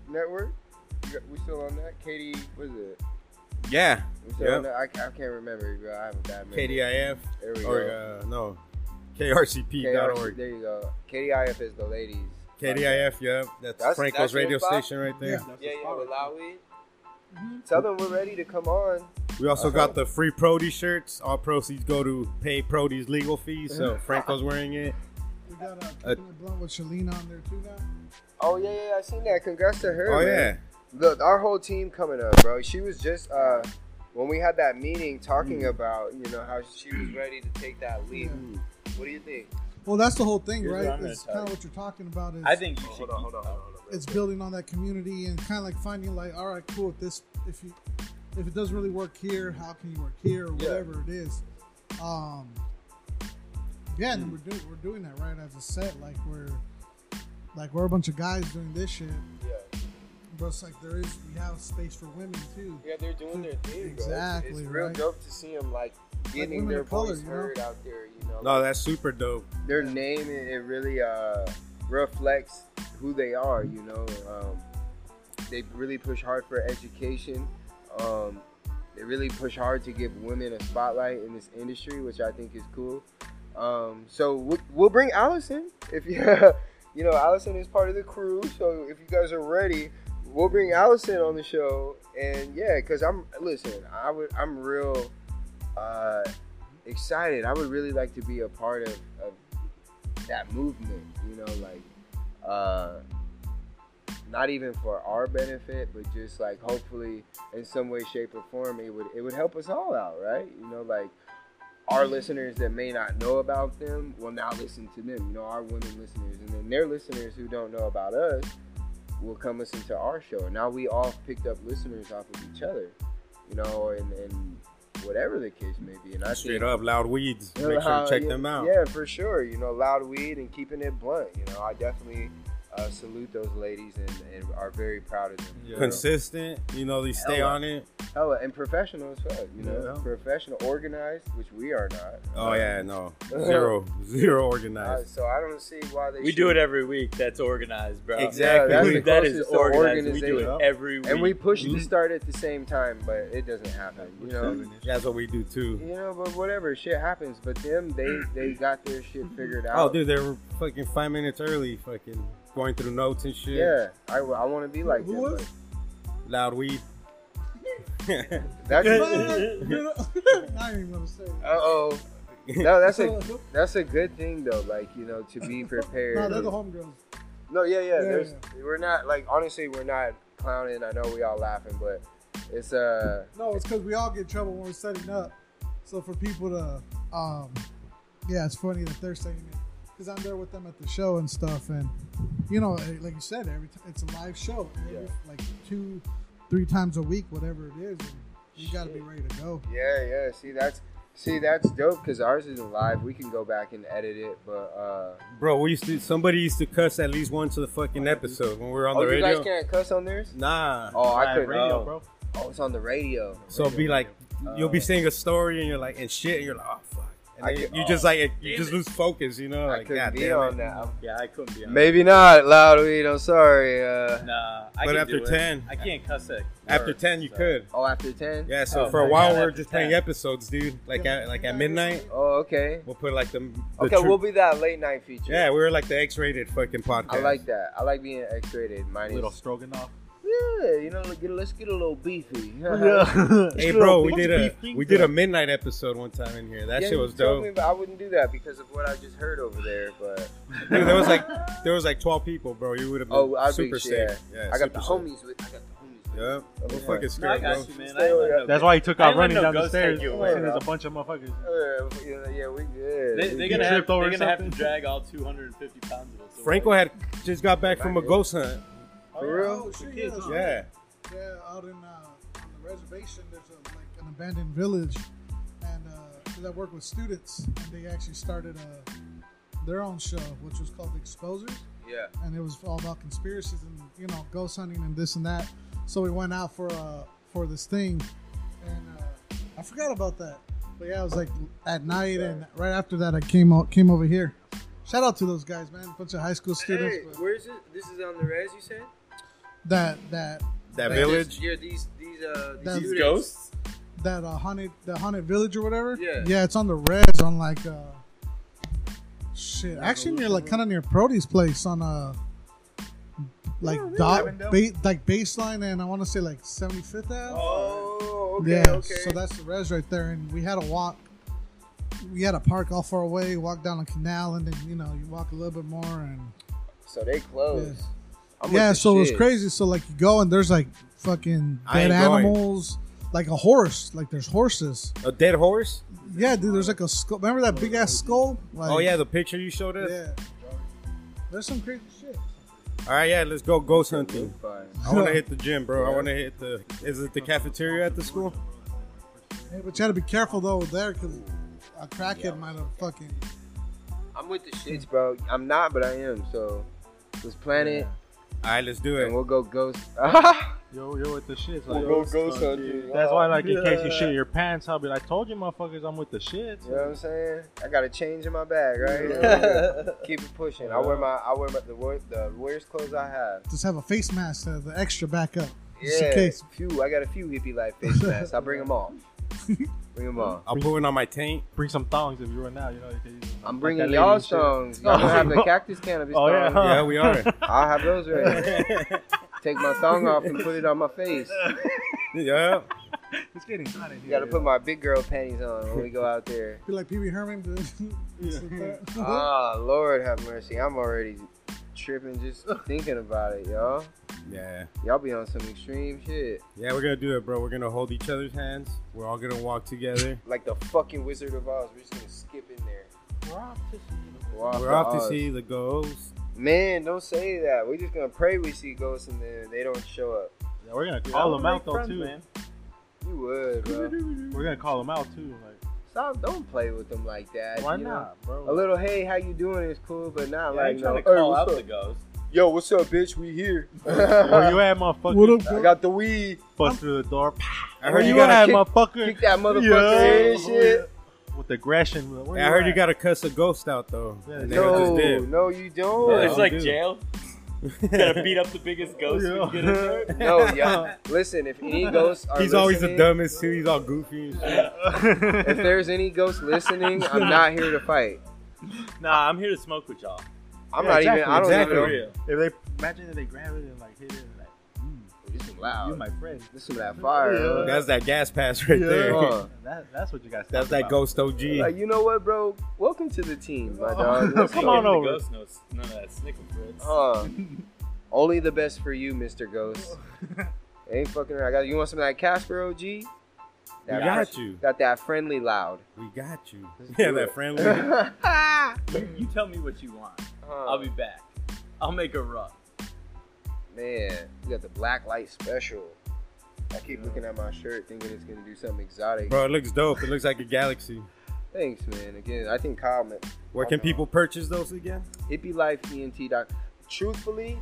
network. We got- still on that? Katie, what is it? yeah, We Yep. I, I can't remember, bro. I have a bad memory. KDIF There we or go. uh, no, KRCP.org. There you go. KDIF is the ladies. KDIF, yeah, that's, That's- Franco's that's radio spot? station right there. Yeah, yeah, with Lowy. Mhm. Tell them we're ready to come on. We also Uh-huh. got the free Brody shirts. All proceeds go to pay Brody's legal fees. So Franco's wearing it. We got a Uh, coconut blunt with Shalina on there too now. Oh yeah, yeah, I seen that. Congrats to her. Oh man. yeah, Look, our whole team coming up, bro. She was just uh when we had that meeting talking Mm. about, you know, how she was ready to take that leap. What do you think? Well, that's the whole thing, Here's what right? I'm It's kind of what you're talking about. Is I think you should Hold on, keep hold on, hold on, hold on. It's building on that community and kind of like finding like, all right, cool. If this, if you, if it doesn't really work here, how can you work here or Yeah. whatever it is. Um, yeah, and we're doing we're doing that right as a set. Like we're, like we're a bunch of guys doing this shit, Yeah. but it's like there is we have space for women too. Yeah, they're doing their thing, bro. It's- Exactly, It's, real right? dope to see them like getting women their of color, voice you know? heard out there. You know, no, that's super dope. their name it, it really uh reflects who they are you know? Um, they really push hard for education. Um, they really push hard to give women a spotlight in this industry which i think is cool. Um, so we'll, we'll bring allison if you you know allison is part of the crew. So if you guys are ready we'll bring allison on the show. And yeah because i'm listen i would i'm real uh, excited. I would really like to be a part of, of that movement. You know, like uh, not even for our benefit, but just like hopefully in some way, shape, or form, it would it would help us all out, right? You know, like our listeners that may not know about them will now listen to them. You know, our women listeners, and then their listeners who don't know about us will come listen to our show. And now we all picked up listeners off of each other. You know, and, and whatever the case may be. And I Straight think, up, Loud Weeds. you know, Make sure how- to check yeah, them out. Yeah, for sure. You know, loud weed and keeping it blunt. You know, I definitely uh, salute those ladies and, and are very proud of them. Yeah. Consistent, you know, they stay Hella. on it. Hella, and professional as fuck. You know, Yeah. professional, organized, which we are not. Oh yeah, no, zero, zero Uh, organized. so I don't see why they. We should- do it every week. That's organized, bro. Exactly. Yeah, that's We- That is closest organized. We do it every week. And we push Mm-hmm. to start at the same time, but it doesn't happen. You know. That's what we do too. You know, but whatever, shit happens. But them, they they got their shit figured out. Oh, dude, they were fucking five minutes early, fucking going through notes and shit. Yeah, I, I want to be like Who was? Loud Weed. That's I ain't even gonna say. it. uh oh. No, that's a that's a good thing though. Like you know, to be prepared. No, they're the homegirls. No, yeah, yeah. Yeah, there's, We're not like honestly, we're not clowning. I know we all laughing, but it's uh No, it's because we all get in trouble when we're setting up. So for people to, um, yeah, it's funny that they're saying it because I'm there with them at the show and stuff, and you know, eh, like you said, every t- it's a live show, every, like two, three times a week, whatever it is, and you got to be ready to go. yeah, yeah. See, that's see that's dope because ours isn't live. We can go back and edit it, but uh Bro, we used to. Somebody used to cuss at least once a fucking episode when we were on oh, the you radio. guys can't cuss on theirs. Nah. Oh, I Live could. radio, oh. bro. Oh, it's on the radio. so it'd be like you'll be Oh. saying a story and you're like and shit and you're like oh fuck. And I then you just like you just lose focus, you know? I Like could God be on it. that. I'm- yeah, I couldn't be on. Maybe not loud weed. I'm sorry. Uh, Nah, I But after do it. 10 I can't cuss it. After ten, you could. oh, after ten. Yeah. So Oh for a while we we're after just playing episodes, dude. Like at like at midnight, Oh, okay. we'll put like the. the Okay, tru- we'll be that late night feature. Yeah, we were like the X-rated fucking podcast. I like that. I like being X-rated. Mine Little is stroganoff. Yeah. You know, get, let's get a little beefy. Hey, bro, we did a we did a midnight episode one time in here. That Yeah, shit was dope. me, but I wouldn't do that because of what I just heard over there. But Dude, there was like there was like twelve people, bro. You would have been oh, I'd super be safe. yeah. Yeah, I got the safe. homies with. I got the homies. With. Yeah, I'm Yeah. fucking No, I scared, got bro. you, man. Stay I ain't with letting that. no- That's why he took I off running no down the stairs. you He away, There's a bunch of motherfuckers. Uh, yeah, yeah, we good. They, they're gonna have, they're gonna have to drag all 250 pounds of us. Franco had just got back from a ghost hunt. For real? Oh, shit, yeah, Yeah, Yeah, out in uh, on the reservation, there's a, like an abandoned village, and uh, I work with students, and they actually started uh their own show, which was called Exposers, Yeah. and it was all about conspiracies and you know ghost hunting and this and that. So we went out for uh for this thing, and uh, I forgot about that. But yeah, it was like at night, and right after that, I came out came over here. Shout out to those guys, man! bunch of high school students. Hey, where's it? This is on the res. You said that that that Like village. this- yeah, these these uh these That- These ghosts? that uh, haunted the haunted village or whatever. Yeah. yeah, it's on the res on like uh shit. Actually, near like kind of near Brody's place on uh like dot Avondale? ba- like baseline and I want to say like 75th Ave. Oh, okay, yeah, okay. so that's the res right there, and we had a walk. We had a park all far away, walk down a canal, and then you know you walk a little bit more, and so they closed. I'm yeah. the So it was crazy. So like you go and there's like fucking I dead ain't going. animals, like a horse. Like there's horses. A dead horse? Yeah, dude. There's like a skull. Remember that big ass skull? Like, Oh yeah, the picture you showed us. yeah. There's some crazy shit. All right, yeah, let's go ghost hunting. I want to hit the gym, bro. I want to hit the. Is it the cafeteria at the school? Hey, but you gotta be careful though there, cause a crackhead might have fucking. I'm with the shits, bro. I'm not, but I am. So let's plan it, All right, let's do and it. we'll go ghost. Yo, you're with the shits. We'll go ghost hunting. that's why, like, in case you shit your pants, I'll be like, I told you, motherfuckers, I'm with the shits. You know what I'm saying? I got a change in my bag, right? Keep it pushing. I wear my I wear my, the wor- the worst clothes I have. Just have a face mask, uh, the extra backup. Just in Yeah, case. few. I got a few hippie life face masks. I bring them all. Bring them all. I'll put it on my taint. Bring some thongs if you run out, you know. You can use them. I'm bringing that lady y'all and shit. songs. Y'all gonna have the cactus cannabis Oh, yeah, huh? Yeah, we are. I'll have those ready. Take my thong off and put it on my face. yeah. It's getting hot in here. You gotta put my big girl panties on when we go out there. Be like Pee Wee Herman. dude. Just. Ah, Lord have mercy. I'm already tripping just thinking about it, y'all. Yeah. Y'all be on some extreme shit. Yeah, we're gonna do it, bro. We're gonna hold each other's hands. We're all gonna walk together. Like the fucking Wizard of Oz. We're just gonna skip in there. We're off to see. Walk We're off to Oz. see the ghosts. Man, don't say that. We're just gonna pray we see ghosts and then they don't show up. Yeah, we're gonna call them out though friends, too. man. You would, bro. We're gonna call them out too. Like, Stop. Don't play with them like that. why you know? not, bro? A little, hey, how you doing is cool, but not Yeah, like ain't no. trying to call what's out up? the ghost. Yo, what's up, bitch? We here. Where you at, motherfucker? What up, I got the weed. Bust through the door. I heard Where you you got at, kick- motherfucker? Kick that motherfucker Yeah. in and shit. With aggression. Where I heard you gotta cuss a ghost out though. Yeah, no, No, you don't. Yeah, There's I'll like do. jail. Gotta beat up the biggest ghost we can get. No, yeah. Listen, if any ghosts are He's always the dumbest too. He's all goofy and shit. If there's any ghosts listening, I'm not here to fight. Nah, I'm here to smoke with y'all. I'm Yeah, not exactly, even. I don't exactly. even know. If they imagine if they grab it and like hit it and like, This is loud. you my friend. This is that fire. Yeah. huh? That's that gas pass right there. Uh, That, that's what you guys. That's that about. ghost OG. like you know what, bro? Welcome to the team, my dog. Let's Come on over. Ghost knows none of that snickle fritz. Uh, only the best for you, Mr. Ghost. Ain't fucking around. I got you want some of that Casper OG? we That got you. Got that friendly loud. We got you. Let's Yeah, that it. friendly. You, you tell me what you want. Huh. I'll be back. I'll make a run. Man, you got the black light special. I keep looking at my shirt thinking it's gonna do something exotic. Bro, it looks dope. It looks like a galaxy. Thanks, man. Again, I think Kyle meant Where can people purchase those again? hippielifeent. Truthfully,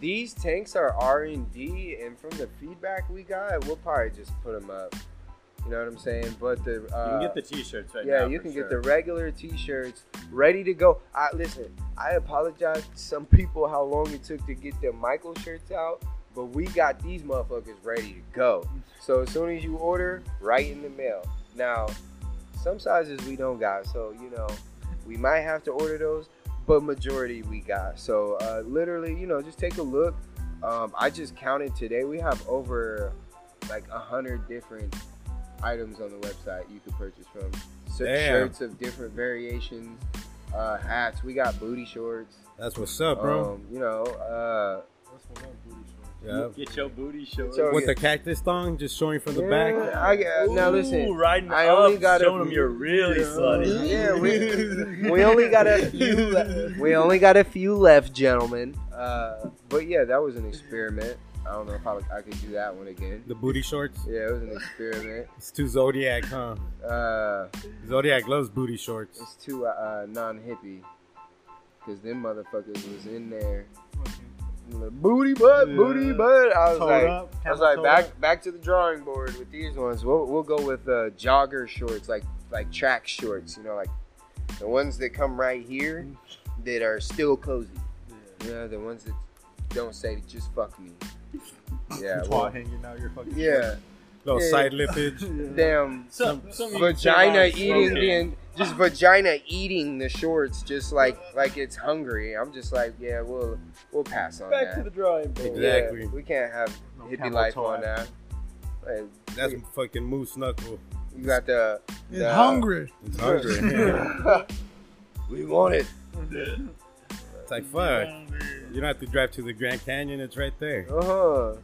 these tanks are R and D, and from the feedback we got, we'll probably just put them up. You know what I'm saying? But the uh, You can get the t-shirts right yeah, now. Yeah, you can sure. get the regular T-shirts ready to go. I listen. I apologize to some people how long it took to get the Michael shirts out, but we got these motherfuckers ready to go. So as soon as you order, right in the mail. Now, some sizes we don't got, so you know we might have to order those, but majority we got. So uh, literally, you know, just take a look. Um, I just counted today. We have over like a hundred different items on the website you could purchase from. So Damn. shirts of different variations, uh, hats. We got booty shorts. That's what's up, bro. Um, you know, uh, yeah. Get your booty showed. So- With the cactus thong just showing from the yeah, back. I get, now listen. Ooh, riding I up, only got a- showing them you're really slutty. Yeah, we, we only got a few. Le- we only got a few left, gentlemen. Uh, but yeah, that was an experiment. I don't know if I, I could do that one again. The booty shorts. Yeah, it was an experiment. It's too Zodiac, huh? Uh, Zodiac loves booty shorts. it's too uh, non-hippie, cause them motherfuckers was in there. Booty butt, Yeah. booty butt. I was Toed like, up, I was like, back up. back to the drawing board with these ones. We'll, we'll go with uh, jogger shorts, like like track shorts. You know, like the ones that come right here that are still cozy. You know, the ones that don't say just fuck me. Yeah, Twat well, hanging out your fucking. yeah. Little Yeah. side lippage. Damn Some, some you can say vagina eating smoking. the just vagina eating the shorts just like like it's hungry. I'm just like, yeah, we'll we'll pass on Back that. to the drawing board. Exactly. Yeah, we can't have No hippie camel life toe on that. Like, That's we- fucking moose knuckle. you got the It's hungry. It's hungry. we want it. It's like fuck. You don't have to drive to the Grand Canyon. It's right there. Uh huh.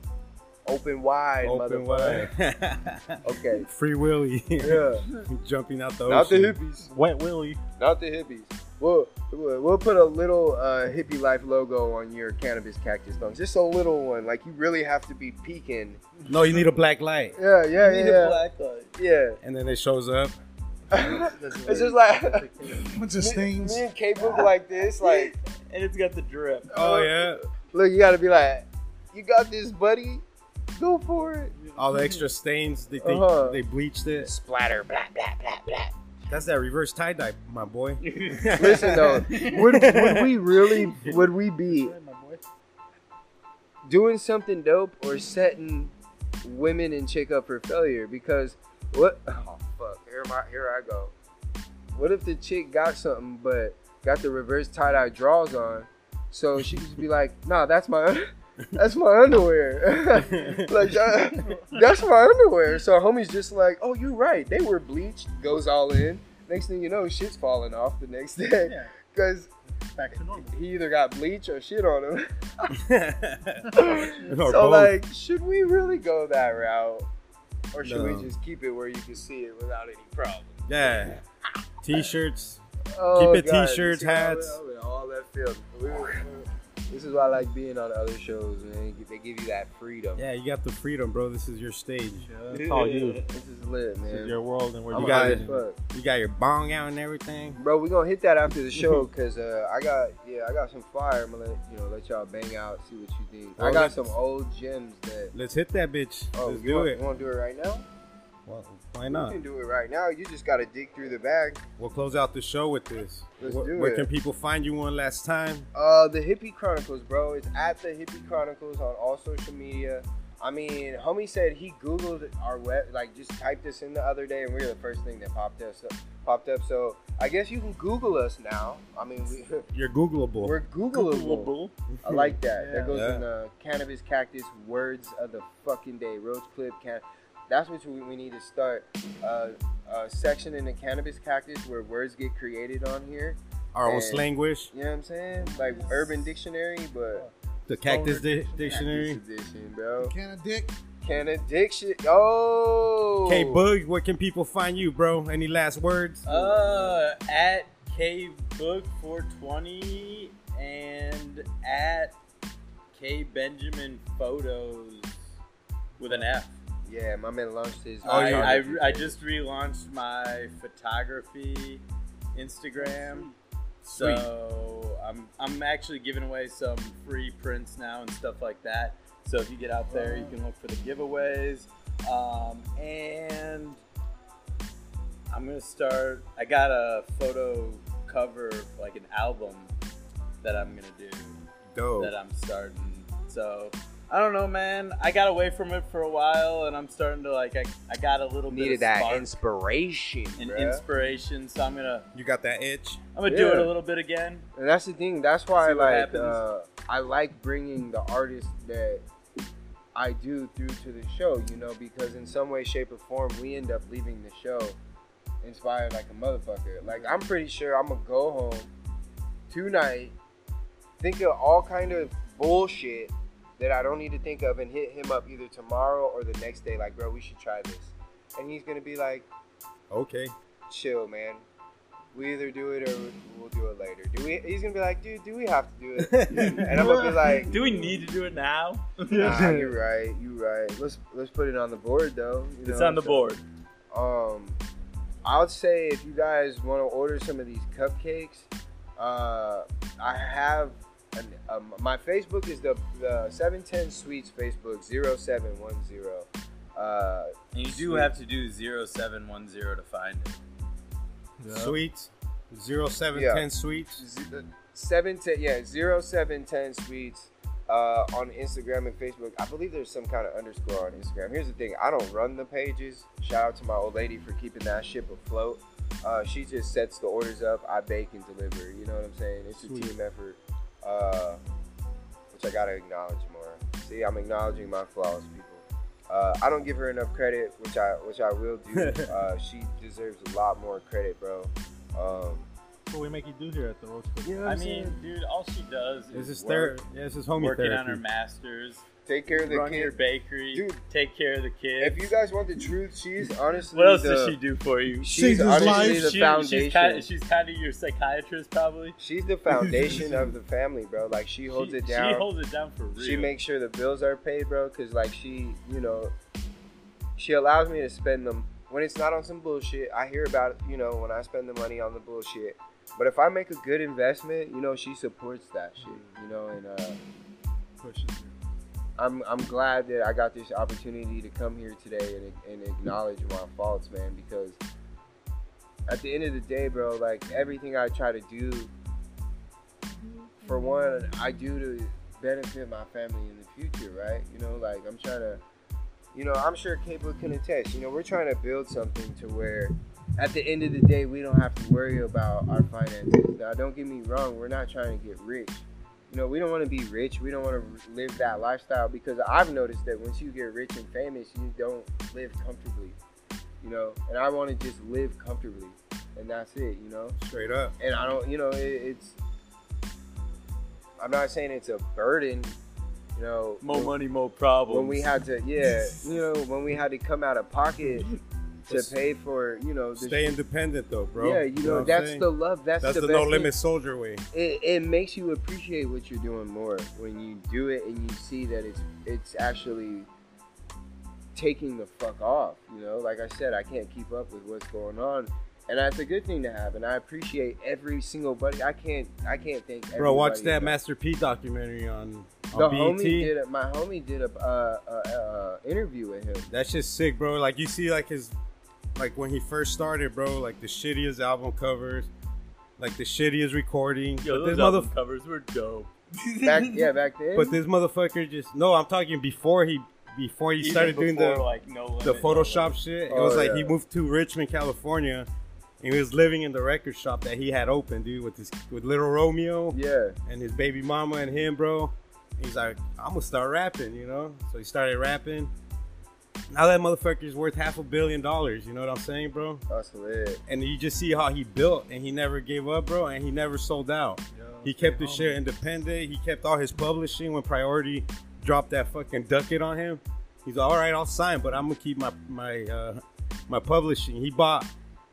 Open wide, Open motherfucker. wide. Okay. Free Willy. Yeah. Jumping out the Not the hippies. Wet Willie. Not the hippies. We'll, we'll we'll put a little uh, hippie life logo on your cannabis cactus thong. Just a little one. Like you really have to be peeking. No, you need a black light. Yeah, yeah, Need yeah. a black light. Yeah. And then it shows up. It's just like Bunch of me, stains. me and K Book like this. Like, And it's got the drip. Oh yeah. look, you gotta be like, you got this, buddy. Go for it. All the extra stains. They think Uh-huh. they bleached it. Splatter, blah blah blah blah. That's that reverse tie dye, my boy. Listen though, would, would we really would we be doing something dope or setting women and chick up for failure? Because what? Oh fuck! Here my here I go. What if the chick got something but got the reverse tie dye draws on, so she could just be like, "Nah, that's my." That's my underwear. like that, that's my underwear. So homie's just like, oh, you're right. They were bleached. Goes all in. Next thing you know, shit's falling off the next day. Yeah. Because back to normal. he either got bleach or shit on him. So both. like, should we really go that route, or should No. we just keep it where you can see it without any problem? yeah, t-shirts. Oh, Keep it God, t-shirts, see all that- hats. all that film. We were- This is why I like being on other shows, man. They give you that freedom. Yeah, you got the freedom, bro. This is your stage. Yeah, that's all you. This is lit, man. This is your world and where I'm you got high it. as fuck. You got your bong out and everything. Bro, we gonna hit that after the show because uh, I got yeah I got some fire. I'm gonna let you know let y'all bang out, see what you think. I got some old gems that. Let's hit that bitch. Oh, Let's do want, it. You want to do it right now? Well, why not? You can do it right now. You just gotta dig through the bag. We'll close out the show with this. Let's Wh- do it. Where can people find you one last time? Uh, the Hippie Chronicles, bro. It's at the Hippie Chronicles on all social media. I mean, homie said he googled our web, like just typed this in the other day, and we were the first thing that popped us popped up. So I guess you can Google us now. I mean, we, You're Googleable. we're Googleable. I like that. Yeah. That goes Yeah. in the cannabis cactus words of the fucking day. Roach clip can. That's what we, we need to start. Uh, a section in the cannabis cactus where words get created on here. Our own and- slanguish. You know what I'm saying? Like Urban Dictionary, but The Cactus di- Cactus Dictionary. edition, bro. Can of dick. Can addiction? Oh. Okay, Boog, where can people find you, bro? Any last words? Uh, at KBook420 and at K Benjamin Photos with an F. Yeah, my man launched his. Oh, I, yeah. I, I just relaunched my photography Instagram. So I'm I'm actually giving away some free prints now and stuff like that. So if you get out there, you can look for the giveaways. Um, and I'm gonna start. I got a photo cover, like an album, that I'm gonna do Dope. that I'm starting. So I don't know, man. I got away from it for a while, and I'm starting to like. I, I got a little bit needed of that spark inspiration, and bruh. inspiration. So I'm gonna You got that itch? I'm gonna do it a little bit again. And that's the thing. That's why I like uh, I like bringing the artists that I do through to the show. You know, because in some way, shape, or form, we end up leaving the show inspired like a motherfucker. Like I'm pretty sure I'm gonna go home tonight, think of all kind of bullshit that I don't need to think of, and hit him up either tomorrow or the next day. Like, bro, we should try this, and he's gonna be like, Okay. chill, man. We either do it or we'll do it later. Do we? He's gonna be like, dude, do we have to do it? and I'm gonna be like, Do we need to do it now? nah, you're right, you're right. Let's let's put it on the board though. you it's know? on the So, board. Um, I would say if you guys want to order some of these cupcakes, uh, I have. An, um, my Facebook is the, the 710 Sweets Facebook 0710. Uh, you do Sweet. have to do 0710 to find it. Yeah. Sweets. 0710 Yeah. Sweets. Z- seven ten yeah zero seven ten sweets uh, on Instagram and Facebook. I believe there's some kind of underscore on Instagram. Here's the thing: I don't run the pages. Shout out to my old lady for keeping that ship afloat. Uh, she just sets the orders up. I bake and deliver. You know what I'm saying? It's a team effort, uh, which I gotta acknowledge more. See, I'm acknowledging my flaws, people. Uh, I don't give her enough credit, which I which I will do. uh, she deserves a lot more credit, bro. Um, What we make you do here at the Roach Clip? you know what I mean, dude, all she does This is is work, ther- yeah, this is homie working therapy. on her masters, take care of the run kids. your bakery, Dude. take care of the kids. If you guys want the truth, she's honestly. what else the, does she do for you? She's Changes honestly lives. the She- foundation. she's kind of, she's kind of your psychiatrist, probably. She's the foundation of the family, bro. Like she holds she, it down. She holds it down for real. She makes sure the bills are paid, bro. Cause like she, you know, she allows me to spend them when it's not on some bullshit. I hear about you know, when I spend the money on the bullshit. But if I make a good investment, you know, she supports that shit. You know, and uh, Pushes you. I'm I'm glad that I got this opportunity to come here today and, and acknowledge my faults, man. Because at the end of the day, bro, like everything I try to do, for mm-hmm. one, I do to benefit my family in the future, right? You know, like I'm trying to, you know, I'm sure Cable can attest. You know, we're trying to build something to where, at the end of the day, we don't have to worry about our finances. Now, don't get me wrong, we're not trying to get rich you know, we don't want to be rich. We don't want to live that lifestyle because I've noticed that once you get rich and famous, you don't live comfortably. You know, and I want to just live comfortably, and that's it. You know, Straight up. and I don't, you know, it, it's I'm not saying it's a burden. You know, More when- money, more problems. when we had to, yeah, you know, when we had to come out of pocket to pay for, you know, the, Stay independent though, bro. yeah, you know, what I'm that's the love. That's, that's the, the, no limit soldier way. It, it makes you appreciate what you're doing more when you do it and you see that it's it's actually taking the fuck off. You know, like I said, I can't keep up with what's going on, and that's a good thing to have. And I appreciate every single buddy. I can't I can't thank Bro, watch that enough. Master P documentary on, The BET. homie did a, my homie did a uh, uh, uh, interview with him. That's just sick, bro. Like you see, like his, like when he first started, bro. Like the shittiest album covers, like the shittiest recording. Yo, but those this album mother, covers were dope. Back yeah, back then. but this motherfucker just no. I'm talking before he before he Even started doing the like no the limit, no Photoshop limit. shit. It Oh, was like he moved to Richmond, California, and he was living in the record shop that he had opened, dude, with his with Little Romeo yeah, and his baby mama and him, bro. He's like, I'm gonna start rapping, you know. So he started rapping. Now that motherfucker's worth half a billion dollars. You know what I'm saying, bro? that's lit. And you just see how he built, and he never gave up, bro, and he never sold out. He kept his shit independent. He kept all his publishing when Priority dropped that fucking ducat on him. He's like, all right, I'll sign, but I'm gonna keep my my uh, my publishing. He bought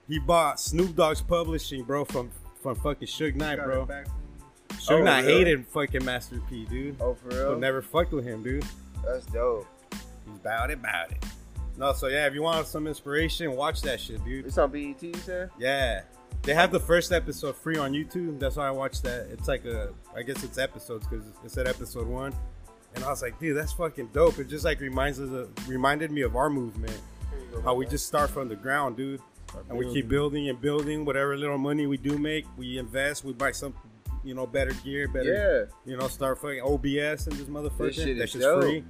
he bought Snoop Dogg's publishing, bro, from from fucking Suge Knight, bro. Suge Oh, Knight really? hated fucking Master P, dude. Oh, for real? But never fucked with him, dude. That's dope. He's about it, about it. No, so yeah, if you want some inspiration, watch that shit, dude. It's on BET, you said? Yeah. They have the first episode free on YouTube. That's why I watched that. It's like a, I guess it's episodes because it said episode one, and I was like, dude, that's fucking dope. It just like reminds us, of, reminded me of our movement, how we just start from the ground, dude, and we keep building and building. Whatever little money we do make, we invest. We buy some, you know, better gear, better, Yeah. you know, start fucking OBS and this motherfucker. shit That's is dope. free.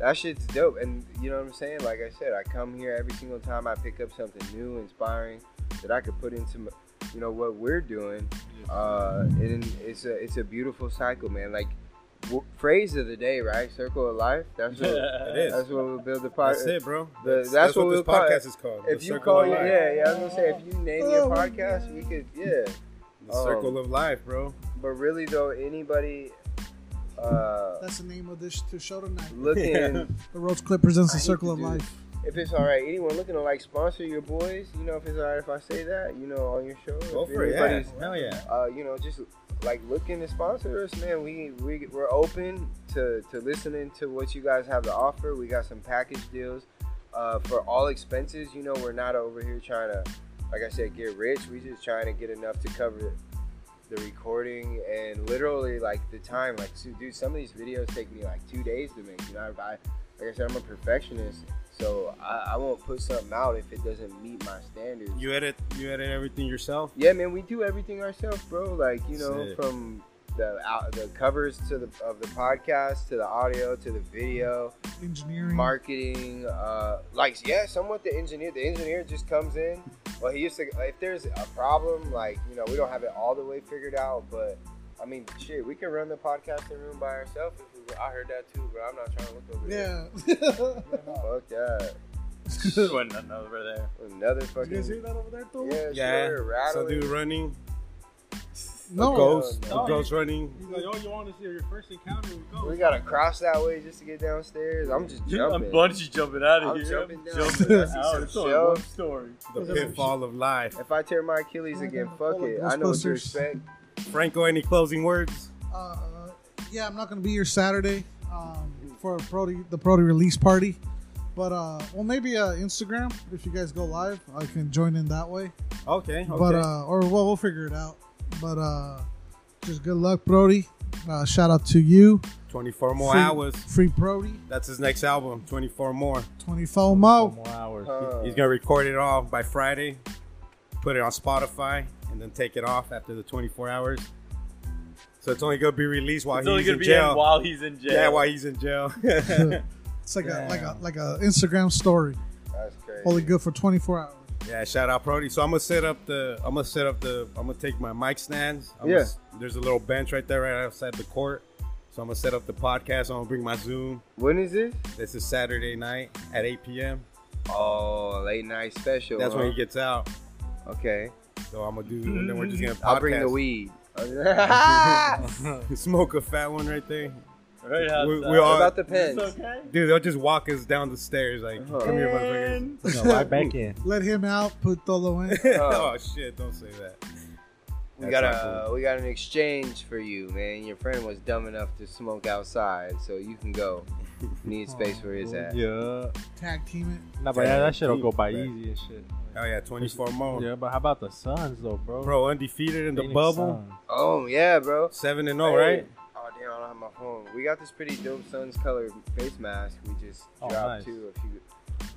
That shit's dope. And you know what I'm saying? Like I said, I come here every single time I pick up something new, inspiring that I could put into, m- you know, what we're doing. Uh, and it's a it's a beautiful cycle, man. Like w- phrase of the day, right? Circle of life. That's what It is. that's what we'll build the podcast. That's it, bro. The- That's, that's that's what what, we'll this call podcast is called. If The you call of it, yeah, yeah, I was gonna say if you name your Oh my podcast, we could, yeah. The circle um, of life, bro. But really though, anybody uh, That's the name of this to show tonight. looking. Yeah. The Roach Clip presents the hate Circle of do Life. If it's all right, anyone looking to like sponsor your boys, you know, if it's all right if I say that, you know, on your show. Go if for it, yeah. anybody's, Hell yeah. Uh, you know, just like looking to sponsor us, man. We we we're open to to listening to what you guys have to offer. We got some package deals uh, for all expenses. You know, we're not over here trying to, like I said, get rich. We just trying to get enough to cover the recording and literally like the time. Like, so, dude, some of these videos take me like two days to make. You know, I, like I said, I'm a perfectionist, so I, I won't put something out if it doesn't meet my standards. You edit, you edit everything yourself. Yeah, man, we do everything ourselves, bro. Like you know, Sick. from the out, the covers to the of the podcast to the audio to the video, Engineering. marketing. Uh, like yeah, somewhat the engineer. The engineer just comes in. Well, he used to. If there's a problem, like you know, we don't have it all the way figured out, but. I mean, shit, we can run the podcasting room by ourselves. If we, I heard that too, bro. I'm not trying to look over there. Yeah. Fuck that. Wasn't nothing over there. Another you fucking. guys hear that over there, too? Yeah, Yeah. sure. So Rattling. dude running, No. a ghost, no. a ghost running. He's like, oh, you want to see your first encounter with ghosts? We gotta cross that way just to get downstairs. I'm just I'm jumping. bungee jumping out of I'm here. jumping down. Jumping I out. It's only one story. The pitfall of life. If I tear my Achilles again, fuck it. I know what to Ghostbusters. expect. Franco, any closing words? Uh, yeah, I'm not gonna be here Saturday um, for Brody the Brody release party, but uh, well maybe uh, Instagram if you guys go live, I can join in that way. Okay, okay. But uh, or well, we'll figure it out. But uh, just good luck, Brody. Uh, shout out to you. 24 more free, hours. Free Brody. That's his next album. 24 more. 24 Four more. more hours. Uh, He's gonna record it all by Friday, put it on Spotify, and then take it off after the 24 hours. So it's only gonna be released while It's only he's gonna in be jail. in while he's in jail. yeah, while he's in jail. It's like a like a like a Instagram story. that's crazy. Only good for 24 hours. Yeah, shout out Brody. So I'm gonna set up the. I'm gonna set up the. I'm gonna take my mic stands. I'm Yeah. Gonna, there's a little bench right there, right outside the court. So I'm gonna set up the podcast. I'm gonna bring my Zoom. When is this? This is Saturday night at 8 p.m. Oh, late night special. That's huh? when he gets out. Okay. So I'm gonna do, and then we're just gonna podcast. I'll bring the weed. Smoke a fat one right there. Right We- outside. we all- about the pens? Okay. Dude, they'll just walk us down the stairs like, Uh-huh. come here, motherfuckers. No, right back in. Let him out. Put Tolo in. oh shit, don't say that. We That's got not a we got an exchange for you, man. Your friend was dumb enough to smoke outside, so you can go. Need space for his ass. Yeah. Tag team it. Nah, but yeah, that shit'll go by Right. easy and shit. Oh yeah, 24 more. Yeah, but how about the Suns though, bro? Bro, undefeated in the Phoenix bubble. Suns. Oh yeah, bro. Seven and 0, Hey. right? Damn, I don't have my phone. We got this pretty dope Suns color face mask. We just Oh, dropped nice. too a few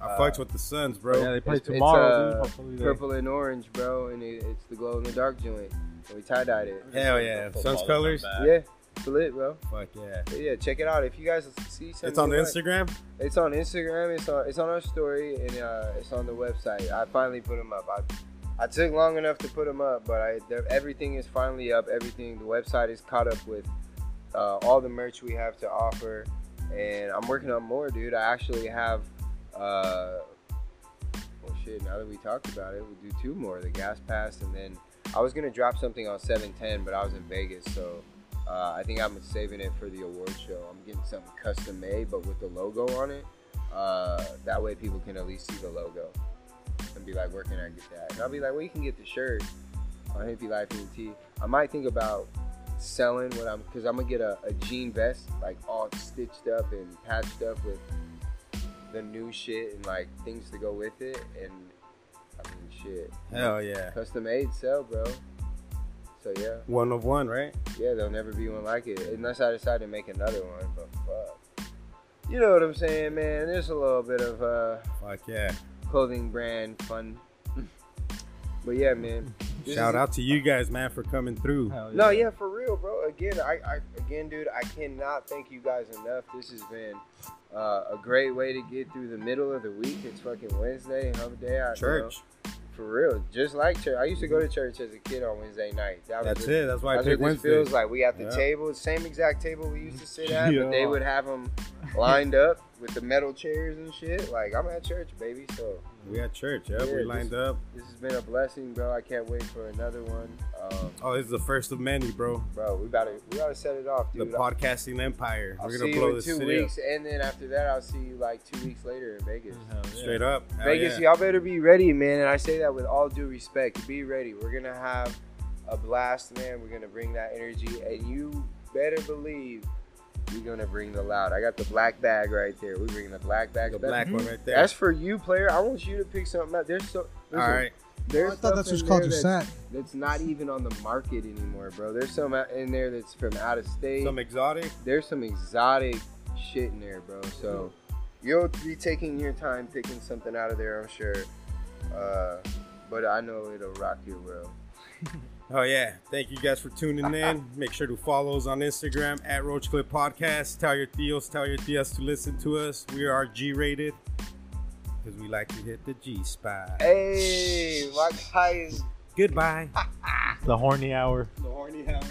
I Uh, fucked with the Suns, bro. Yeah, they play It's- it's, tomorrow, uh, dude. Purple and orange, bro, and it, it's the glow in the dark joint. And we tie dyed it. Hell yeah, Suns colors. Yeah, it's lit, bro. Fuck yeah. But yeah, check it out. If you guys see something, It's on the you like- Instagram. It's on Instagram. It's on it's on our story and uh, it's on the website. I finally put them up. I, I took long enough to put them up, but I everything is finally up. Everything the website is caught up with uh, all the merch we have to offer, and I'm working on more, dude. I actually have. Uh, well, shit. Now that we talked about it, we'll do two more: the gas pass, and then I was gonna drop something on 710, but I was in Vegas, so uh, I think I'm saving it for the award show. I'm getting something custom made, but with the logo on it. Uh, that way, people can at least see the logo and be like, "Where can I get that?" And I'll be like, "Well, you can get the shirt on Hippie Life and Tea." I might think about selling what I'm, because I'm gonna get a, a jean vest, like all stitched up and patched up with the new shit and like things to go with it. And I mean, shit, Hell yeah. custom made sell, bro. So yeah. One of one, right? Yeah, there'll never be one like it unless I decide to make another one. But fuck, you know what I'm saying, man? There's a little bit of uh, Fuck yeah. clothing brand fun. But yeah, man. Shout out to you guys, man, for coming through. Hell No, yeah, for real, bro. Again, I, I again, dude, I cannot thank you guys enough. This has been uh, a great way to get through the middle of the week. It's fucking Wednesday, hump day. I, you know, Church. for real, just like church. I used to go to church as a kid on Wednesday night. That was That's just- it. That's why I That's picked what this Wednesday. feels like. We at the Yeah. table, same exact table we used to sit at, but they would have them lined up with the metal chairs and shit. Like I'm at church, baby. So We at church, yep. Yeah, we lined this- up. this has been a blessing, bro. I can't wait for another one. Um, Oh, this is the first of many, bro. bro, we gotta we gotta set it off, dude. The dude. podcasting empire. I'll We're gonna you blow in this two city weeks, and then after that, I'll see you like two weeks later in Vegas. Hell up. yeah. Straight up. Hell Vegas, yeah. y'all better be ready, man. And I say that with all due respect. Be ready. We're gonna have a blast, man. We're gonna bring that energy, and you better believe we're gonna bring the loud. I got the black bag right there. We bring the black bag. The black one right there. That's for you, player. I want you to pick something out. There's so. All listen, right. There's I thought that's what's called there your that's- sack. That's not even on the market anymore, bro. There's some out in there that's from out of state. Some exotic. There's some exotic shit in there, bro. So you'll be taking your time picking something out of there, I'm sure. Uh, but I know it'll rock your world. Oh yeah. Thank you guys for tuning in. Make sure to follow us on Instagram at Roach Clip Podcast. Tell your tios, tell your tias to listen to us. We are G rated. Because we like to hit the G spot. Hey, my guy is Goodbye. The horny hour. the horny hammer.